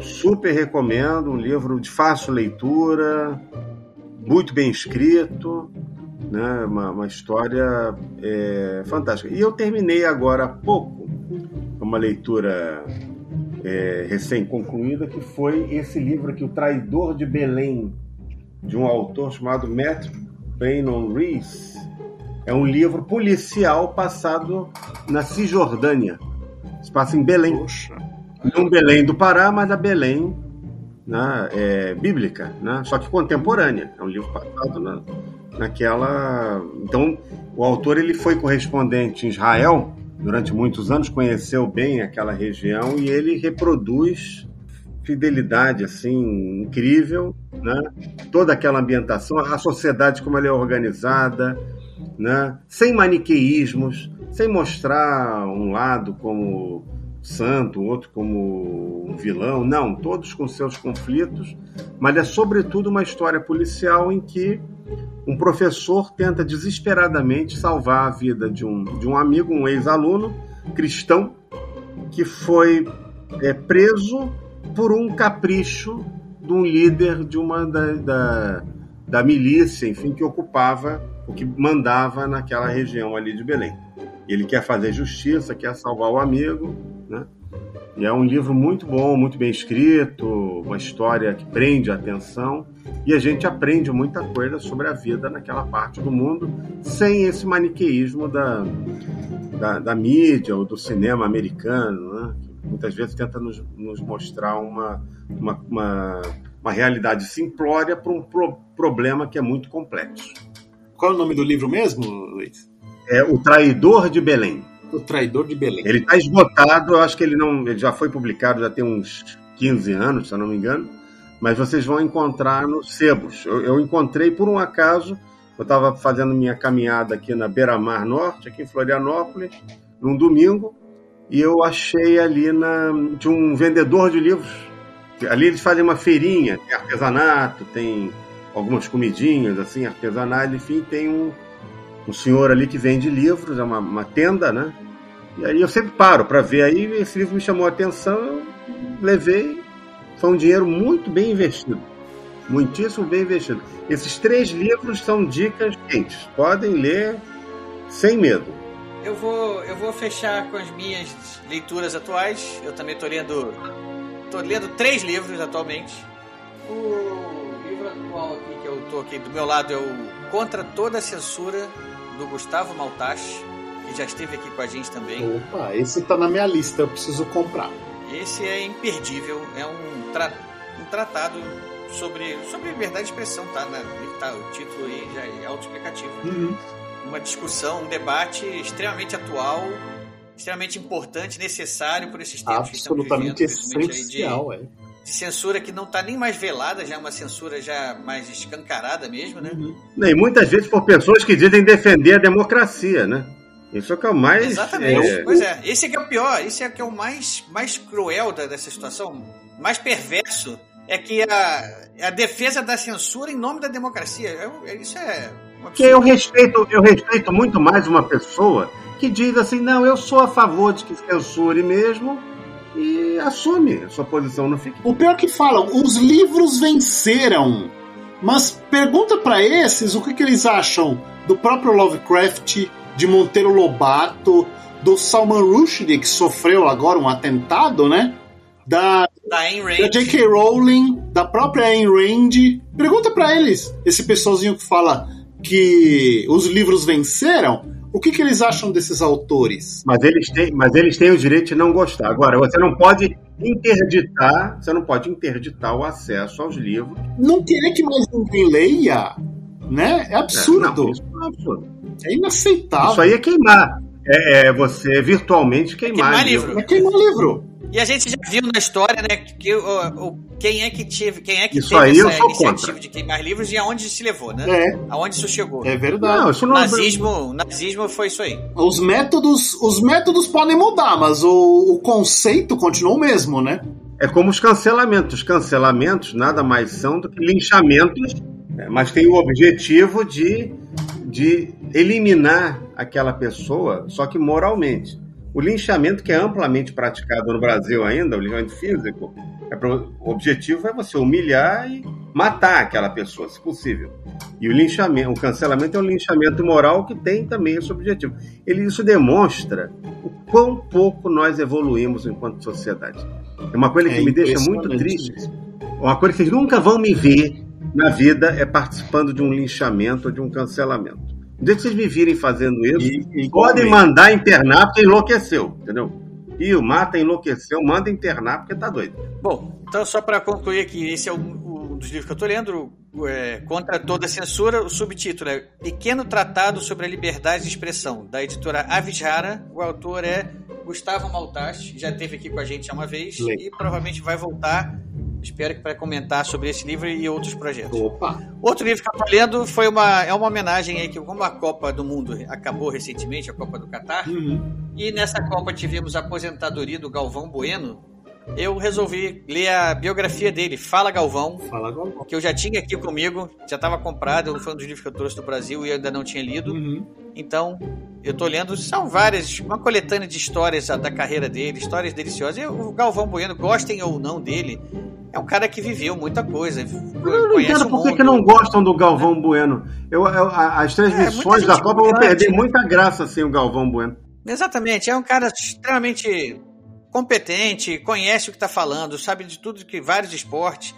super recomendo, um livro de fácil leitura, muito bem escrito, né? uma, uma história é, fantástica. E eu terminei agora há pouco uma leitura é, recém-concluída, que foi esse livro aqui, O Traidor de Belém, de um autor chamado Matt Bainon Rees. É um livro policial passado na Cisjordânia. Se passa em Belém. Poxa. Não Belém do Pará, mas a Belém né, é, bíblica, né? só que contemporânea. É um livro passado na, naquela. Então, o autor ele foi correspondente em Israel durante muitos anos, conheceu bem aquela região e ele reproduz fidelidade assim incrível, né? Toda aquela ambientação, a sociedade como ela é organizada, né? Sem maniqueísmos, sem mostrar um lado como santo, outro como um vilão, não, todos com seus conflitos, mas é sobretudo uma história policial em que um professor tenta desesperadamente salvar a vida de um, de um amigo, um ex-aluno cristão, que foi é, preso por um capricho de um líder de uma da, da, da milícia, enfim, que ocupava, o que mandava naquela região ali de Belém. Ele quer fazer justiça, quer salvar o amigo, né? E é um livro muito bom, muito bem escrito, uma história que prende a atenção e a gente aprende muita coisa sobre a vida naquela parte do mundo sem esse maniqueísmo da, da, da mídia ou do cinema americano, né? que muitas vezes tenta nos, nos mostrar uma, uma, uma, uma, realidade simplória para um pro, problema que é muito complexo. Qual é o nome do livro mesmo, Luiz? É O Traidor de Belém. O Traidor de Belém. Ele está esgotado, eu acho que ele não. Ele já foi publicado já tem uns 15 anos, se eu não me engano. Mas vocês vão encontrar nos sebos. Eu, eu encontrei por um acaso, eu estava fazendo minha caminhada aqui na Beira-Mar Norte, aqui em Florianópolis, num domingo, e eu achei ali na, de um vendedor de livros. Ali eles fazem uma feirinha, tem artesanato, tem algumas comidinhas assim, artesanais, enfim, tem um, um senhor ali que vende livros, é uma, uma tenda, né? E aí eu sempre paro para ver. Aí esse livro me chamou a atenção, eu levei. Foi um dinheiro muito bem investido. Muitíssimo bem investido. Esses três livros são dicas quentes. Podem ler sem medo. Eu vou, eu vou fechar com as minhas leituras atuais. Eu também estou lendo. Tô lendo três livros atualmente. O livro atual aqui que eu estou aqui do meu lado é o Contra Toda a Censura do Gustavo Maltache, que já esteve aqui com a gente também. Opa, esse tá na minha lista, eu preciso comprar. Esse é imperdível, é um, tra um tratado sobre, sobre liberdade de expressão, tá, né? tá? O título aí já é autoexplicativo. Uhum. Uma discussão, um debate extremamente atual, extremamente importante, necessário por esses tempos Absolutamente que estamos vivendo, essencial, de, é de censura que não está nem mais velada, já é uma censura já mais escancarada mesmo, né? Uhum. E muitas vezes por pessoas que dizem defender a democracia, né? Isso é o que é o mais. Exatamente. É... Pois é, esse é que é o pior, esse é que é o mais, mais cruel dessa situação, mais perverso. É que a, a defesa da censura em nome da democracia. É, é isso é. Que eu respeito, eu respeito muito mais uma pessoa que diz assim, não, eu sou a favor de que censure mesmo, e assume a sua posição, não fica. O pior que falam, os livros venceram. Mas pergunta para esses o que, que eles acham do próprio Lovecraft, de Monteiro Lobato, do Salman Rushdie, que sofreu agora um atentado, né? Da, da, da J.K. Rowling, da própria Ayn Rand. Pergunta para eles, esse pessoalzinho que fala que os livros venceram, o que, que eles acham desses autores? Mas eles, têm, mas eles têm o direito de não gostar. Agora, você não pode interditar, você não pode interditar o acesso aos livros. Não querer que mais ninguém leia, né? É absurdo. É, não, isso é absurdo. É inaceitável. Isso aí é queimar. É, é você virtualmente queimar, queimar livro. livro. É queimar livro. E a gente já viu na história, né, que o, o quem é que teve, quem é que isso teve aí essa iniciativa contra. de queimar livros e aonde se levou, né? É. Aonde isso chegou. É verdade. Não, isso não é nazismo, nazismo foi isso aí. Os métodos, os métodos podem mudar, mas o, o conceito continua o mesmo, né? É como os cancelamentos. Os cancelamentos nada mais são do que linchamentos, né, mas tem o objetivo de, de eliminar aquela pessoa, só que moralmente. O linchamento, que é amplamente praticado no Brasil ainda, o linchamento físico, é pro, o objetivo é você humilhar e matar aquela pessoa, se possível. E o linchamento, o cancelamento é um linchamento moral que tem também esse objetivo. Ele, isso demonstra o quão pouco nós evoluímos enquanto sociedade. É uma coisa que é me deixa muito triste. Uma coisa que vocês nunca vão me ver na vida é participando de um linchamento ou de um cancelamento. Desde que vocês me virem fazendo isso, e, e podem mandar internar porque enlouqueceu, entendeu? E o mata enlouqueceu, manda internar porque tá doido. Bom, então só para concluir aqui, esse é um, dos livros que eu tô lendo, é, Contra Toda a Censura, o subtítulo é Pequeno Tratado sobre a Liberdade de Expressão, da editora Avijara. O autor é Gustavo Maltast, já esteve aqui com a gente uma vez Legal. e provavelmente vai voltar Espero que para comentar sobre esse livro e outros projetos. Opa. Outro livro que eu estou lendo foi uma, é uma homenagem aí que, como a Copa do Mundo acabou recentemente, a Copa do Catar, uhum. e nessa Copa tivemos a aposentadoria do Galvão Bueno, eu resolvi ler a biografia dele, Fala Galvão. Fala Galvão. Que eu já tinha aqui comigo, já estava comprado, foi um dos livros que eu trouxe do Brasil e eu ainda não tinha lido. Uhum. Então, eu estou lendo, são várias, uma coletânea de histórias da carreira dele, histórias deliciosas. E o Galvão Bueno, gostem ou não dele, é um cara que viveu muita coisa. Eu não entendo por que não gostam do Galvão Bueno. Eu, eu as transmissões é, da Copa vão perder muita graça sem o Galvão Bueno. Exatamente, é um cara extremamente competente, conhece o que está falando, sabe de tudo que vários esportes.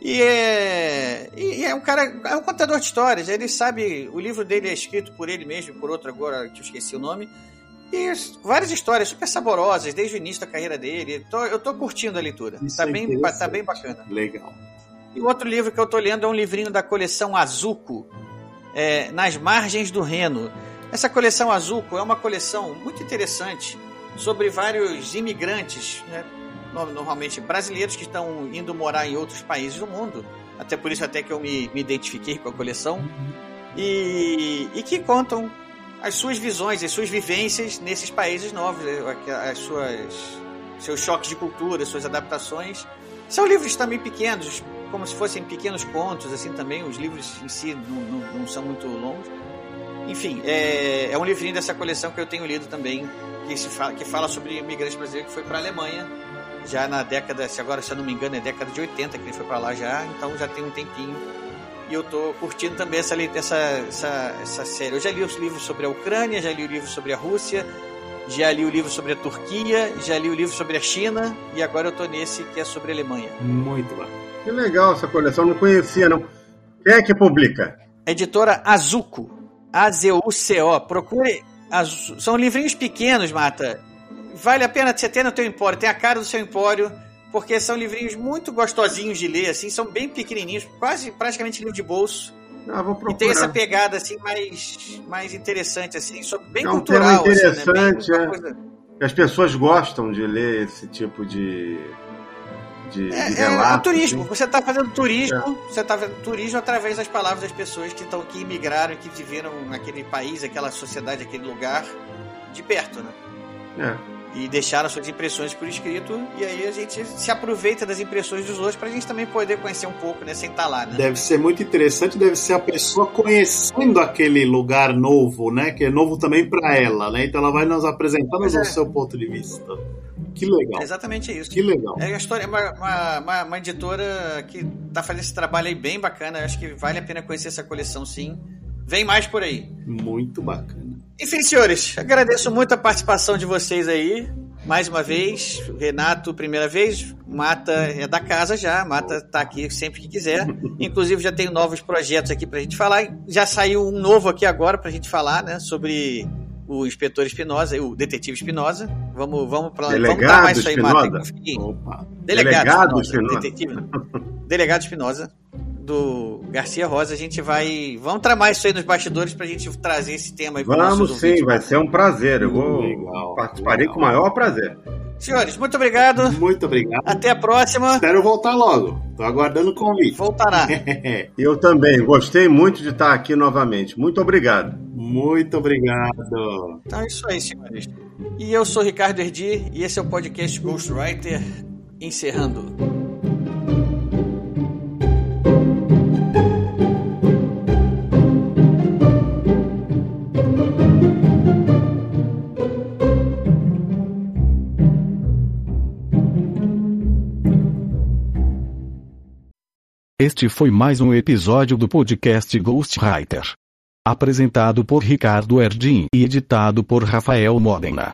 E é, e é um cara, é um contador de histórias. Ele sabe, o livro dele é escrito por ele mesmo, por outro agora que eu esqueci o nome. E várias histórias super saborosas desde o início da carreira dele. Tô, eu tô curtindo a leitura. Isso tá, é bem, tá bem bacana. Legal. E o outro livro que eu tô lendo é um livrinho da coleção Azuco, é, Nas Margens do Reno. Essa coleção Azuco é uma coleção muito interessante sobre vários imigrantes, né, normalmente brasileiros que estão indo morar em outros países do mundo. Até por isso até que eu me, me identifiquei com a coleção. E, e que contam as suas visões, as suas vivências nesses países novos, eh, as suas seus choques de cultura, suas adaptações. São livros também pequenos, como se fossem pequenos contos, assim também. Os livros em si não, não, não são muito longos. Enfim, é, é, um livrinho dessa coleção que eu tenho lido também, que, se fala, que fala sobre imigrante brasileiro que foi para a Alemanha, já na década, se agora se eu não me engano, é década de 80 que ele foi para lá já, então já tem um tempinho e eu tô curtindo também essa, essa, essa, essa série. Eu já li os livros sobre a Ucrânia, já li o livro sobre a Rússia, já li o livro sobre a Turquia, já li o livro sobre a China e agora eu tô nesse que é sobre a Alemanha. Muito bom. Que legal essa coleção, não conhecia não. Quem é que publica? Editora Azuco. A-Z-U-C-O. Procure. São livrinhos pequenos, Mata. Vale a pena você ter no teu empório. Tem a cara do seu empório porque são livrinhos muito gostosinhos de ler, assim, são bem pequenininhos, quase praticamente livro de bolso. Ah. E tem essa pegada assim mais, mais interessante, assim, bem é um cultural. Tema interessante, assim, né? bem, é. As pessoas gostam de ler esse tipo de. De, é, de é, é turismo. Assim. Você está fazendo turismo, é. você está fazendo turismo através das palavras das pessoas que estão que imigraram, que viveram naquele país, aquela sociedade, aquele lugar de perto, né? É e deixaram suas impressões por escrito e aí a gente se aproveita das impressões dos outros para a gente também poder conhecer um pouco, né, sem estar tá lá, né? Deve ser muito interessante, deve ser a pessoa conhecendo aquele lugar novo, né, que é novo também para ela, né? Então ela vai nos apresentando o é. seu ponto de vista. Que legal. É exatamente isso. Que legal. É a história, uma, uma, uma, editora que está fazendo esse trabalho aí bem bacana. Eu acho que vale a pena conhecer essa coleção, sim. Vem mais por aí. Muito bacana. Enfim, senhores, agradeço muito a participação de vocês aí. mais uma vez, Renato, primeira vez, Mata é da casa já, Mata tá aqui sempre que quiser. Inclusive já tenho novos projetos aqui pra gente falar. Já saiu um novo aqui agora pra gente falar, né, sobre o inspetor Espinosa, o detetive Espinosa. Vamos, vamos para Delegado vamos dar mais isso aí, Mata. Opa. Delegado, Delegado Espinosa, detetive. Delegado Espinosa do Garcia Rosa, a gente vai, vamos tramar isso aí nos bastidores pra gente trazer esse tema aí Vamos sim, vai ser um prazer. Eu vou Legal, participarei legal. com o maior prazer. Senhores, muito obrigado. Muito obrigado. Até a próxima. Espero voltar logo. Tô aguardando o convite. Voltará. Eu também gostei muito de estar aqui novamente. Muito obrigado. Muito obrigado. Então é isso aí, senhores. E eu sou Ricardo Erdi e esse é o podcast Ghostwriter encerrando. Este foi mais um episódio do podcast Ghostwriter. Apresentado por Ricardo Erdim e editado por Rafael Modena.